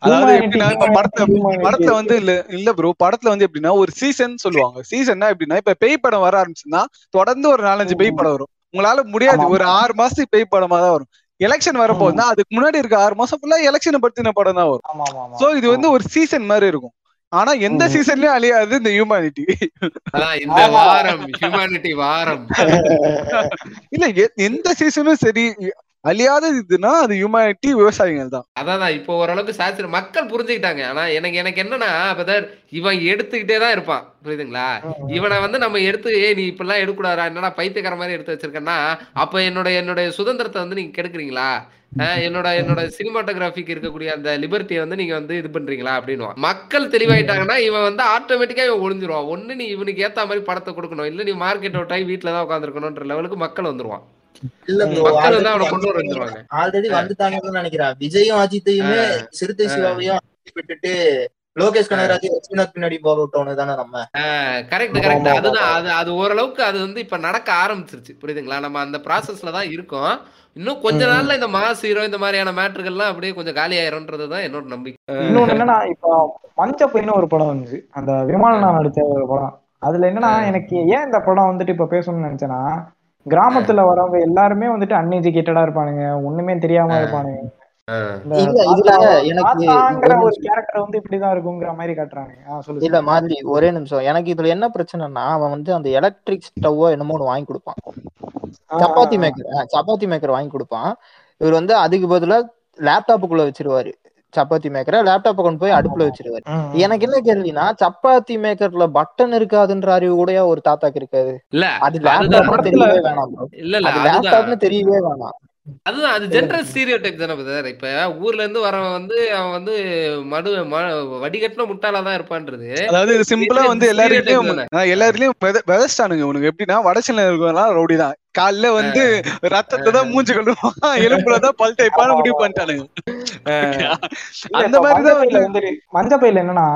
படத்துல வந்து இல்ல இல்ல ப்ரோ படத்துல வந்து எப்படின்னா ஒரு சீசன் சொல்லுவாங்க. சீசன்னா எப்படின்னா இப்ப பேய் படம் வர ஆரம்பிச்சுன்னா தொடர்ந்து ஒரு நாலஞ்சு பேய் படம் வரும். உங்களால முடியாது. ஒரு ஆறு மாசத்துக்கு பேய் படமா தான் வரும். எலெக்ஷன் வரப்போகுதுன்னா அதுக்கு முன்னாடி இருக்க ஆறு மாசம் ஃபுல்லா எலெக்ஷனை பத்தின படம் தான் வரும். ஆமா ஆமா ஆமா. சோ இது வந்து ஒரு சீசன் மாதிரி இருக்கும். ஆனா எந்த. சீசன்லயும் அழியாது இந்த ஹியூமானிட்டி அதான் இந்த. வாரம் ஹியூமானிட்டி வாரம். இல்ல எந்த சீசனும் சரி அழியாத இதுன்னா அது ஹியூமானிட்டி விவசாயிகள் தான். அதான் இப்போ ஓரளவுக்கு சாஸ்திரம் மக்கள் புரிஞ்சுக்கிட்டாங்க. ஆனா எனக்கு எனக்கு என்னன்னா பிரதர் இவன் எடுத்துக்கிட்டே தான் இருப்பான். புரியுதுங்களா? இவனை வந்து நம்ம எடுத்து ஏ நீ இப்படிலாம் எடுக்கூடாதா என்னடா பைத்தியக்கார மாதிரி எடுத்து வச்சிருக்கேன்னா அப்ப என்னோட என்னுடைய சுதந்திரத்தை வந்து நீங்க கெடுக்குறீங்களா? என்னோட என்னோட சினிமாட்டோகிராஃபிக்கு இருக்கக்கூடிய அந்த லிபர்ட்டியை வந்து நீங்க வந்து இது பண்றீங்களா? அப்படின்னு மக்கள் தெளிவாயிட்டாங்கன்னா இவன் வந்து ஆட்டோமேட்டிக்கா இவன் ஒளிஞ்சிருவான். ஒண்ணு நீ இவனுக்கு ஏத்த மாதிரி படத்தை கொடுக்கணும். இல்ல நீ மார்க்கெட் அவுட் ஆகி வீட்டுல தான் உட்காந்துருக்கணும்ன்ற லெவலுக்கு மக்கள் வந்துருவான். Already வந்துட்டாங்கன்னு நினைக்கிறேன். விஜயும் அஜித்தையுமே சிறுத்தை சிவாவையும் விட்டுட்டு லோகேஷ் கனகராஜ் பின்னாடி போக தானே நம்ம. கரெக்ட் கரெக்ட் அதுதான் அது அது ஓரளவுக்கு அது வந்து இப்ப நடக்க ஆரம்பிச்சிருச்சு. புரியுதுங்களா? நம்ம அந்த ப்ராசஸ்ல தான் இருக்கோம். இன்னும் கொஞ்ச நாள்ல இந்த மாஸ் ஹீரோ இந்த மாதிரியான மேட்டர்கள்லாம் அப்படியே கொஞ்சம் காலி ஆயிரும்ன்றது தான் என்னோட நம்பிக்கை. இன்னொன்னு என்னன்னா இப்போ மஞ்ச பையன்னு ஒரு படம் வந்துச்சு. அந்த விமானனா நடிச்ச ஒரு படம். அதுல என்னன்னா எனக்கு ஏன் இந்த படம் வந்துட்டு இப்ப பேசணும்னு நினைச்சேன்னா கிராமத்துல வரவங்க எல்லாருமே வந்துட்டு அன்எஜுகேட்டடா இருப்பானுங்க. ஒண்ணுமே தெரியாம இருப்பானுங்க. இல்ல, மாதிரி ஒரே நிமிஷம். எனக்கு இதுல என்ன பிரச்சனைனா அவன் வந்து அந்த எலக்ட்ரிக் ஸ்டவ்வோ என்னமோ ஒண்ணு வாங்கி கொடுப்பான். சப்பாத்தி மேக்கர் சப்பாத்தி மேக்கர் வாங்கி கொடுப்பான். இவர் வந்து அதுக்கு பதிலா லேப்டாப்புக்குள்ள வச்சிருவாரு. சப்பாத்தி மேக்கரை லேப்டாப்பை கொண்டு போய் அடுப்புல வச்சிருவாரு. எனக்கு என்ன கேள்வினா சப்பாத்தி மேக்கர்ல பட்டன் இருக்காதுன்ற அறிவு கூட ஒரு தாத்தாக்கு இருக்காது. இல்ல அது லேப்டாப்னு தெரியவே வேணாம். இல்ல இல்ல அது அதுதான். லேப்டாப்னு தெரியவே வேணாம். அதுதான் அது ஜென்ரல் ஸ்டீரியோ டைப் தானே பிரதர் இப்ப ஊர்ல இருந்து வரவன் வந்து அவன் வந்து மடு ம- வடிகட்டின முட்டாளா தான் இருப்பான்றது. அதாவது இது சிம்பிளா வந்து எல்லாருக்கும். எல்லாருலயும் விதச்சிட்டானுங்க உனக்கு எப்படின்னா வடச்சல இருக்கவங்கலாம் ரவுடி தான். காலைல வந்து ரத்தத்தை தான் மூஞ்சி கழுவான் எலும்புலதான் பல் டைப்பான முடிவு பண்ணிட்டானுங்க. அந்த மாதிரிதான் மஞ்சள் பையில வந்துட்டு மஞ்சள் பையில என்னன்னா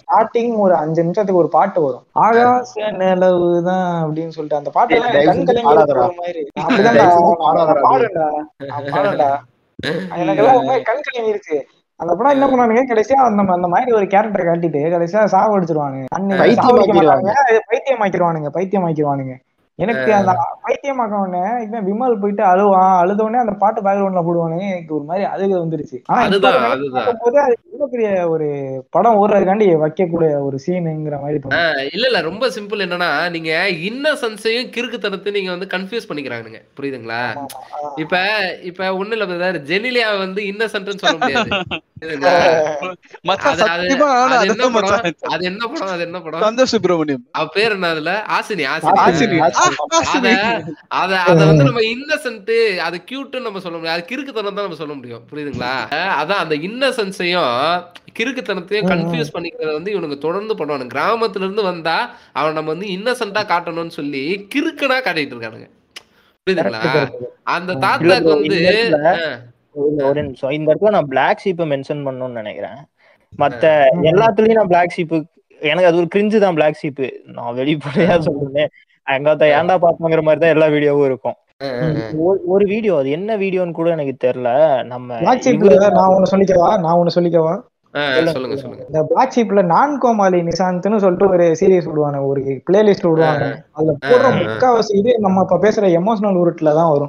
ஸ்டார்டிங் ஒரு அஞ்சு நிமிஷத்துக்கு ஒரு பாட்டு வரும். ஆகாச நிலவுதான் அப்படின்னு சொல்லிட்டு அந்த பாட்டு தயவு கண் கலங்கிருச்சு அந்த படம் என்ன பண்ணானுங்க கடைசியா அந்த அந்த மாதிரி ஒரு கேரக்டர் காட்டிட்டு கடைசியா சாவடிச்சிருவானுங்க பைத்தியம் அது பைத்தியமாக்கிடுவானுங்க பைத்தியமாக்கிடுவானுங்க எனக்கு அந்த பைத்தியமாக்க உடனே இவன் விமல் போயிட்டு அழுவான். அழுத உடனே அந்த பாட்டு பேக்ரவுண்ட்ல போடுவானுங்க எனக்கு ஒரு மாதிரி அழுக வந்துருச்சு. அது இவ்வளவு பெரிய ஒரு படம் ஓடுறதுக்காண்டி வைக்கக்கூடிய ஒரு சீனுங்கிற மாதிரி இல்ல இல்ல. ரொம்ப சிம்பிள் என்னன்னா நீங்க இன்னசென்ஸையும் கிறுக்குத்தனத்தையும் நீங்க வந்து கன்ஃபியூஸ் பண்ணிக்கிறானுங்க. புரியுதுங்களா? இப்ப இப்ப ஒண்ணு இல்ல பிரதர் ஜெனிலியா வந்து இன்னசென்ட்னு சொல்ல முடியாது. அது- என்ன படம்? அது என்ன படம்? அது என்ன படம்? சந்தோஷ் சுப்பிரமணியம் அவ பேர் என்ன அதுல? ஆசினி ஆசினி. ஆசினி. ஆ, ஆசினி. அத அத வந்து நம்ம இன்னசென்ட் அது கியூட்னு நம்ம சொல்ல முடியாது. அது கிறுக்குத்தனம் தான் நம்ம சொல்ல முடியும். புரியுதுங்களா? அதான் அந்த இன்னசென்ஸையும் கிறுக்குத்தனத்தையும் கன்ஃபியூஸ் பண்ணிக்கிறத வந்து இவனுங்க தொடர்ந்து பண்ணுவானுங்க. கிராமத்துல இருந்து வந்தா அவன் நம்ம வந்து இன்னசென்ட்டா காட்டணும்னு சொல்லி கிறுக்கனா காட்டிட்டு இருக்கானுங்க. புரியுதுங்களா. அந்த தாத்தாக்கு வந்து ஒரு- நிமிஷம். இந்த இடத்துல நான் பிளாக் ஷீப்பை மென்ஷன் பண்ணணும்னு நினைக்கிறேன். மத்த ம். எல்லாத்துலயும் நான் பிளாக் ஷீப்பு எனக்கு அது ஒரு கிரிஞ்சு தான் பிளாக் ஷீப்பு நான் வெளிப்படையா சொல்றேன். எங்காத்த ஏன்டா பாப்பாங்கிற மாதிரி தான் எல்லா வீடியோவும் இருக்கும். ஒரு- வீடியோ அது என்ன வீடியோன்னு கூட எனக்கு தெரியல. நம்ம நான் ஒண்ணு சொல்லிக்கவா? நான் ஒண்ணு சொல்லிக்கவா? இந்த பிளாக் ஷீப்ல நான் கோமாளி நிசாந்த்னு சொல்லிட்டு ஒரு சீரிஸ் விடுவாங்க ஒரு பிளேலிஸ்ட் விடுவாங்க அதுல போடுற. முக்காவாசி இது நம்ம இப்ப பேசுற எமோஷனல் உருட்ல தான் வரும்.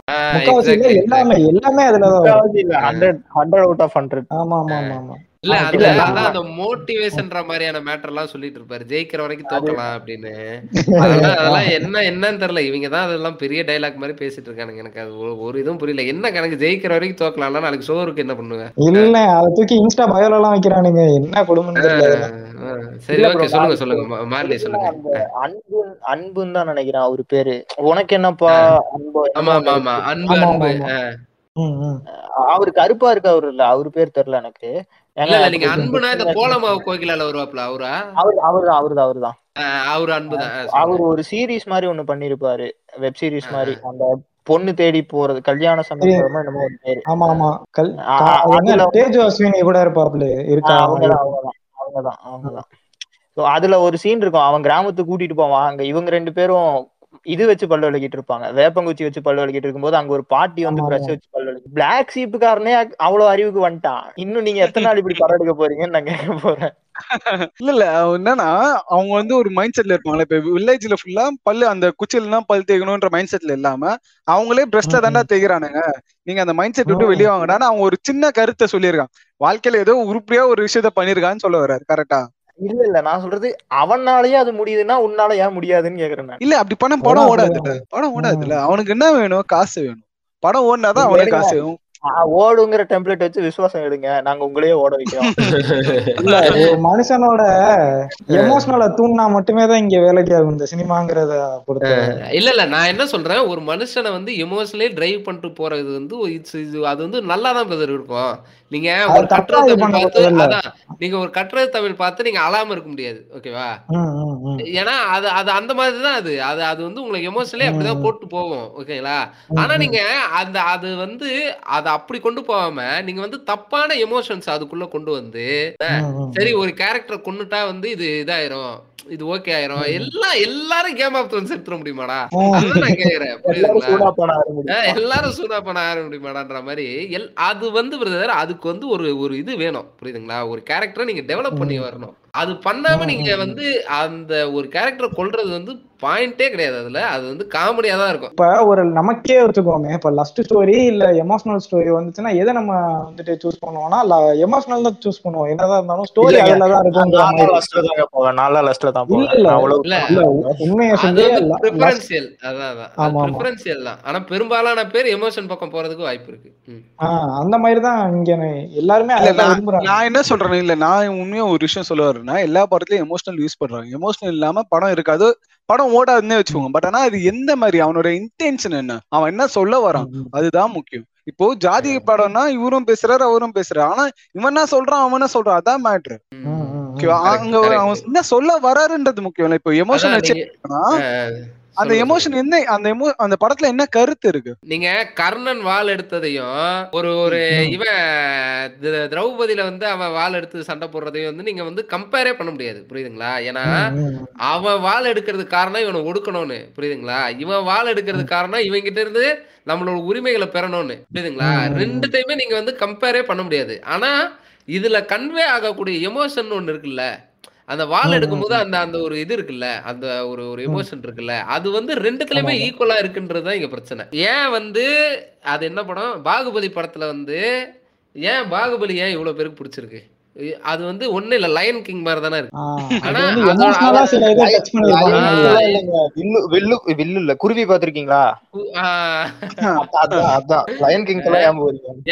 எல்லாமே எல்லாமே முக்காவாசி இல்ல hundred hundred out of hundred ஆமா ஆமா ஆமா ஆமா. இல்ல இல்ல, அதான் அந்த மோட்டிவேஷன்ற மாதிரியான மேட்டர் எல்லாம் சொல்லிட்டு இருப்பாரு ஜெயிக்கிற வரைக்கும் தோக்கலாம் அப்படின்னு. அதெல்லாம் அதெல்லாம் என்ன என்னன்னு தெரியல. இவங்க தான் அதெல்லாம் பெரிய டைலாக் மாதிரி பேசிட்டு இருக்கானுங்க. எனக்கு அது ஒரு- இதுவும் புரியல. என்ன கணக்கு? ஜெயிக்கிற வரைக்கும் தோக்கலாம்னா நாளைக்கு சோறுக்கு என்ன பண்ணுவேன் இல்ல அதை தூக்கி இன்ஸ்டா பயோல எல்லாம் வைக்கிறானுங்க. என்ன. ஆ, சரி ஓகே சொல்லுங்க சொல்லுங்க. மார்லி சொல்லுங்க. அன்பு அன்புன்னு தான் நினைக்கிறேன் அவரு பேரு. உனக்கு என்னப்பா அன்பு? ஆமா ஆமா ஆமா. அன்பு அன்பு. அவரு கருப்பா இருக்கு அவரு இல்ல? அவரு பேர் தெரியல எனக்கு. நீங்க அன்புனா இந்த போலமாவு கோகிலால வருவாப்ல அவரா? அவர் அவருதான் அவருதான். அவரு அன்புதான் அவர். ஒரு சீரிஸ் மாதிரி ஒண்ணு பண்ணிருப்பாரு. வெப் சீரிஸ் மாதிரி அந்த பொண்ணு தேடி போறது கல்யாண சம்பந்தமா என்னமோ பேரு. ஆமா ஆமா. தேஜு அஸ்வினி கூட இருப்பாப்ல இருக்கா? அவங்கதான் அவங்கதான் அவங்கதான் அதுல ஒரு சீன் இருக்கும். அவன் கிராமத்துக்கு கூட்டிட்டு போவான். அங்க இவங்க ரெண்டு பேரும் இது வச்சு பல்லு விளக்கிட்டு இருப்பாங்க. வேப்பங்குச்சி வச்சு பல்லு விளக்கிட்டு இருக்கும்போது அங்க ஒரு பாட்டி வந்து பிரஷ் வச்சு பல்லு விளக்கி பிளாக் சீப்புக்காரனே அவ்வளவு அறிவுக்கு வந்துட்டான். இன்னும் நீங்க எத்தனை நாள் இப்படி படம் எடுக்க போறீங்கன்னு நான் கேட்க போறேன். இல்ல இல்ல. என்னன்னா அவங்க வந்து ஒரு மைண்ட் செட்ல இருப்பாங்களே இப்ப வில்லேஜ்ல ஃபுல்லா பல்லு அந்த குச்சில பல் தேய்க்கணும்ன்ற மைண்ட் செட்ல இல்லாம அவங்களே பிரஷ்ல தாண்டா தேய்க்கிறானுங்க. நீங்க அந்த மைண்ட் செட் விட்டு. வெளியே வாங்கடான்னு அவங்க ஒரு சின்ன கருத்தை சொல்லியிருக்கான். வாழ்க்கையில ஏதோ உருப்படியா ஒரு விஷயத்த பண்ணிருக்கான்னு சொல்ல வர்றாரு. கரெக்டா இல்ல இல்ல நான் சொல்றது அவனாலயே அது முடியுதுன்னா உன்னால ஏன் முடியாதுன்னு கேக்குறேன் நான். இல்ல அப்படி பண்ண படம் ஓடாதுல்ல. படம் ஓடாதுல்ல. அவனுக்கு என்ன வேணும்? காசு வேணும். படம் ஓடினாதான் அவனுக்கு காசு வேணும். ஓடுங்கிற டெம்ப்ளேட் வச்சு விசுவாசம் எடுங்க. நாங்க உங்களையே ஓட வைக்கிறோம். மனுஷனோட எமோஷனலை தூண்டினா மட்டுமே தான் இங்க வேலைக்கு ஆகும் இந்த சினிமாங்கிறத பொறுத்த. இல்ல இல்ல நான் என்ன சொல்றேன் ஒரு மனுஷனை வந்து எமோஷனலி டிரைவ் பண்ணிட்டு போறது வந்து அது வந்து நல்லா தான் பிரதர் இருக்கும். நீங்க ஒரு கட்டுரை இது தமிழ் பார்த்து. அதான் நீங்க ஒரு கட்டுரை தமிழ் பார்த்து நீங்க அழாம இருக்க முடியாது ஓகேவா. ஏன்னா அது அது அந்த மாதிரி தான் அது. அது அது வந்து உங்களுக்கு எமோஷனலி அப்படிதான் போட்டு போகும் ஓகேங்களா ஆனா நீங்க அந்த அது வந்து அதை அப்படி கொண்டு போகாம நீங்க வந்து தப்பான எமோஷன்ஸ் அதுக்குள்ள கொண்டு வந்து. சரி ஒரு கேரக்டர் கொன்னுட்டா வந்து இது இதாயிரும் இது ஓகே ஆயிரும். எல்லாம் எல்லாரும் கேம் ஆஃப் த்ரோன்ஸ் எடுத்துட முடியுமாடா? நான் கேக்குறேன். புரியுதுங்களா? எல்லாரும் சூடா பண்ண ஆரம்பிக்க முடியுமாடான்ற மாதிரி எல் அது வந்து பிரதர் அதுக்கு வந்து ஒரு ஒரு இது வேணும். புரியுதுங்களா? ஒரு கேரக்டரை நீங்க டெவலப் பண்ணி வரணும். அது பண்ணாம நீங்க வந்து அந்த ஒரு கேரக்டர் கொல்றது வந்து பாயிண்டே கிடையாது அதுல. அது வந்து காமெடியா தான் இருக்கும். இப்ப ஒரு நமக்கே வச்சுக்கோமே இப்ப லஸ்ட் ஸ்டோரி இல்ல எமோஷனல் ஸ்டோரி வந்துச்சுன்னா எதை நம்ம வந்துட்டு சூஸ் பண்ணுவோம்னா எமோஷனல் தான் சூஸ் பண்ணுவோம். என்னதான் இருந்தாலும் ஸ்டோரி இல்லைங்க. அதுலதான் இருக்குங்கிற நாலா மாதிரி. லஸ்ட்ல தான் உண்மையை சொல்லி வந்து ப்ரிஃபரன்சியல் அதான் அதான். ஆமா, ஆமா. ப்ரிஃபரன்சியல் தான். ஆனா பெரும்பாலான பேர் எமோஷன் பக்கம் போறதுக்கு வாய்ப்பு இருக்கு. அந்த மாதிரி தான் இங்க எல்லாருமே நான் என்ன சொல்றேன் இல்ல நான் உண்மையா ஒரு விஷயம் சொல்ல வரேன்னா எல்லா படத்துலயும் எமோஷனல் யூஸ் பண்றாங்க. எமோஷனல் இல்லாம படம் இருக்காது. படம் ஓடாதுன்னே வச்சுக்கோங்க. பட் ஆனா அது எந்த மாதிரி? அவனோட இன்டென்ஷன் என்ன? அவன் என்ன சொல்ல வரான்? அதுதான் முக்கியம். இப்போ ஜாதி படம்னா இவரும் பேசுறாரு அவரும் பேசுறாரு. ஆனா இவன் என்ன சொல்றான் அவன் என்ன சொல்றான்? அதான் மேட்ரு அங்க. அவன் என்ன சொல்ல வராருன்றது முக்கியம் இல்ல. இப்போ எமோஷன் வச்சு அந்த எமோஷன் என்ன அந்த எமோ அந்த படத்துல என்ன கருத்து இருக்கு? நீங்க கர்ணன் வாள் எடுத்ததையும் ஒரு ஒரு. இவன் திரௌபதியில வந்து அவன் வாள் எடுத்து சண்டை போடுறதையும் வந்து நீங்க வந்து கம்பேரே பண்ண முடியாது புரியுதுங்களா? ஏன்னா. அவன் வாள் எடுக்கிறதுக்கு காரணம் இவனை ஒடுக்கணும்னு புரியுதுங்களா? இவன் வாள் எடுக்கிறதுக்கு காரணம் இவன் கிட்ட இருந்து நம்மளோட உரிமைகளை பெறணும்னு புரியுதுங்களா. ரெண்டுத்தையுமே நீங்க வந்து கம்பேரே பண்ண முடியாது. ஆனா இதுல கன்வே ஆகக்கூடிய எமோஷன் ஒண்ணு இருக்குல்ல? அந்த ம், எடுக்கும்போது. அந்த அந்த ஒரு இது இருக்குல்ல அந்த ஒரு ஒரு எமோஷன் இருக்குல்ல அது வந்து ரெண்டுத்துலயுமே. ஈக்குவலா இருக்குன்றது தான் இங்க பிரச்சனை ஏன் வந்து அது என்ன படம் பாகுபலி படத்துல வந்து ஏன் பாகுபலி ஏன் இவ்வளவு பேருக்கு பிடிச்சிருக்கு அது வந்து ஒண்ணு இல்ல லயன் கிங் மாதிரி தானே இருக்கு. வில்லு இல்ல. குருவி பாத்திருக்கீங்களா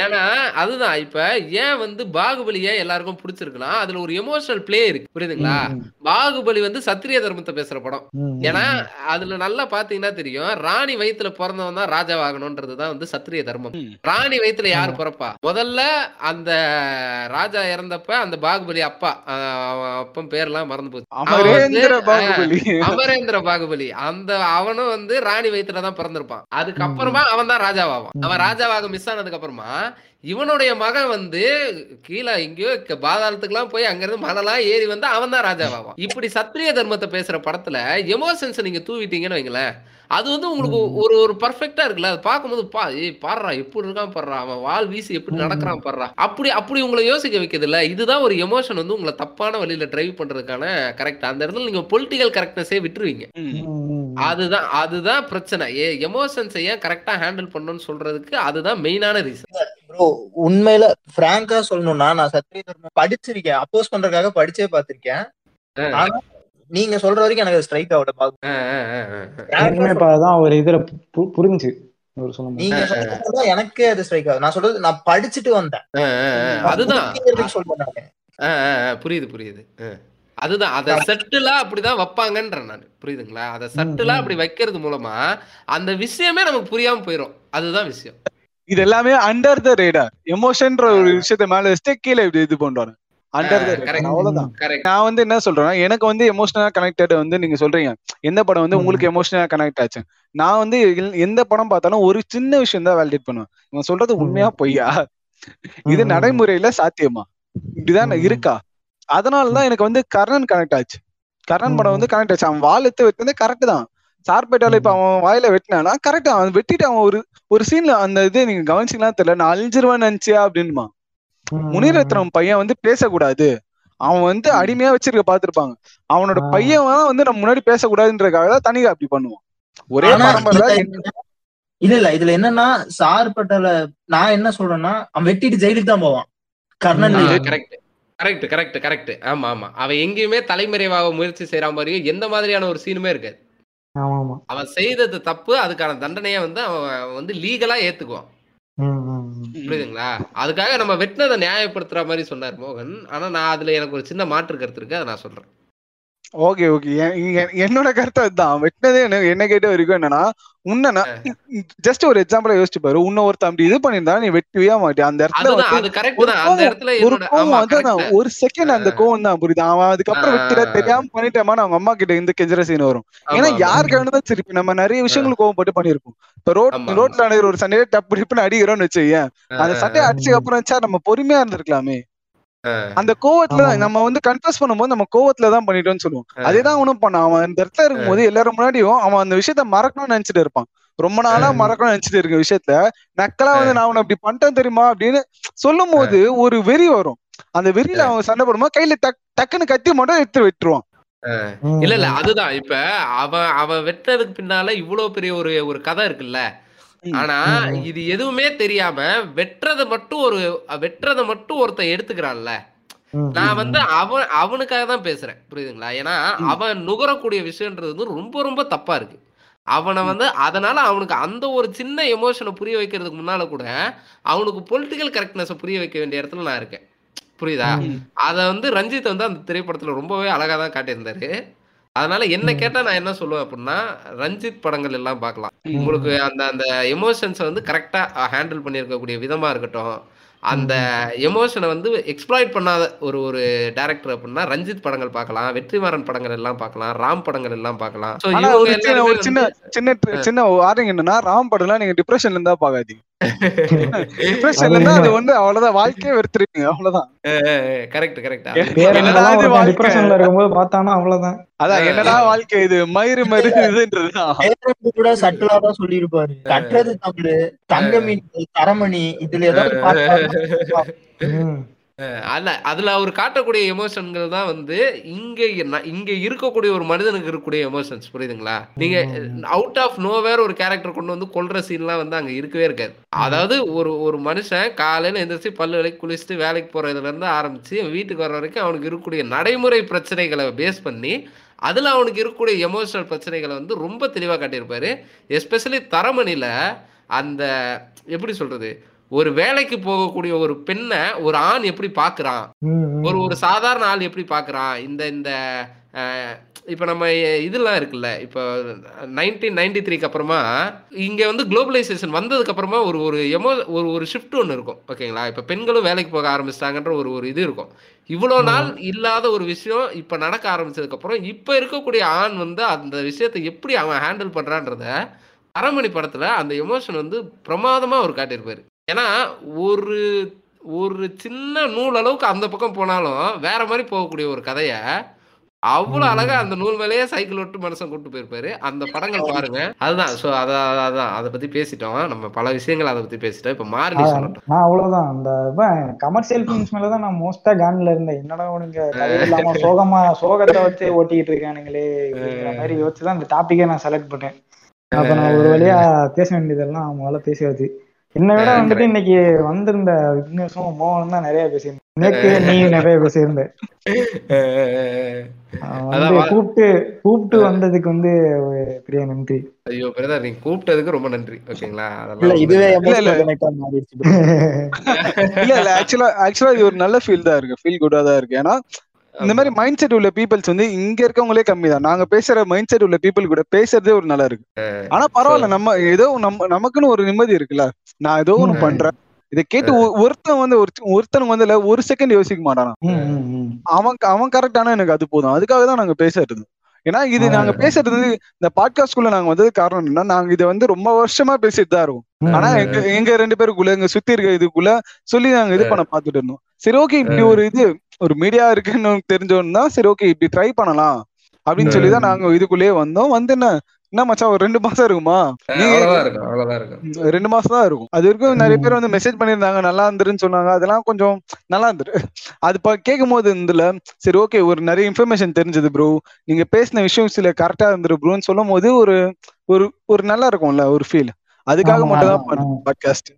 ஏன்னா அதுதான். இப்ப ஏன் வந்து பாகுபலி ஏன் எல்லாருக்கும் பிடிச்சிருக்குன்னா அதுல ஒரு எமோஷனல் பிளே இருக்கு. புரியுதுங்களா. பாகுபலி வந்து சத்திரிய தர்மத்தை பேசுற படம். ஏன்னா. அதுல நல்லா பாத்தீங்கன்னா தெரியும் ராணி வயித்துல பிறந்தவன் தான் ராஜாவாகணும்ன்றதுதான் வந்து சத்திரிய தர்மம். ராணி வயித்துல யார் பிறப்பா? முதல்ல அந்த ராஜா இறந்தப்ப அந்த பாகுபலி அப்பா அப்பன் பேர்லாம் மறந்து போச்சு. அமரேந்திர பாகுபலி. அந்த அவனும் வந்து ராணி வயித்துல தான் பிறந்திருப்பான். அதுக்கப்புறமா அவன் தான் ராஜாவாவான். அவன் ராஜாவாக மிஸ் ஆனதுக்கு அப்புறமா இவனுடைய மகன் வந்து கீழே எங்கேயோ க- பாதாளத்துக்குலாம் போய் அங்கிருந்து மலைலாம் ஏறி வந்து அவன் தான் ராஜாவாவான். இப்படி சத்திரிய தர்மத்தை பேசுற படத்துல எமோஷன்ஸ் நீங்க தூவிட்டீங்கன்னு வைங்களேன். அது வந்து உங்களுக்கு ஒரு ஒரு பர்ஃபெக்டா இருக்குல்ல. அது பார்க்கும்போது பா ஏய் பாடுறா எப்படி இருக்கான் பாடுறா அவன் வால் வீசி எப்படி நடக்கிறான் பாடுறா. அப்படி அப்படி உங்களை யோசிக்க வைக்கிறது இல்ல. இதுதான் ஒரு எமோஷன் வந்து உங்களை தப்பான வழியில டிரைவ் பண்றதுக்கான கரெக்ட் அந்த இடத்துல நீங்க பொலிட்டிக்கல் கரெக்ட்னஸே விட்டுருவீங்க. அதுதான் அதுதான் பிரச்சனை. ஏ எமோஷன்ஸை ஏன் கரெக்டா ஹேண்டில் பண்ணணும்னு சொல்றதுக்கு அதுதான் மெயினான ரீசன் ப்ரோ உண்மையில பிராங்கா சொல்லணும்னா நான் சத்திரிய தர்மம் படிச்சிருக்கேன். அப்போஸ் பண்றதுக்காக படிச்சே பார்த்திருக்கேன். ஆ. ஆனா நீங்க சொல்ற வரைக்கும் எனக்கு ஸ்ட்ரைக் ஆகல பாக்கு ஒரு இதுல பு- புரிஞ்சு நீங்க சொல்றது எனக்கே அது ஸ்ட்ரைக் ஆகுது நான் சொல்றது நான் படிச்சுட்டு வந்தேன். அதுதான். சொல்றேன் புரியுது புரியுது. அதுதான். அத செட்டிலா அப்படிதான் வைப்பாங்கன்றேன் நான். புரியுதுங்களா? அத செட்டிலா அப்படி வைக்கிறது மூலமா அந்த விஷயமே நமக்கு புரியாம போயிரும். அதுதான் விஷயம். இது எல்லாமே அண்டர் த ரேடார் எமோஷன்ற ஒரு விஷயத்த மேல வச்சுட்டு கீழே இப்படி இது பண்றாங்க நான் வந்து என்ன சொல்றேன்னா எனக்கு வந்து எமோஷனலா கனெக்டட் வந்து நீங்க சொல்றீங்க. எந்த படம் வந்து உங்களுக்கு எமோஷனலா கனெக்ட் ஆச்சு? நான் வந்து எந்த படம் பார்த்தாலும் ஒரு சின்ன விஷயம் தான் வேலிடேட் பண்ணுவேன். இவன் சொல்றது உண்மையா பொய்யா? இது. நடைமுறையில சாத்தியமா? இப்படிதான். இருக்கா? அதனாலதான் எனக்கு வந்து கர்ணன் கனெக்ட் ஆச்சு. கர்ணன் படம் வந்து கனெக்ட் ஆச்சு. அவன் வால் எடுத்து வெட்டினது கரெக்ட் தான். சார்பேட்டால இப்ப அவன் வாயில வெட்டினானா கரெக்ட் அவன் வெட்டிட்டு அவன் ஒரு ஒரு சீன்ல அந்த இது நீங்க கவனிச்சீங்களா தெரியல. நான் அழிஞ்சிருவேன் நினைச்சியா அப்படின்மா முனிரத்னம் பையன் வந்து பேசக்கூடாது. அவன் வந்து அடிமையா வச்சிருக்க பாத்திருப்பாங்க. அவனோட. பையன் வந்து நம்ம முன்னாடி பேசக்கூடாதுன்றதுக்காக தான் தனிగా அப்படி பண்ணுவான். ஒரே பரம்பரை இல்ல இல்ல. இதுல என்னன்னா சார்பட்டல நான் என்ன சொல்றேன்னா அவன் வெட்டிட்டு ஜெயிலுக்கு தான் போவான். Karnan. Correct correct correct correct ஆமா ஆமா. அவன் எங்கேயுமே தலைமறைவாக முயற்சி செய்யற மாதிரியும் எந்த மாதிரியான ஒரு சீனுமே இருக்காது. ஆமா ஆமா. அவன் செய்தது தப்பு அதுக்கான தண்டனையை வந்து அவன் வந்து லீகலா ஏத்துக்குவான். புரியுதுங்களா? அதுக்காக நம்ம வெட்டினதை நியாயப்படுத்துற மாதிரி சொன்னார் மோகன். ஆனா நான் அதுல எனக்கு ஒரு சின்ன மாற்று கருத்து இருக்கு அதை நான் சொல்றேன். Okay okay. என்னோட கருத்து அதுதான். வெட்டினதே என்ன என்ன கேட்ட வரைக்கும் என்னன்னா உன்ன ஜஸ்ட் ஒரு எக்ஸாம்பிளா யோசிச்சு பாரு. உன்ன ஒருத்தன் அப்படி இது பண்ணிருந்தா நீ வெட்டவே மாட்டே. அந்த இடத்துல ஒரு கோவம், கோவம் செகண்ட் அந்த கோவம் தான் புரியுது. அவன் அதுக்கப்புறம். வெட்டிட தெரியாம பண்ணிட்டேமான்னு அவங்க அம்மா கிட்ட இந்த கெஜர சீன் வரும். ஏன்னா. யாருக்கு வேணும் சரி இப்ப நம்ம நிறைய விஷயங்கள் கோவப்பட்டு பண்ணிருப்போம் இப்ப ரோட் ரோட்ல நடக்கிற ஒரு சண்டையில டப்பு டிப்புன்னு அடிக்கிறோம்னு வச்சுக்கேன் அந்த சண்டையை அடிச்சதுக்கு அப்புறம் நம்ம பொறுமையா இருந்திருக்கலாமே. அந்த கோவத்துல நம்ம வந்து கன்ஃபஸ் பண்ணும்போது நம்ம கோவத்துல தான் பண்ணிட்டோம்னு சொல்லுவோம். அதேதான் அவனும் பண்ணான். அவன் அந்த இடத்துல இருக்கும்போது எல்லாரும் முன்னாடியும் அவன் அந்த விஷயத்த மறக்கணும்னு நினைச்சிட்டு இருப்பான். ரொம்ப நாளா. மறக்கணும்னு நினைச்சிட்டு இருக்க விஷயத்த நக்கலா வந்து நான் அவனை அப்படி பண்ணிட்டேன் தெரியுமா? அப்படின்னு சொல்லும் போது ஒரு வெறி வரும். அந்த வெறியில அவன் சண்டை போடும்போது கையில டக் டக்குன்னு கத்தி மட்டும் எடுத்து விட்டுருவான். இல்ல இல்ல. அதுதான். இப்ப அவன் அவன் வெட்டதுக்கு பின்னால இவ்வளவு பெரிய ஒரு ஒரு கதை இருக்குல்ல. ஆனா. இது எதுவுமே தெரியாம வெட்டுறத மட்டும் ஒரு வெட்டுறத மட்டும் ஒருத்தன் எடுத்துக்கிறான்ல. நான் வந்து அவன் அவனுக்காக தான் பேசுறேன். புரியுதுங்களா? ஏன்னா. அவன் நுகரக்கூடிய விஷயம்ன்றது வந்து ரொம்ப ரொம்ப தப்பா இருக்கு. அவனை வந்து அதனால அவனுக்கு அந்த ஒரு சின்ன எமோஷனை புரிய வைக்கிறதுக்கு முன்னால கூட அவனுக்கு பொலிட்டிக்கல் கரெக்ட்னஸை புரிய வைக்க வேண்டிய இடத்துல நான் இருக்கேன். புரியுதா. அத வந்து ரஞ்சித் வந்து அந்த திரைப்படத்துல ரொம்பவே அழகா தான் காட்டியிருந்தாரு. அதனால என்ன. கேட்டா நான் என்ன சொல்லுவேன் அப்படின்னா ரஞ்சித் படங்கள் எல்லாம் பார்க்கலாம். உங்களுக்கு அந்த அந்த எமோஷன்ஸை வந்து கரெக்டா ஹேண்டில் பண்ணியிருக்கக்கூடிய விதமா இருக்கட்டும். அந்த எமோஷனை வந்து எக்ஸ்ப்ளாய்ட் பண்ணாத ஒரு ஒரு டேரக்டர் அப்படின்னா ரஞ்சித் படங்கள் பார்க்கலாம் வெற்றிமாறன் படங்கள் எல்லாம் பார்க்கலாம் ராம் படங்கள் எல்லாம் பார்க்கலாம். ஒரு சின்ன சின்ன சின்ன சின்ன வார்த்தைங்க என்னன்னா ராம் படம்லாம் நீங்க டிப்ரெஷன்ல இருந்தா பாக்காதீங்க டிப்ரெஷன்ல அது இருந்தா அது உண்மை. வந்து அவ்வளவுதான். வாழ்க்கையே வெறுத்துருவீங்க அவ்வளவுதான். Correct correct? டிப்ரெஷன்ல இருக்கும்போது பார்த்தானா அவ்வளவுதான். அதான் என்னடா வாழ்க்கை இது? மயிறு பேரண்ட் கூட சட்டிலா தான் சொல்லியிருப்பாரு. கட்டுறது தமிழ் தங்க மீன் தரமணி இதுல ஏதாவது அதுல அவர் காட்டக்கூடிய எமோஷன்கள் தான் வந்து இங்க இங்க இருக்கக்கூடிய ஒரு மனிதனுக்கு இருக்கக்கூடிய எமோஷன்ஸ் புரியுதுங்களா? நீங்க அவுட் ஆஃப் நோவேர் ஒரு கேரக்டர் கொண்டு வந்து கொல்ற சீன்லாம் வந்து அங்க இருக்கவே இருக்காது. அதாவது ஒரு ஒரு மனுஷன் காலையில எந்திரிச்சு பல்லு விலைக்கு குளிச்சுட்டு வேலைக்கு போறதுல இருந்து ஆரம்பிச்சு வீட்டுக்கு வர வரைக்கும் அவனுக்கு இருக்கக்கூடிய நடைமுறை பிரச்சனைகளை பேஸ் பண்ணி அதுல அவனுக்கு இருக்கக்கூடிய எமோஷனல் பிரச்சனைகளை வந்து ரொம்ப தெளிவா காட்டியிருப்பாரு. எஸ்பெஷலி தரமணில அந்த எப்படி சொல்றது ஒரு வேலைக்கு போகக்கூடிய ஒரு பெண்ணை ஒரு ஆண் எப்படி ம். ஒரு ஒரு சாதாரண ஆள் எப்படி பாக்குறான் இந்த இந்த இப்ப நம்ம இதெல்லாம் இருக்குல்ல இப்போ நைன்டீன் நைன்டி த்ரீக்கு அப்புறமா இங்க வந்து குளோபலைசேஷன் வந்ததுக்கு அப்புறமா ஒரு ஒரு எமோ ஒரு ஒரு ஷிஃப்ட் ஒன்று இருக்கும் ஓகேங்களா இப்ப பெண்களும் வேலைக்கு போக ஆரம்பிச்சிட்டாங்கன்ற ஒரு ஒரு இது இருக்கும். இவ்வளோ நாள் இல்லாத ஒரு விஷயம் இப்ப நடக்க ஆரம்பிச்சதுக்கு அப்புறம் இப்ப இருக்கக்கூடிய ஆண் வந்து அந்த விஷயத்தை எப்படி அவன் ஹேண்டில் பண்றான்றத அரமணி படத்துல அந்த எமோஷன் வந்து பிரமாதமா அவர் காட்டியிருப்பாரு. ஏன்னா ஒரு ஒரு சின்ன நூல் அளவுக்கு அந்த பக்கம் போனாலும் வேற மாதிரி போகக்கூடிய ஒரு கதைய அவ்வளவு அழகா அந்த நூல் மேலேயே சைக்கிள் விட்டு மனுஷன் கூட்டு போயிருப்பாரு. அந்த படங்கள் பாருங்க. அதுதான். சோ அத அதான். அதை பத்தி பேசிட்டோம். நம்ம பல விஷயங்கள் அதை பத்தி பேசிட்டோம். இப்ப மாறி சொல்லட்டும். நான் அவ்வளவுதான். அந்த கமர்ஷியல் ஃபிலிம்ஸ் மேலதான் நான் மோஸ்டா கான்ல இருந்தேன். என்னடா உனக்கு சோகமா சோகத்தை வச்சு ஓட்டிக்கிட்டு இருக்கானுங்களே மாதிரி யோசிச்சுதான் அந்த டாபிக்கே நான் செலக்ட் பண்ணேன். அப்ப நான் ஒரு வழியா பேச வேண்டியதெல்லாம் முதல்ல பேசியாச்சு. என்னை விட வந்துட்டு இன்னைக்கு வந்திருந்த விக்னேஷும் மோகனும் தான் நிறைய பேசியிருந்தேன் நீ நிறைய அதான் வா- கூப்பிட்டு கூப்பிட்டு வந்ததுக்கு வந்து பெரிய நன்றி. ஐயோ பிரதர் நீங்க கூப்பிட்டதுக்கு ரொம்ப நன்றி. ஓகேங்களா? அதெல்லாம் இதுவே இல்ல, இல்ல. ஆக்சுவலா ஆக்சுவலா இது ஒரு நல்ல ஃபீல் தான் இருக்கு. ஃபீல் குட்டா தான் இருக்கு. ஏன்னா இந்த மாதிரி மைண்ட் செட் உள்ள பீப்பிள்ஸ் வந்து இங்க இருக்கவங்களே கம்மி தான். நாங்க பேசுற மைண்ட் செட் உள்ள பீப்புள் கூட பேசுறதே ஒரு நல்லா இருக்கு. ஆனா பரவாயில்ல. நம்ம ஏதோ நம்ம நமக்குன்னு ஒரு நிம்மதி இருக்குல்ல. நான் ஏதோ ஒண்ணு. பண்றேன். இதை கேட்டு ஒருத்தன் வந்து ஒரு ஒருத்தன் வந்து ஒரு செகண்ட் யோசிக்க மாட்டானா. அவன் அவன் கரெக்டான எனக்கு அது போதும். அதுக்காக தான் நாங்க பேசுறது. ஏன்னா இது நாங்க பேசுறது இந்த பாட்காஸ்ட்குள்ள நாங்க வந்தது காரணம் என்னன்னா நாங்க இதை வந்து ரொம்ப வருஷமா பேசிட்டு தான் இருக்கோம். ஆனா எங்க எங்க ரெண்டு பேருக்குள்ள எங்க சுத்தி இருக்க இதுக்குள்ள சொல்லி நாங்க இது பண்ண பாத்துட்டு இருந்தோம். சரி ஓகே இப்படி ஒரு இது ஒரு மீடியா இருக்குன்னு தெரிஞ்சோன்னு தான் சரி ஓகே இப்படி ட்ரை பண்ணலாம். அப்படின்னு சொல்லி தான் நாங்க இதுக்குள்ளேயே வந்தோம். வந்து என்ன என்ன மச்சான் ஒரு ரெண்டு மாசம் இருக்குமா? நீ அவ்வளவுதான் இருக்கும் அவ்வளவுதான் இருக்கும். ரெண்டு மாசம் தான் இருக்கும். அது வரைக்கும் நிறைய பேர் வந்து மெசேஜ் பண்ணிருந்தாங்க நல்லா இருந்துருன்னு சொன்னாங்க. அதெல்லாம் கொஞ்சம் நல்லா இருந்துரு. அது ப கேட்கும் போது இதுல சரி ஓகே ஒரு நிறைய இன்ஃபர்மேஷன் தெரிஞ்சது ப்ரோ நீங்க பேசின விஷயம் சில கரெக்டா இருந்துரு ப்ரோன்னு சொல்லும் போது ஒரு ஒரு ஒரு நல்லா இருக்கும்ல ஒரு ஃபீல் அதுக்காக மட்டும் தான். பாட்காஸ்ட்.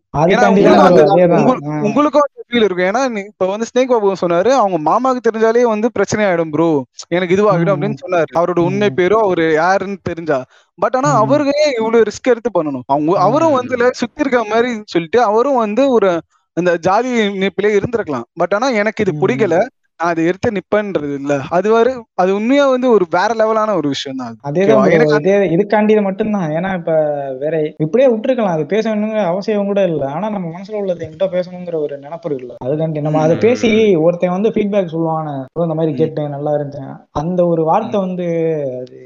உங்களுக்கும் ஃபீல் இருக்கும். ஏன்னா இப்ப வந்து ஸ்னேக் பாபு சொன்னாரு அவங்க மாமாக்கு தெரிஞ்சாலே வந்து பிரச்சனை ஆயிடும் ப்ரோ எனக்கு இதுவாகிடும் அப்படின்னு சொன்னாரு. அவரோட. உண்மை பேரும் அவரு யாருன்னு தெரிஞ்சா. பட் ஆனா. அவருக்கே இவ்வளவு ரிஸ்க் எடுத்து பண்ணணும்? அவங்க அவரும் வந்து இல்ல சுத்தி இருக்க மாதிரி சொல்லிட்டு அவரும் வந்து ஒரு அந்த ஜாதி நிப்பிலே இருந்திருக்கலாம். பட் ஆனா எனக்கு இது. பிடிக்கல. நான் அதை எடுத்து நிப்பேன்றது இல்ல. அது வரை அது உண்மையா வந்து ஒரு வேற லெவலான ஒரு விஷயம் தான் அது. இதுக்காண்டி மட்டும்தான். ஏன்னா இப்ப வேற இப்படியே விட்டுருக்கலாம். அது பேசணுங்கிற அவசியம் கூட இல்ல. ஆனா நம்ம மனசுல உள்ளது என்கிட்ட பேசணுங்கிற ஒரு நினைப்பு இருக்குல்ல அதுக்காண்டி நம்ம அதை பேசி ஒருத்தன் வந்து ஃபீட்பேக் சொல்லுவான இந்த மாதிரி கேட்டேன் நல்லா இருந்தேன். அந்த ஒரு வார்த்தை வந்து அது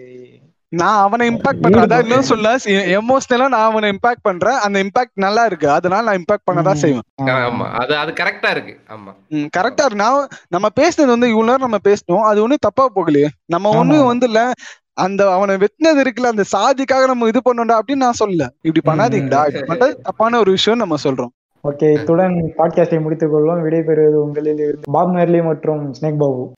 நான் அவனை இம்பாக்ட் பண்றேன். அதான் இன்னும் சொல்ல எமோஷனலா நான் அவனை இம்பாக்ட் பண்றேன். அந்த இம்பாக்ட் நல்லா இருக்கு. அதனால நான் இம்பாக்ட் பண்ணதான். செய்வேன். ஆமா. அது அது கரெக்டா இருக்கு. ஆமா. கரெக்டா இருக்கு. நான் நம்ம பேசினது வந்து இவ்வளவு நேரம் நம்ம பேசணும் அது ஒண்ணும் தப்பா போகலையே. நம்ம. ஒண்ணும் வந்து இல்ல. அந்த அவனை வெட்டினது இருக்குல்ல அந்த சாதிக்காக நம்ம இது பண்ணோம்டா அப்படின்னு நான் சொல்லல. இப்படி பண்ணாதீங்கடா. இப்படி பண்றது தப்பான ஒரு விஷயம் நம்ம சொல்றோம். ஓகே இத்துடன் பாட்காஸ்டை முடித்துக் கொள்வோம். விடைபெறுவது உங்களில் இருந்து பாப் மெர்லி மற்றும் ஸ்னேக் பாபு.